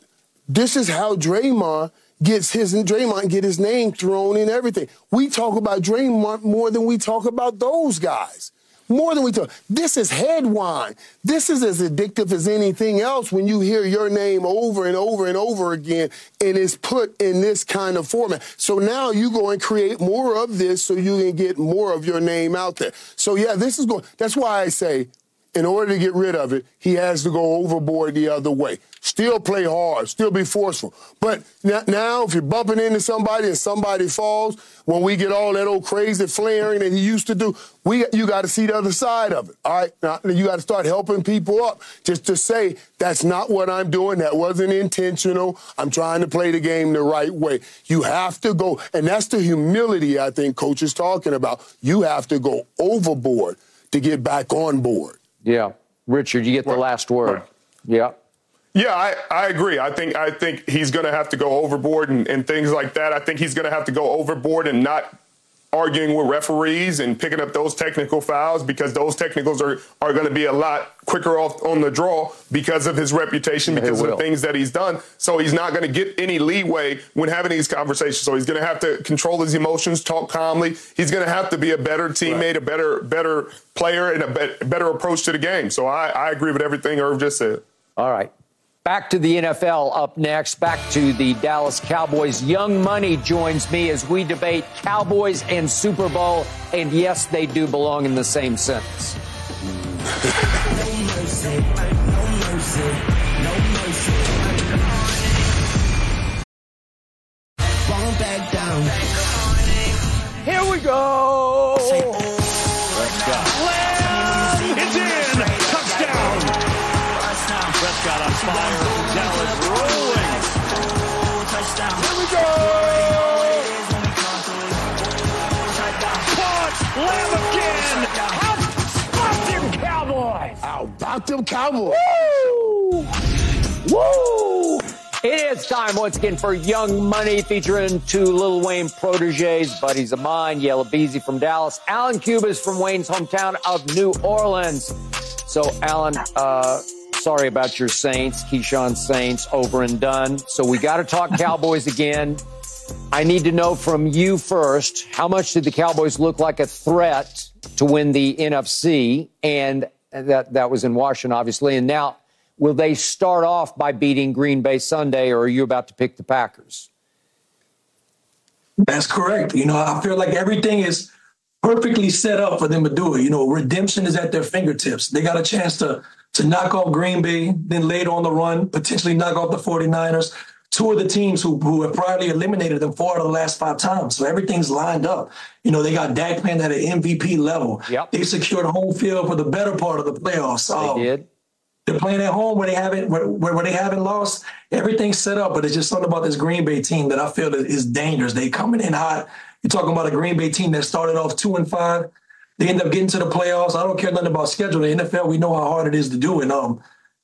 this is how Draymond gets his, Draymond get his name thrown in everything. We talk about Draymond more than we talk about those guys. More than we talk. This is head wine. This is as addictive as anything else when you hear your name over and over and over again and it's put in this kind of format. So now you go and create more of this so you can get more of your name out there. So yeah, this is going, that's why I say in order to get rid of it, he has to go overboard the other way. Still play hard, still be forceful. But now, if you're bumping into somebody and somebody falls, when we get all that old crazy flaring that he used to do, we you got to see the other side of it. All right, now you got to start helping people up. Just to say that's not what I'm doing. That wasn't intentional. I'm trying to play the game the right way. You have to go, and that's the humility I think coach is talking about. You have to go overboard to get back on board. Yeah. Richard, you get the last word. Right. Yeah. Yeah, I, I agree. I think I think he's going to have to go overboard and, and things like that. I think he's going to have to go overboard and not arguing with referees and picking up those technical fouls because those technicals are, are going to be a lot quicker off on the draw because of his reputation, because of the things that he's done. So he's not going to get any leeway when having these conversations. So he's going to have to control his emotions, talk calmly. He's going to have to be a better teammate, right. a better better player, and a be- better approach to the game. So I, I agree with everything Irv just said. All right. Back to the NFL up next. Back to the Dallas Cowboys. Young Money joins me as we debate Cowboys and Super Bowl. And yes, they do belong in the same sentence. Here we go. Them Cowboys? Woo! Woo! It is time once again for Young Money featuring two Lil Wayne proteges, buddies of mine, Yella Beezy from Dallas, Allan Cubas from Wayne's hometown of New Orleans. So, Allan, uh, Sorry about your Saints, Keyshawn Saints, over and done. So we got to talk Cowboys again. I need to know from you first how much did the Cowboys look like a threat to win the NFC? And that, that was in Washington, obviously. And now, will they start off by beating Green Bay Sunday, or are you about to pick the Packers? That's correct. You know, I feel like everything is perfectly set up for them to do it. You know, redemption is at their fingertips. They got a chance to to knock off Green Bay, then later on the run, potentially knock off the 49ers. Two of the teams who, who have priorly eliminated them four of the last five times. So everything's lined up. You know, they got Dak playing at an MVP level. Yep. They secured home field for the better part of the playoffs. Um, they did. They're playing at home where they haven't where, where, they haven't lost. Everything's set up, but it's just something about this Green Bay team that I feel is dangerous. They coming in hot. You're talking about a Green Bay team that started off two and five. They end up getting to the playoffs. I don't care nothing about schedule. The NFL, we know how hard it is to do, and um,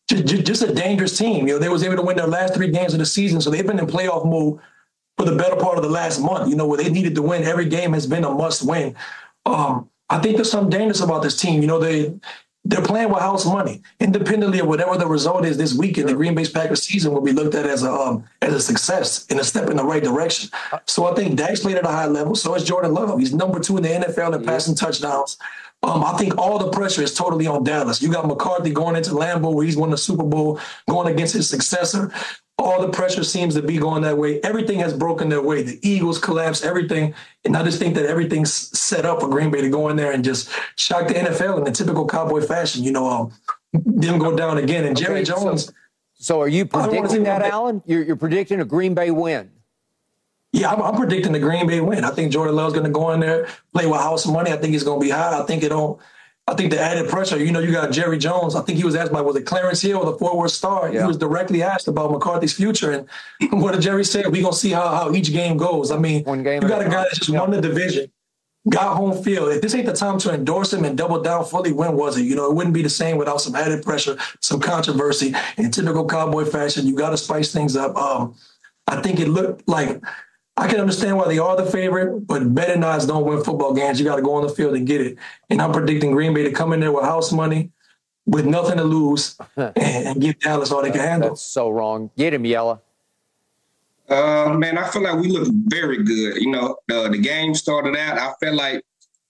just, just a dangerous team. You know, they was able to win their last three games of the season, so they've been in playoff mode for the better part of the last month. You know, where they needed to win. Every game has been a must win. Um, I think there's something dangerous about this team. You know, they they're playing with house money, independently of whatever the result is this weekend. The Green Bay Packers season will be looked at as a um, as a success and a step in the right direction. So I think Dak's played at a high level. So is Jordan Love. He's number two in the NFL in passing touchdowns. Um, I think all the pressure is totally on Dallas. You got McCarthy going into Lambeau, where he's won the Super Bowl, going against his successor. All the pressure seems to be going that way. Everything has broken their way. The Eagles collapsed, everything. And I just think that everything's set up for Green Bay to go in there and just shock the NFL in the typical Cowboy fashion. You know, um, them go down again. And Jerry Jones. So, so are you predicting that, Allan? You're, you're predicting a Green Bay win? Yeah, I'm, I'm, predicting the Green Bay win. I think Jordan Love's going to go in there, play with house money. I think he's going to be high. I think it don't. I think the added pressure, you know, you got Jerry Jones. I think he was asked by, was it Clarence Hill, or the Fort Worth Star? Yeah. He was directly asked about McCarthy's future. And what did Jerry say? We're going to see how, how each game goes. I mean, One game you got a guy that just yeah. won the division, got home field. If this ain't the time to endorse him and double down fully, when was it? You know, it wouldn't be the same without some added pressure, some controversy. In typical Cowboy fashion, you got to spice things up. Um, I think it looked like I can understand why they are the favorite, but betting odds don't win football games. You got to go on the field and get it. And I'm predicting Green Bay to come in there with house money, with nothing to lose, and, and give Dallas all they can handle. That's so wrong. Get him, Yella. Uh, man, I feel like we look very good. You know, uh, the game started out. I felt like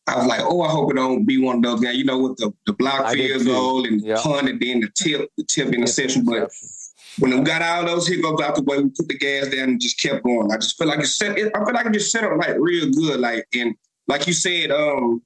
I was like, oh, I hope it don't be one of those guys. You know, with the the block field goal and yep. punt and then the tip, the tip interception. But when we got all those hiccups out the way, we put the gas down and just kept going. I just feel like it set. It, I feel like it just set up like real good. Like and like you said, um,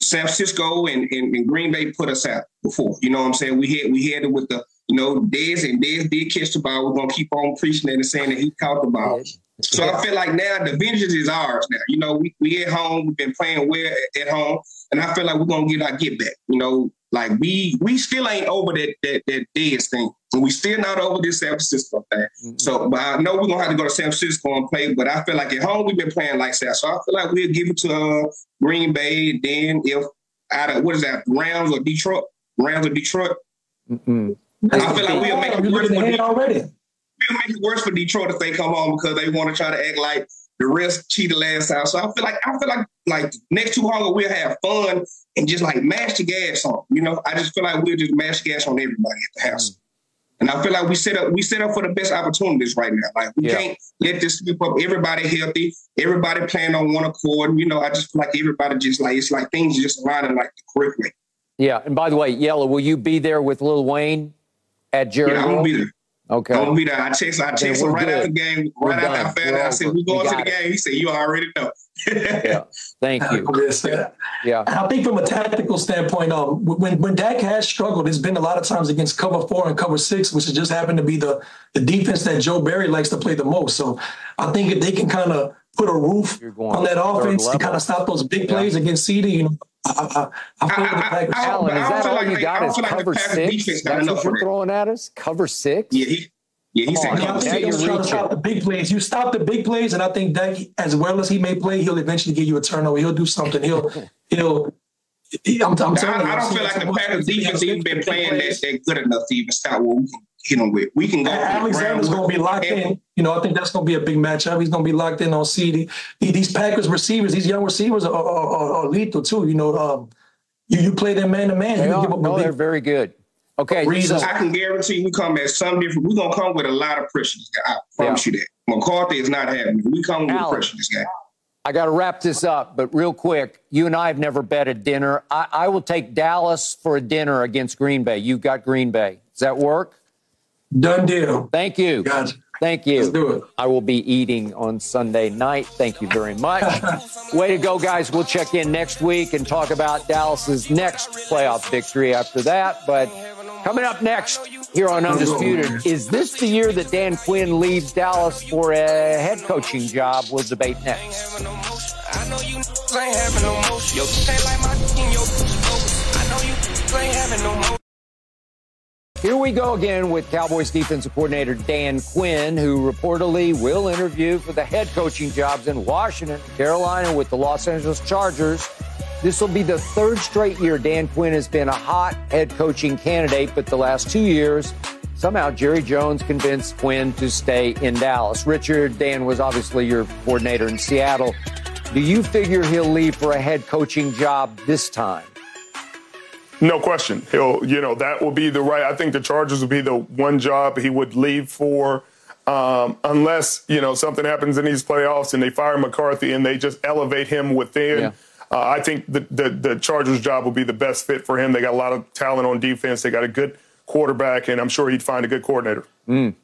San Francisco and, and, and, Green Bay put us out before. You know what I'm saying? We had we had it with the you know Dez and Dez did catch the ball. We're gonna keep on preaching and saying that he caught the ball. So I feel like now the vengeance is ours now. You know, we we at home, we've been playing well at home, and I feel like we're gonna get our get back. You know, like we we still ain't over that that that Dez thing. And we still not over this San Francisco thing. Mm-hmm. So but I know we're gonna have to go to San Francisco and play, but I feel like at home we've been playing like that. So I feel like we'll give it to uh, Green Bay, and then if out of what is that, Rams or Detroit? Rams or Detroit? Mm-hmm. I feel like we'll make it worse for Detroit. already. We'll make it worse for Detroit if they come home because they want to try to act like the rest cheated last time. So I feel like I feel like like next two hunger we'll have fun and just like mash the gas on. You know, I just feel like we'll just mash the gas on everybody at the house. Mm-hmm. And I feel like we set up we set up for the best opportunities right now. Like we yeah. can't let this slip up. Everybody healthy, everybody playing on one accord. You know, I just feel like everybody just like it's like things just aligning like the correct way. Yeah. And by the way, Yella, will you be there with Lil Wayne at Jerry? Yeah, I won't be there. Okay. I won't be there. I text I text him right good. after the game, right we're after done. I found out. I said, we going we to the it. game. He said, You already know. yeah. Thank you. yeah. And I think from a tactical standpoint, um, when when Dak has struggled, it's been a lot of times against cover four and cover six, which has just happened to be the the defense that Joe Barry likes to play the most. So I think if they can kind of put a roof on that offense to kind of stop those big plays against CeeDee, you know, I, I, I, I, I Allan, is that all like, you got? Is cover six? That's what you're throwing at us? Cover six? Yeah, he, yeah, he said, I think he's trying to stop the big plays. You stop the big plays, and I think that as well as he may play, he'll eventually give you a turnover. He'll do something. He'll he'll. He, I'm, I'm I, I, don't feel like the Packers defense even been playing that, that good enough to even stop what we can hit them with. We can go. Alexander's going to be locked in. You know, I think that's going to be a big matchup. He's going to be locked in on CeeDee. These Packers receivers, these young receivers are, are, are, are lethal too. You know, um, you you play them man to man. You give no, they're very good. Okay, reasons so, I can guarantee we come at some different. We're gonna come with a lot of pressure. I promise yeah. you that. McCarthy is not having. We come with pressure. This guy. I got to wrap this up, but real quick, you and I have never bet a dinner. I, I will take Dallas for a dinner against Green Bay. You've got Green Bay. Does that work? Done deal. Thank you. Gotcha. Thank you. Let's do it. I will be eating on Sunday night. Thank you very much. Way to go, guys. We'll check in next week and talk about Dallas's next playoff victory after that. But Coming up next here on Undisputed, is this the year that Dan Quinn leaves Dallas for a head coaching job? We'll debate next. Here we go again with Cowboys defensive coordinator Dan Quinn, who reportedly will interview for the head coaching jobs in Washington, Carolina with the Los Angeles Chargers this will be the third straight year Dan Quinn has been a hot head coaching candidate, but the last two years, somehow Jerry Jones convinced Quinn to stay in Dallas. Richard, Dan was obviously your coordinator in Seattle. Do you figure he'll leave for a head coaching job this time? No question. He'll, you know, that will be the right. I think the Chargers will be the one job he would leave for. Um, unless you know something happens in these playoffs and they fire McCarthy and they just elevate him within. Yeah. Uh, I think the, the, the Chargers job will be the best fit for him. They got a lot of talent on defense. They got a good quarterback, and I'm sure he'd find a good coordinator. Mm.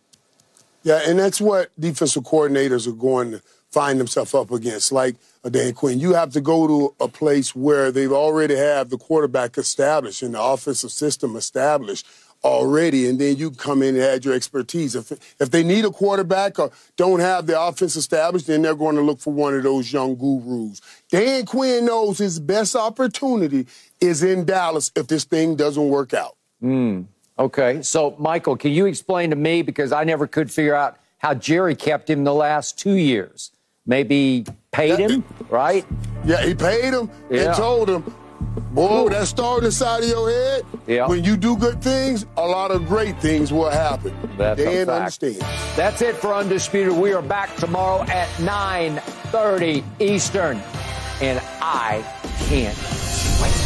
Yeah, and that's what defensive coordinators are going to find themselves up against. Like a Dan Quinn, you have to go to a place where they've already have the quarterback established and the offensive system established already, and then you come in and add your expertise. If if they need a quarterback or don't have the offense established, then they're going to look for one of those young gurus. Dan Quinn knows his best opportunity is in Dallas if this thing doesn't work out. Mm, okay, so Michael, can you explain to me because I never could figure out how Jerry kept him the last two years? Maybe paid him, right? Yeah, he paid him yeah. and told him Boy, that star inside of your head, yeah. when you do good things, a lot of great things will happen. That's Dan understand. That's it for Undisputed. We are back tomorrow at 9.30 Eastern, and I can't wait.